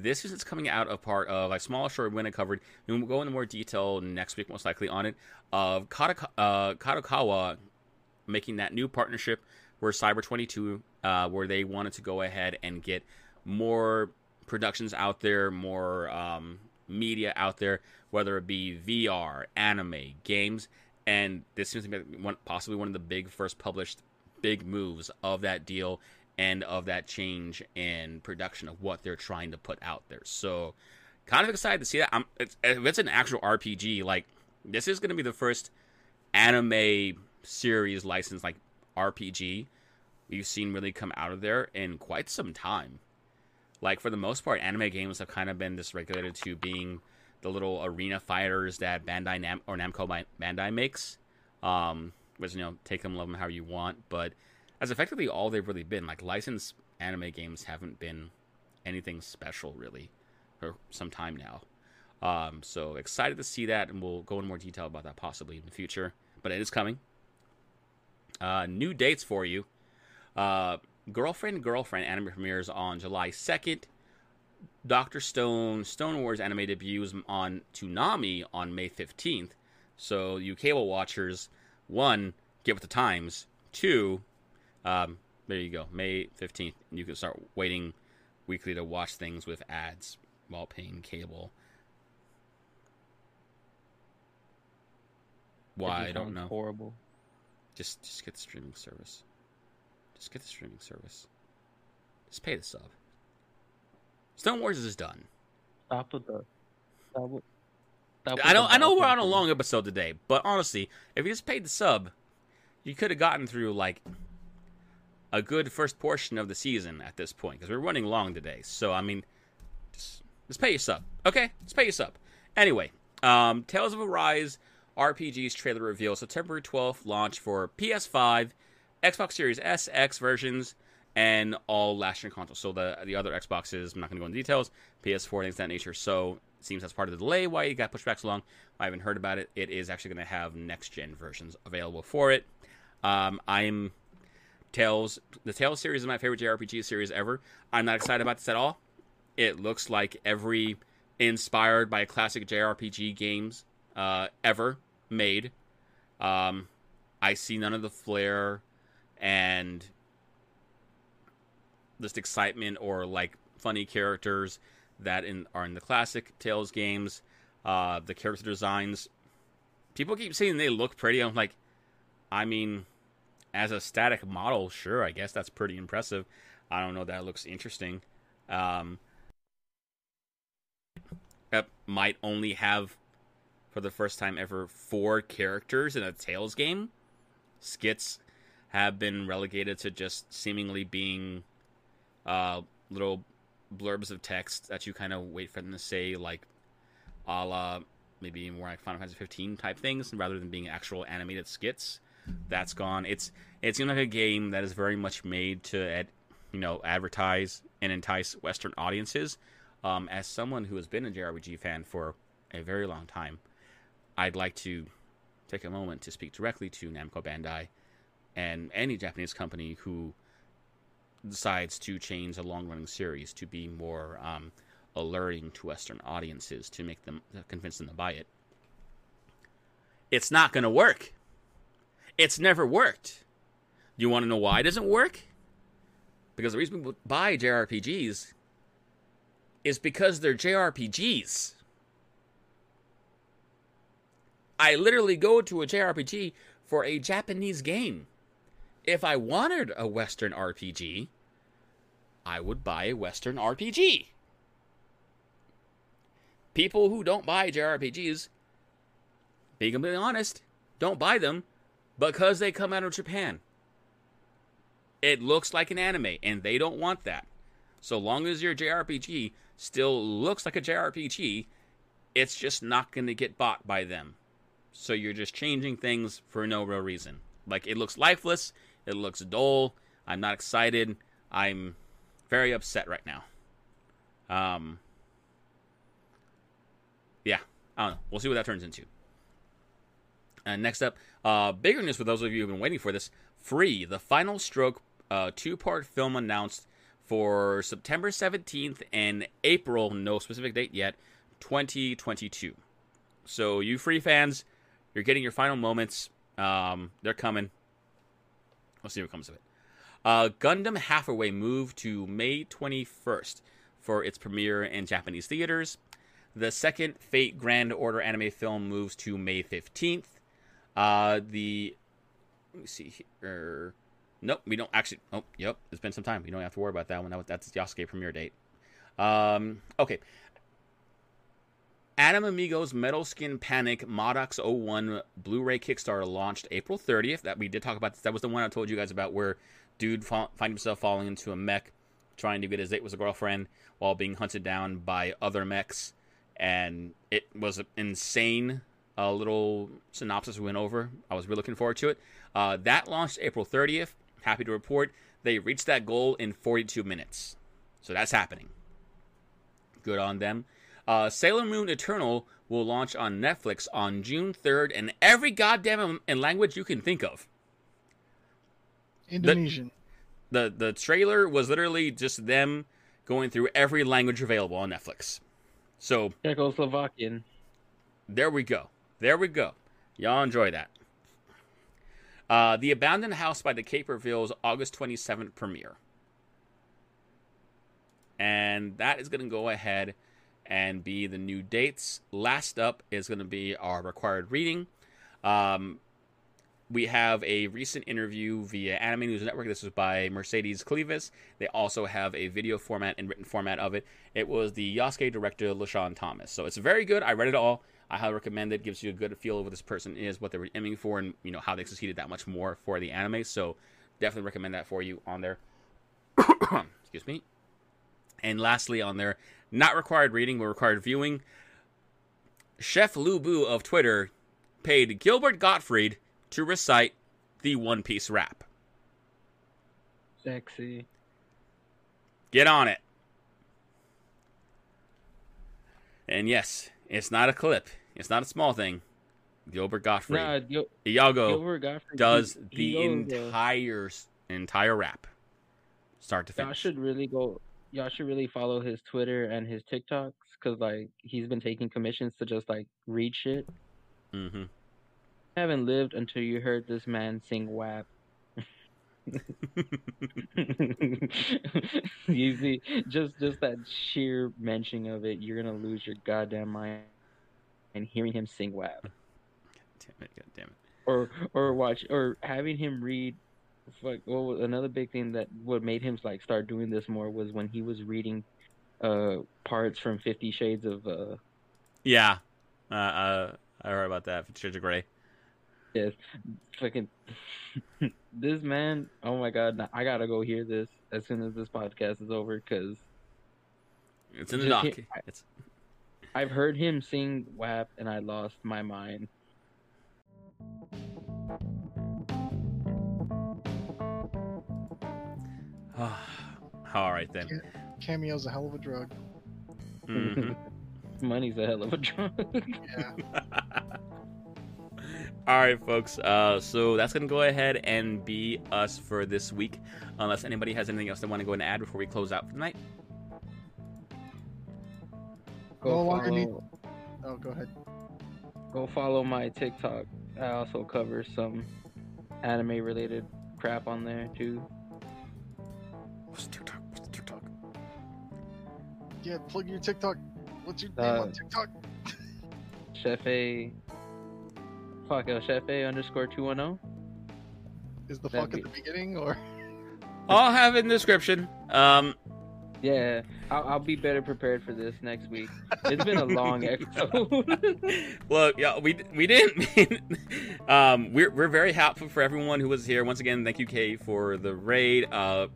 this is it's coming out of part of a small short when I covered, and we'll go into more detail next week, most likely on it. Of Kadoka- uh, Kadokawa making that new partnership where Cyber 22, uh, where they wanted to go ahead and get more productions out there, more um, media out there, whether it be VR, anime, games, and this seems to be one, possibly one of the big first published big moves of that deal and of that change in production of what they're trying to put out there. So, kind of excited to see that. I'm, it's, if it's an actual RPG, like this is going to be the first anime series licensed like RPG we've seen really come out of there in quite some time. Like for the most part, anime games have kind of been dysregulated to being the little arena fighters that Bandai Nam- or Namco Bandai makes. Um, which you know, take them, love them how you want, but that's effectively all they've really been. Like licensed anime games haven't been anything special really for some time now. Um, so excited to see that, and we'll go in more detail about that possibly in the future. But it is coming. Uh, new dates for you. Uh, Girlfriend Girlfriend anime premieres on July 2nd. Doctor Stone Stone Wars anime debuts on Toonami on May 15th. So you cable watchers, one, get with the times. Two, um, there you go, May 15th. You can start waiting weekly to watch things with ads while paying cable. Why I don't know. Horrible. Just just get the streaming service. Just get the streaming service. Just pay the sub. Stone Wars is done. Stop with the. Stop with, stop with I know the I know we're on a long episode today, but honestly, if you just paid the sub, you could have gotten through like a good first portion of the season at this point because we're running long today. So I mean, just just pay your sub, okay? Just pay your sub. Anyway, um, Tales of Arise RPG's trailer reveal September 12th launch for PS5, Xbox Series S, X versions, and all last gen consoles. So the the other Xboxes, I'm not going to go into details. PS4 things of that nature. So seems that's part of the delay why it got pushed back so long. I haven't heard about it. It is actually going to have next gen versions available for it. Um, I'm Tales. The Tales series is my favorite JRPG series ever. I'm not excited about this at all. It looks like every inspired by classic JRPG games uh, ever made. Um, I see none of the flair and just excitement or like funny characters that in are in the classic Tales games. Uh, the character designs, people keep saying they look pretty. I'm like, I mean, as a static model, sure, I guess that's pretty impressive. I don't know that looks interesting. Um, might only have, for the first time ever, four characters in a Tales game. Skits have been relegated to just seemingly being uh, little blurbs of text that you kind of wait for them to say, like a la maybe more like Final Fantasy 15 type things, rather than being actual animated skits. That's gone. It's it seems like a game that is very much made to, you know, advertise and entice Western audiences. Um, as someone who has been a JRPG fan for a very long time, I'd like to take a moment to speak directly to Namco Bandai and any Japanese company who decides to change a long running series to be more um, alluring to Western audiences to make them convince them to buy it. It's not going to work. It's never worked. You want to know why it doesn't work? Because the reason people buy JRPGs is because they're JRPGs. I literally go to a JRPG for a Japanese game. If I wanted a Western RPG, I would buy a Western RPG. People who don't buy JRPGs, being completely honest, don't buy them because they come out of Japan. It looks like an anime, and they don't want that. So long as your JRPG still looks like a JRPG, it's just not going to get bought by them. So you're just changing things for no real reason. Like it looks lifeless, it looks dull. I'm not excited. I'm very upset right now. Um, yeah, I don't know. We'll see what that turns into. And next up, uh, bigger news for those of you who've been waiting for this: Free, the Final Stroke uh, two-part film announced for September 17th and April, no specific date yet, 2022. So you Free fans, you're getting your final moments. Um, they're coming. We'll see what comes of it. Uh, Gundam Hathaway moved to May 21st for its premiere in Japanese theaters. The second Fate Grand Order anime film moves to May 15th. Uh, the let me see here. Nope, we don't actually. Oh, yep, it's been some time. We don't have to worry about that one. That, that's the Yasuke premiere date. Um, okay. Adam Amigos Metal Skin Panic MADOX 01 Blu-ray Kickstarter launched April 30th. That we did talk about. This. That was the one I told you guys about, where dude fa- find himself falling into a mech, trying to get his date with a girlfriend while being hunted down by other mechs, and it was an insane uh, little synopsis we went over. I was really looking forward to it. Uh, that launched April 30th. Happy to report they reached that goal in 42 minutes. So that's happening. Good on them. Uh, Sailor Moon Eternal will launch on Netflix on June 3rd in every goddamn in language you can think of. Indonesian. The the trailer was literally just them going through every language available on Netflix. So Czechoslovakian. there we go. There we go. Y'all enjoy that. Uh, the Abandoned House by the Cape reveals August 27th premiere. And that is going to go ahead and be the new dates. Last up is going to be our required reading. Um, we have a recent interview via Anime News Network. This was by Mercedes Clevis. They also have a video format and written format of it. It was the Yasuke director, LeSean Thomas. So it's very good. I read it all. I highly recommend it. Gives you a good feel of what this person is, what they were aiming for, and you know how they succeeded that much more for the anime. So definitely recommend that for you on there. Excuse me. And lastly, on there, not required reading, but required viewing. Chef Lubu of Twitter paid Gilbert Gottfried to recite the One Piece rap. Sexy. Get on it. And yes, it's not a clip. It's not a small thing. Gilbert Gottfried, Nah, Gil- Iago Gilbert Gottfried does he- the uh, entire entire rap, start to finish. Y'all should really go. Y'all should really follow his Twitter and his TikToks because like he's been taking commissions to just like read shit. hmm haven't lived until you heard this man sing WAP. you see, just just that sheer mention of it, you're gonna lose your goddamn mind. And hearing him sing WAP, Damn it! God damn it! or or watch, or having him read. Fuck. Well, another big thing that what made him like start doing this more was when he was reading uh parts from Fifty Shades of uh Yeah, uh, uh, I heard about that. Fifty Shades of Grey. Yes, fucking this man. Oh my god, I gotta go hear this as soon as this podcast is over because It's in the doc. It's I've heard him sing WAP and I lost my mind. all right then. Cameo's a hell of a drug. Mhm. Money's a hell of a drug. Yeah. All right, folks. Uh, so that's gonna go ahead and be us for this week. Unless anybody has anything else they want to go and add before we close out for tonight. Go No follow, need- Oh, go ahead. go follow my TikTok. I also cover some anime related crap on there too. What's TikTok? What's TikTok? Yeah, plug your TikTok. What's your name Uh, on TikTok? Chef A. Fuck uh, Chef A underscore two one oh. Is the that'd fuck at the beginning or? I'll have it in the description. Um, Yeah, I'll, I'll be better prepared for this next week. It's been a long episode. Look, yeah, we we didn't mean. um, we're we're very happy for everyone who was here. Once again, thank you, Kay, for the raid. Uh,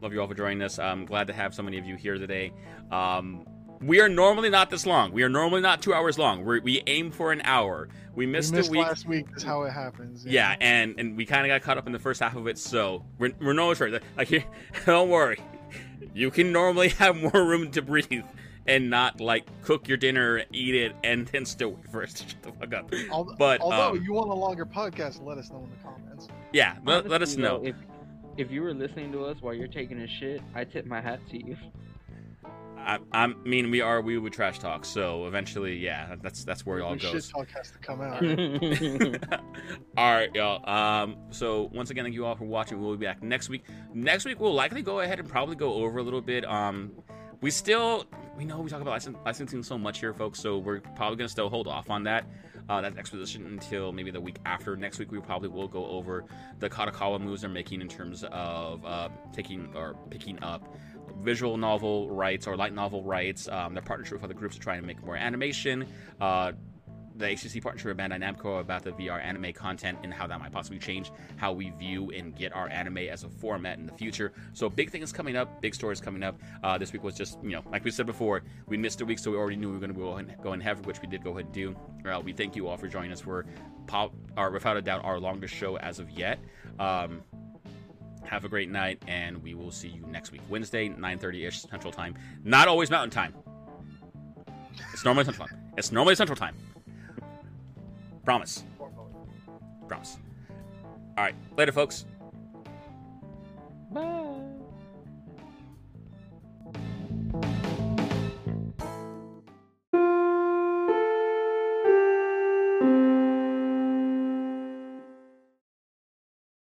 love you all for joining us. I'm glad to have so many of you here today. Um, we are normally not this long. We are normally not two hours long. we we aim for an hour. We We missed, missed a week. last week. Is how it happens. Yeah, and and we kind of got caught up in the first half of it, so we're we're no sure. Like, here, don't worry, you can normally have more room to breathe and not like cook your dinner, eat it, and then still wait for us to shut the fuck up. Al- But Although um, you want a longer podcast, let us know in the comments. yeah, let, let us know. though, if if you were listening to us while you're taking a shit, I tip my hat to you. I, I mean, we are we would trash talk, so eventually, yeah, that's that's where it all the shit talk has to come out. all right, y'all. Um, so once again, thank you all for watching. We'll be back next week. Next week, we'll likely go ahead and probably go over a little bit. Um, we still we know we talk about licen- licensing so much here, folks. So we're probably gonna still hold off on that. Uh, that exposition until maybe the week after. Next week, we probably will go over the Kadokawa moves they're making in terms of uh, taking or picking up visual novel rights or light novel rights. Um, their partnership with other groups to try and make more animation. Uh, the HCC partnership with Bandai Namco about the VR anime content and how that might possibly change how we view and get our anime as a format in the future. So big things coming up, big stories coming up. Uh, this week was just, you know, like we said before, we missed a week, so we already knew we were going to go and go and have, which we did go ahead and do. Uh, we thank you all for joining us for, pop, or without a doubt, our longest show as of yet. Um, have a great night, and we will see you next week, Wednesday, 9.30ish Central Time. Not always Mountain Time. It's normally Central Time. It's normally Central Time. Promise. Promise. All right. Later, folks. Bye.